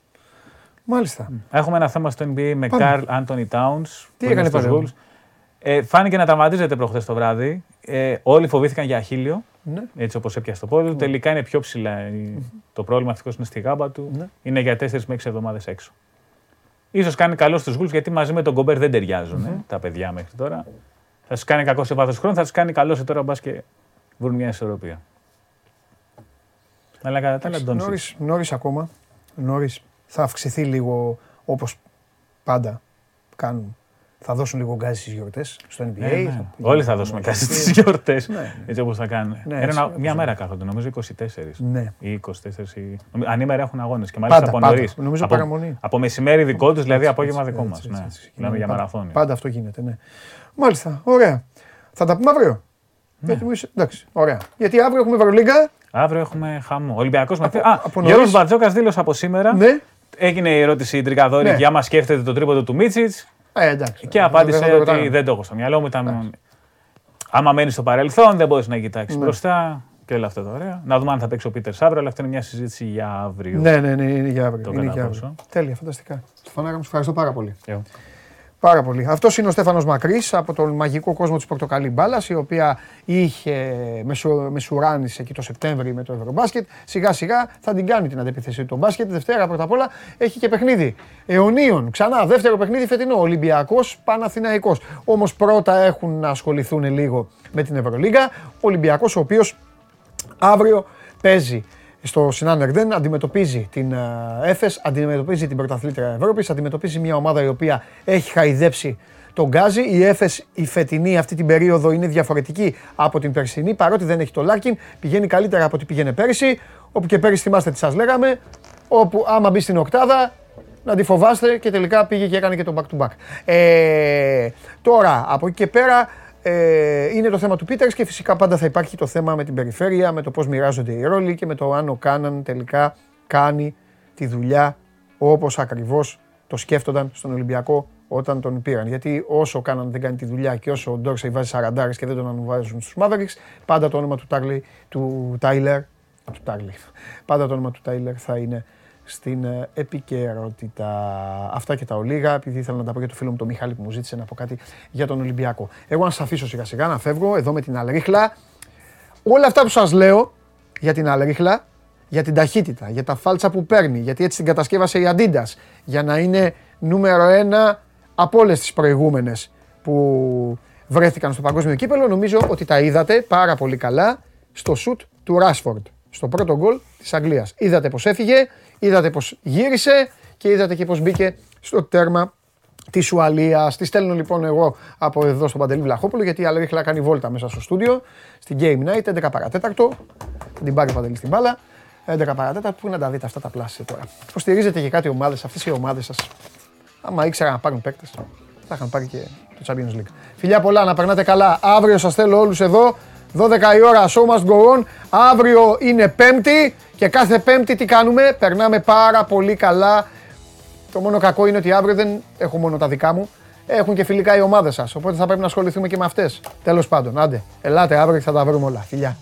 Μάλιστα. Έχουμε ένα θέμα στο NBA με Πάμε. Καρλ Άντωνι Τάουν. Τι έκανε πάλι; Ε, φάνηκε να τραυματίζεται προχθές το βράδυ. Ε, όλοι φοβήθηκαν για αχίλιο, Ναι. έτσι όπως έπιασε το πόδι του. Τελικά είναι πιο ψηλά. η- Το πρόβλημα ευτυχώς είναι στη γάμπα του. Ναι. Είναι για 4 με 6 εβδομάδες έξω. σω κάνει καλό στους Γουλ γιατί μαζί με τον Κομπέρ δεν ταιριάζουν ε, τα παιδιά μέχρι τώρα. Θα τους κάνει κακό σε βάθος χρόνου, θα τους κάνει καλό σε τώρα μπας και βρουν μια ισορροπία. Αλλά κατά τα άλλα, Ντόνσιτς. Νωρίς, νωρίς ακόμα. Νωρίς. Θα αυξηθεί λίγο όπως πάντα κάνουν. Θα δώσουν λίγο γκάζι στις γιορτές στο NBA. Ε, ναι. θα- Όλοι θα δώσουμε κάτι στις γιορτές. Ναι. Έτσι όπως θα κάνουν. Ναι, Ένα- έτσι, μια όπως μέρα κάθονται, νομίζω 24. Ναι. Ή 24. Ή... νομι- Ανήμερα έχουν αγώνες και μάλιστα Πάντα, από πάντα. νωρίς. Νομίζω από, παραμονή. από μεσημέρι δικό τους, δηλαδή Έτσι, απόγευμα έτσι, δικό μας. έτσι, Ναι. έτσι, έτσι. Μιλάμε για Πάντα- μαραθώνιο. Πάντα αυτό γίνεται, ναι. Μάλιστα, ωραία. Θα τα πούμε αύριο. Ναι. Γιατί μου είσαι- εντάξει, ωραία. Γιατί αύριο έχουμε Ευρωλίγκα. Αύριο έχουμε χαμό. Ολυμπιακός με. Από- Α, από Γιώργος νωρίς. Μπατζόκας δήλωσε από σήμερα. Ναι. Έγινε η ερώτηση η Τρικαδόρη Ναι. για άμα σκέφτεται το τρίποντο του Μίτσιτς. Ε, εντάξει. Και Δεν απάντησε θα το ότι ρωτάγαμε. δεν το έχω στο μυαλό μου. Ήταν... Άμα μένει στο παρελθόν, δεν μπορείς να κοιτάξει Ναι. μπροστά. και όλα αυτά τα ωραία. Να δούμε αν θα παίξει ο Πίτερ αύριο, αλλά αυτή είναι μια συζήτηση για αύριο. Ναι, ναι, ναι, είναι για αύριο. Το είναι κατά για αύριο. πόσο. Τέλεια, φανταστικά. Στεφανάρα μου, σε ευχαριστώ πάρα πολύ. Εγώ. Πάρα πολύ. Αυτός είναι ο Στέφανος Μακρύς από τον μαγικό κόσμο της Πορτοκαλί Μπάλας, η οποία είχε μεσου, μεσουράνησε εκεί το Σεπτέμβρη με το Ευρωμπάσκετ. Σιγά σιγά θα την κάνει την αντεπίθεση του μπάσκετ. Δευτέρα πρώτα απ' όλα έχει και παιχνίδι. Αιωνίων, ξανά δεύτερο παιχνίδι φετινό. Ολυμπιακός, Παναθηναϊκός. Όμως πρώτα έχουν να ασχοληθούν λίγο με την Ευρωλίγα. Ο Ολυμπιακός ο οποίος αύριο παίζει στο Σινάν Ερντέν, αντιμετωπίζει την ε, Έφες, αντιμετωπίζει την πρωταθλήτρια Ευρώπης, αντιμετωπίζει μια ομάδα η οποία έχει χαϊδέψει το γκάζι. Η Έφες η φετινή αυτή την περίοδο είναι διαφορετική από την περσινή, παρότι δεν έχει το Λάρκιν, πηγαίνει καλύτερα από ό,τι πήγαινε πέρυσι, όπου και πέρυσι θυμάστε τι σας λέγαμε, όπου άμα μπει στην οκτάδα να τη φοβάστε και τελικά πήγε και έκανε και το back to back. Ε, τώρα, από εκεί και πέρα, ε, είναι το θέμα του Πίτερς και φυσικά πάντα θα υπάρχει το θέμα με την περιφέρεια, με το πώς μοιράζονται οι ρόλοι και με το αν ο Κάναν τελικά κάνει τη δουλειά όπως ακριβώς το σκέφτονταν στον Ολυμπιακό όταν τον πήραν. Γιατί όσο ο Κάναν δεν κάνει τη δουλειά και όσο ο Ντόρσεϊ βάζει 40 και δεν τον ανεβάζουν στους Mavericks, πάντα το όνομα του, Τάρλι, του Τάιλερ, του Τάρλι, πάντα το όνομα του Τάιλερ θα είναι στην ε, επικαιρότητα. Αυτά και τα ολίγα, επειδή ήθελα να τα πω για το φίλο μου τον Μιχάλη που μου ζήτησε να πω κάτι για τον Ολυμπιακό. Εγώ να σας αφήσω σιγά σιγά να φεύγω εδώ με την Αλρίχλα. Όλα αυτά που σας λέω για την Αλρίχλα, για την ταχύτητα, για τα φάλτσα που παίρνει, γιατί έτσι την κατασκεύασε η Adidas, για να είναι νούμερο ένα από όλες τις προηγούμενες που βρέθηκαν στο παγκόσμιο κύπελο, νομίζω ότι τα είδατε πάρα πολύ καλά στο σουτ του Ράσφορντ, στο πρώτο γκολ της Αγγλίας. Είδατε πως έφυγε, είδατε πως γύρισε και είδατε και πως μπήκε στο τέρμα της Ουαλίας. Τη στέλνω λοιπόν εγώ από εδώ στον Παντελή Βλαχόπουλο γιατί η Αλρίχλα κάνει βόλτα μέσα στο στούντιο στην Game Night 11 παρατέταρτο. Θα την πάρει ο Παντελής στην μπάλα. 11 παρατέταρτο. Πού να τα δείτε αυτά τα πλάσια τώρα. Υποστηρίζετε και κάτι ομάδες, αυτές οι ομάδες σας. Άμα ήξερα να πάρουν παίκτες, θα είχαν πάρει και το Champions League. Φιλιά πολλά, να περνάτε καλά. Αύριο σας θέλω όλους εδώ. 12 η ώρα, show must go on. Αύριο είναι Πέμπτη και κάθε Πέμπτη τι κάνουμε; Περνάμε πάρα πολύ καλά το μόνο κακό είναι ότι αύριο δεν έχω μόνο τα δικά μου. Έχουν και φιλικά οι ομάδες σας. Οπότε θα πρέπει να ασχοληθούμε και με αυτές. Τέλος πάντων, άντε. Ελάτε αύριο και θα τα βρούμε όλα. Φιλιά.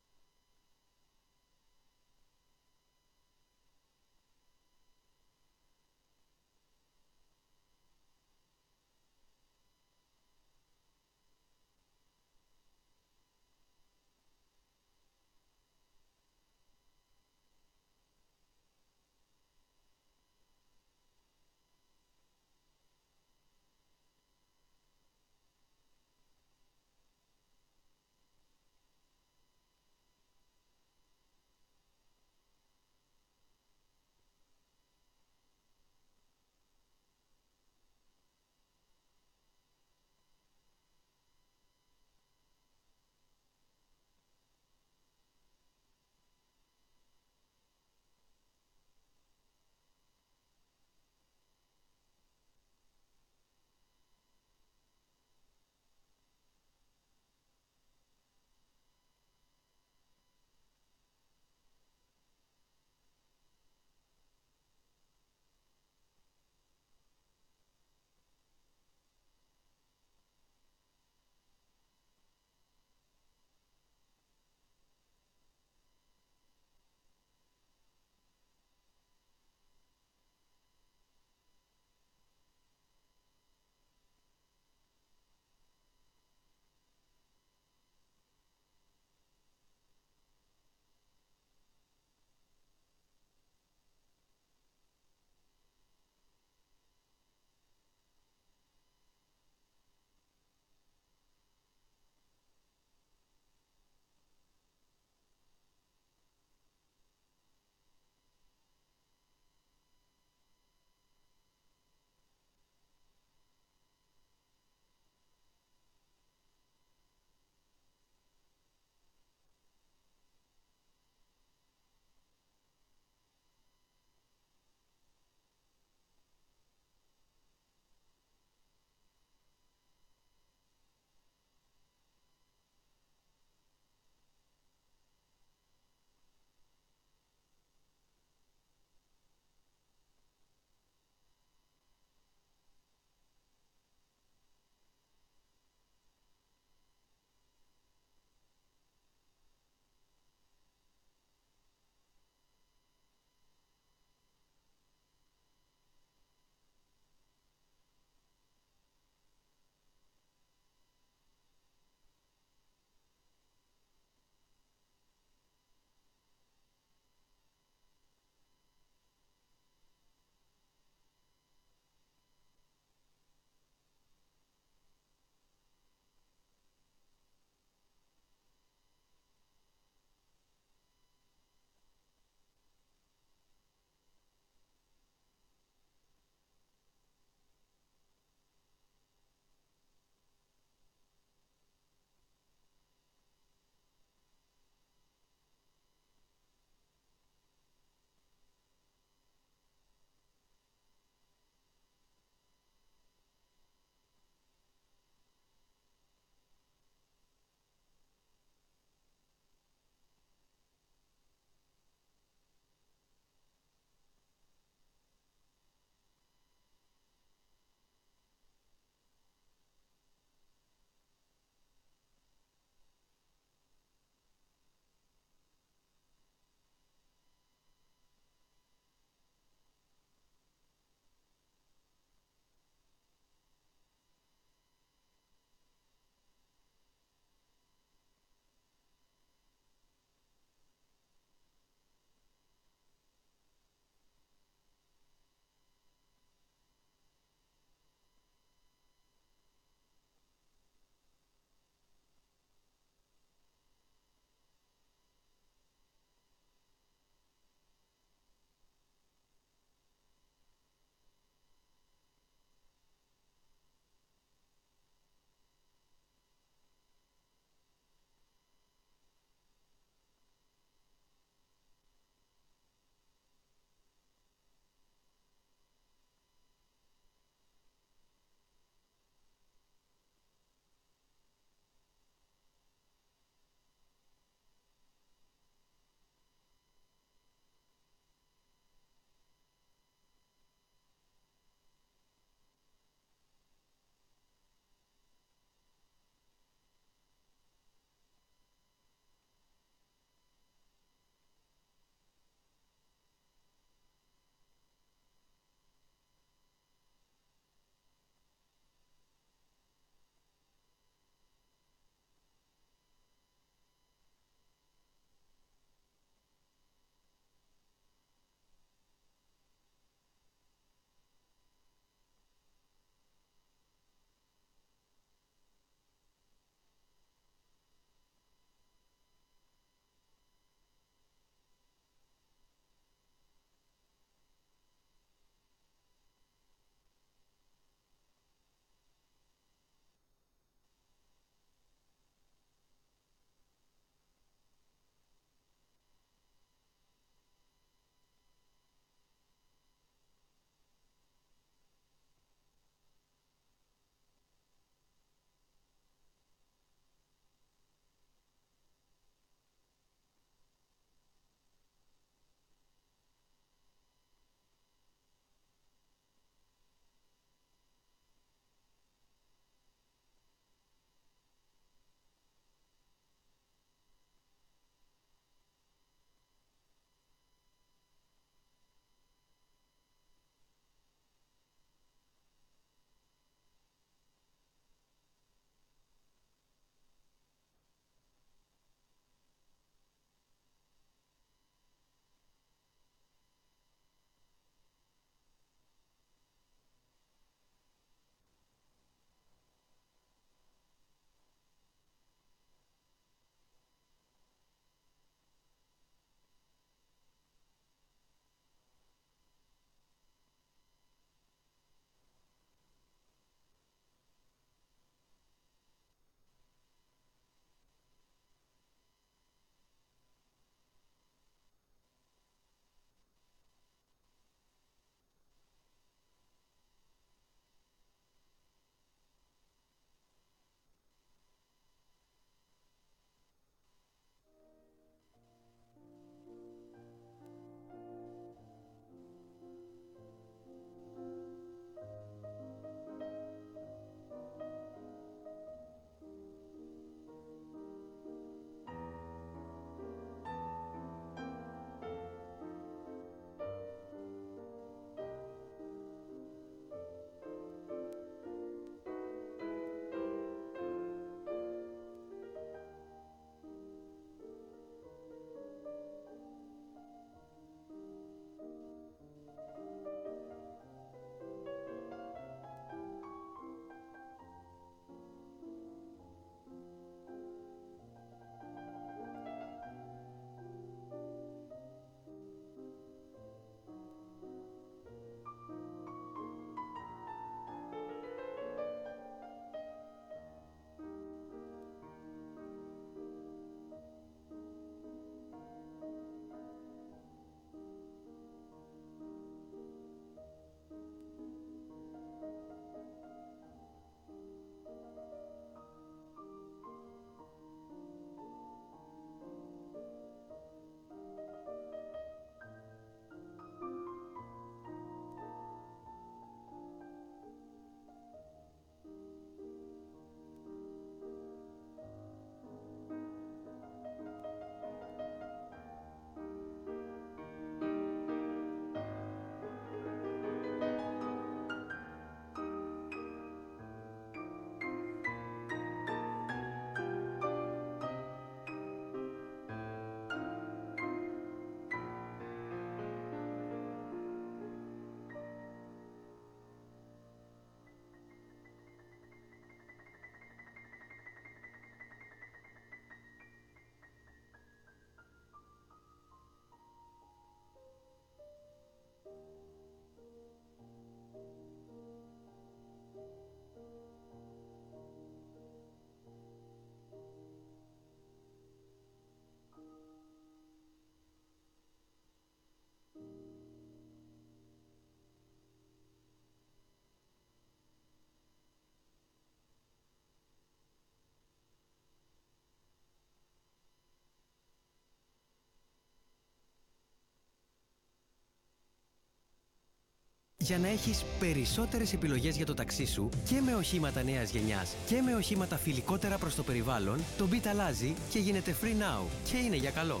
Για να έχεις περισσότερες επιλογές για το ταξί σου και με οχήματα νέας γενιάς και με οχήματα φιλικότερα προς το περιβάλλον, το Beat αλλάζει και γίνεται free now και είναι για καλό.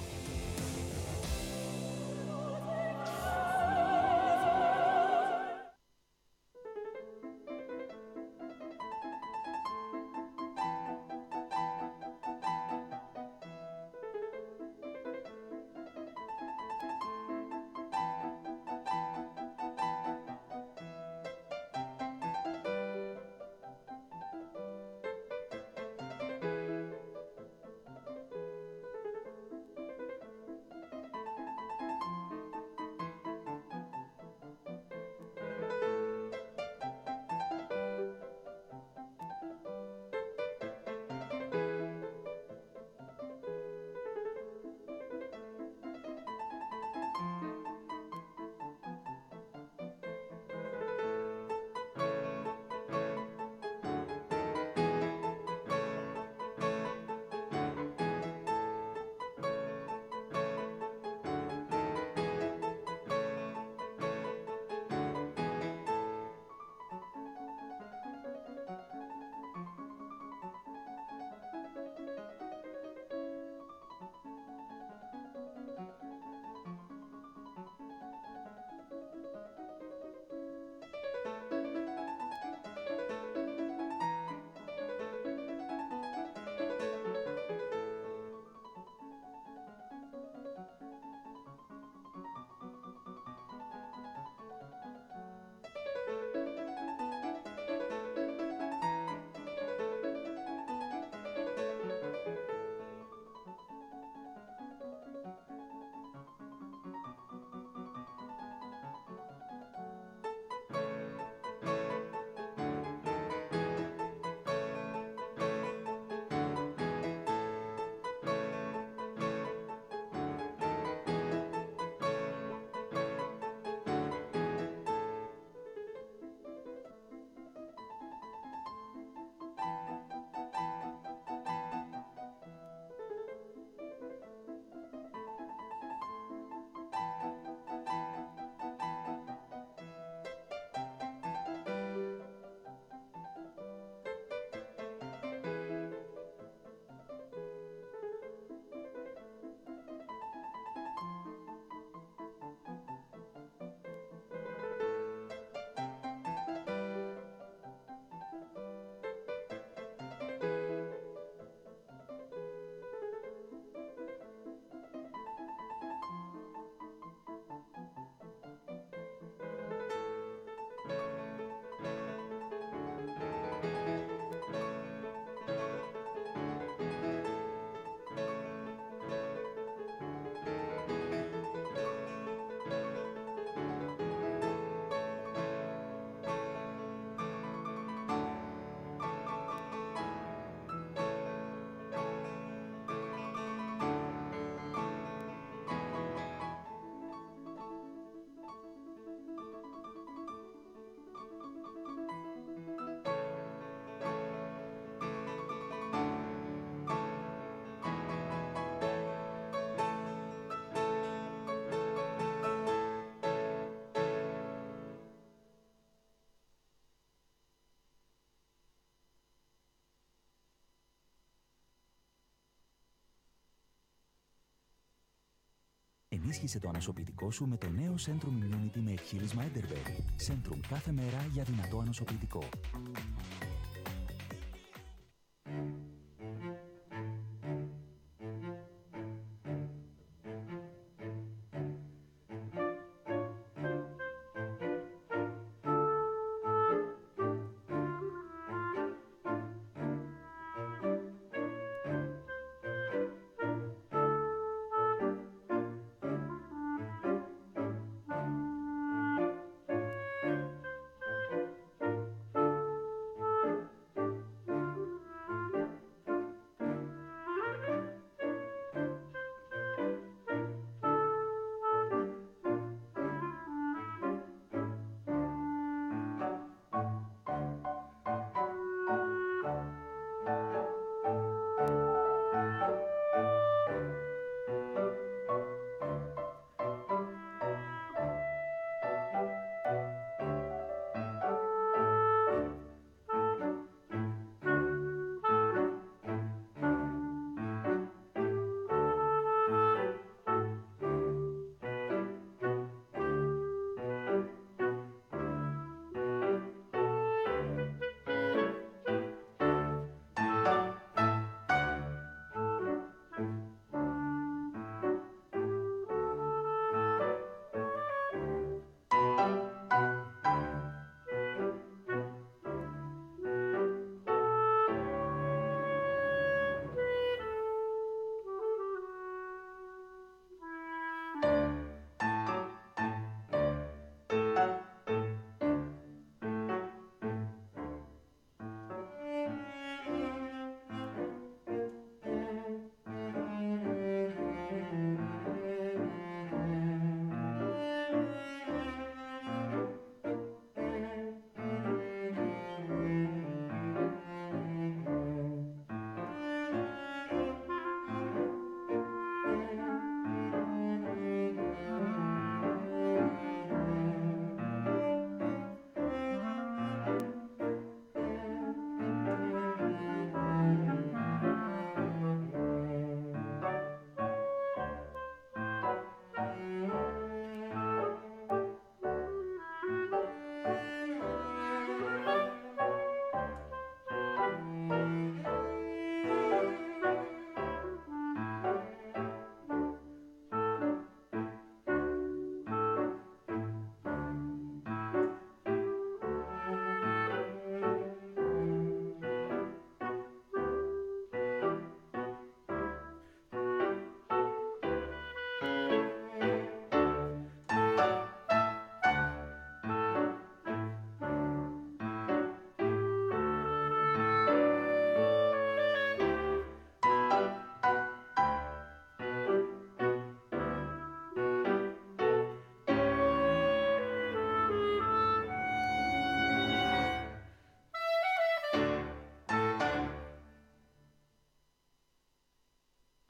Ενίσχυσε το ανασωπητικό σου με το νέο Centrum Immunity με εκχύλισμα Enderberry. Centrum κάθε μέρα για δυνατό ανασωπητικό.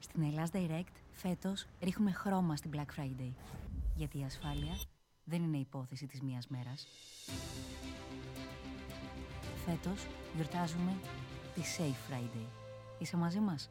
Στην Ελλάς Direct φέτος ρίχνουμε χρώμα στην Black Friday. Γιατί η ασφάλεια δεν είναι υπόθεση της μίας μέρας. Φέτος γιορτάζουμε τη Safe Friday. Είσαι μαζί μας;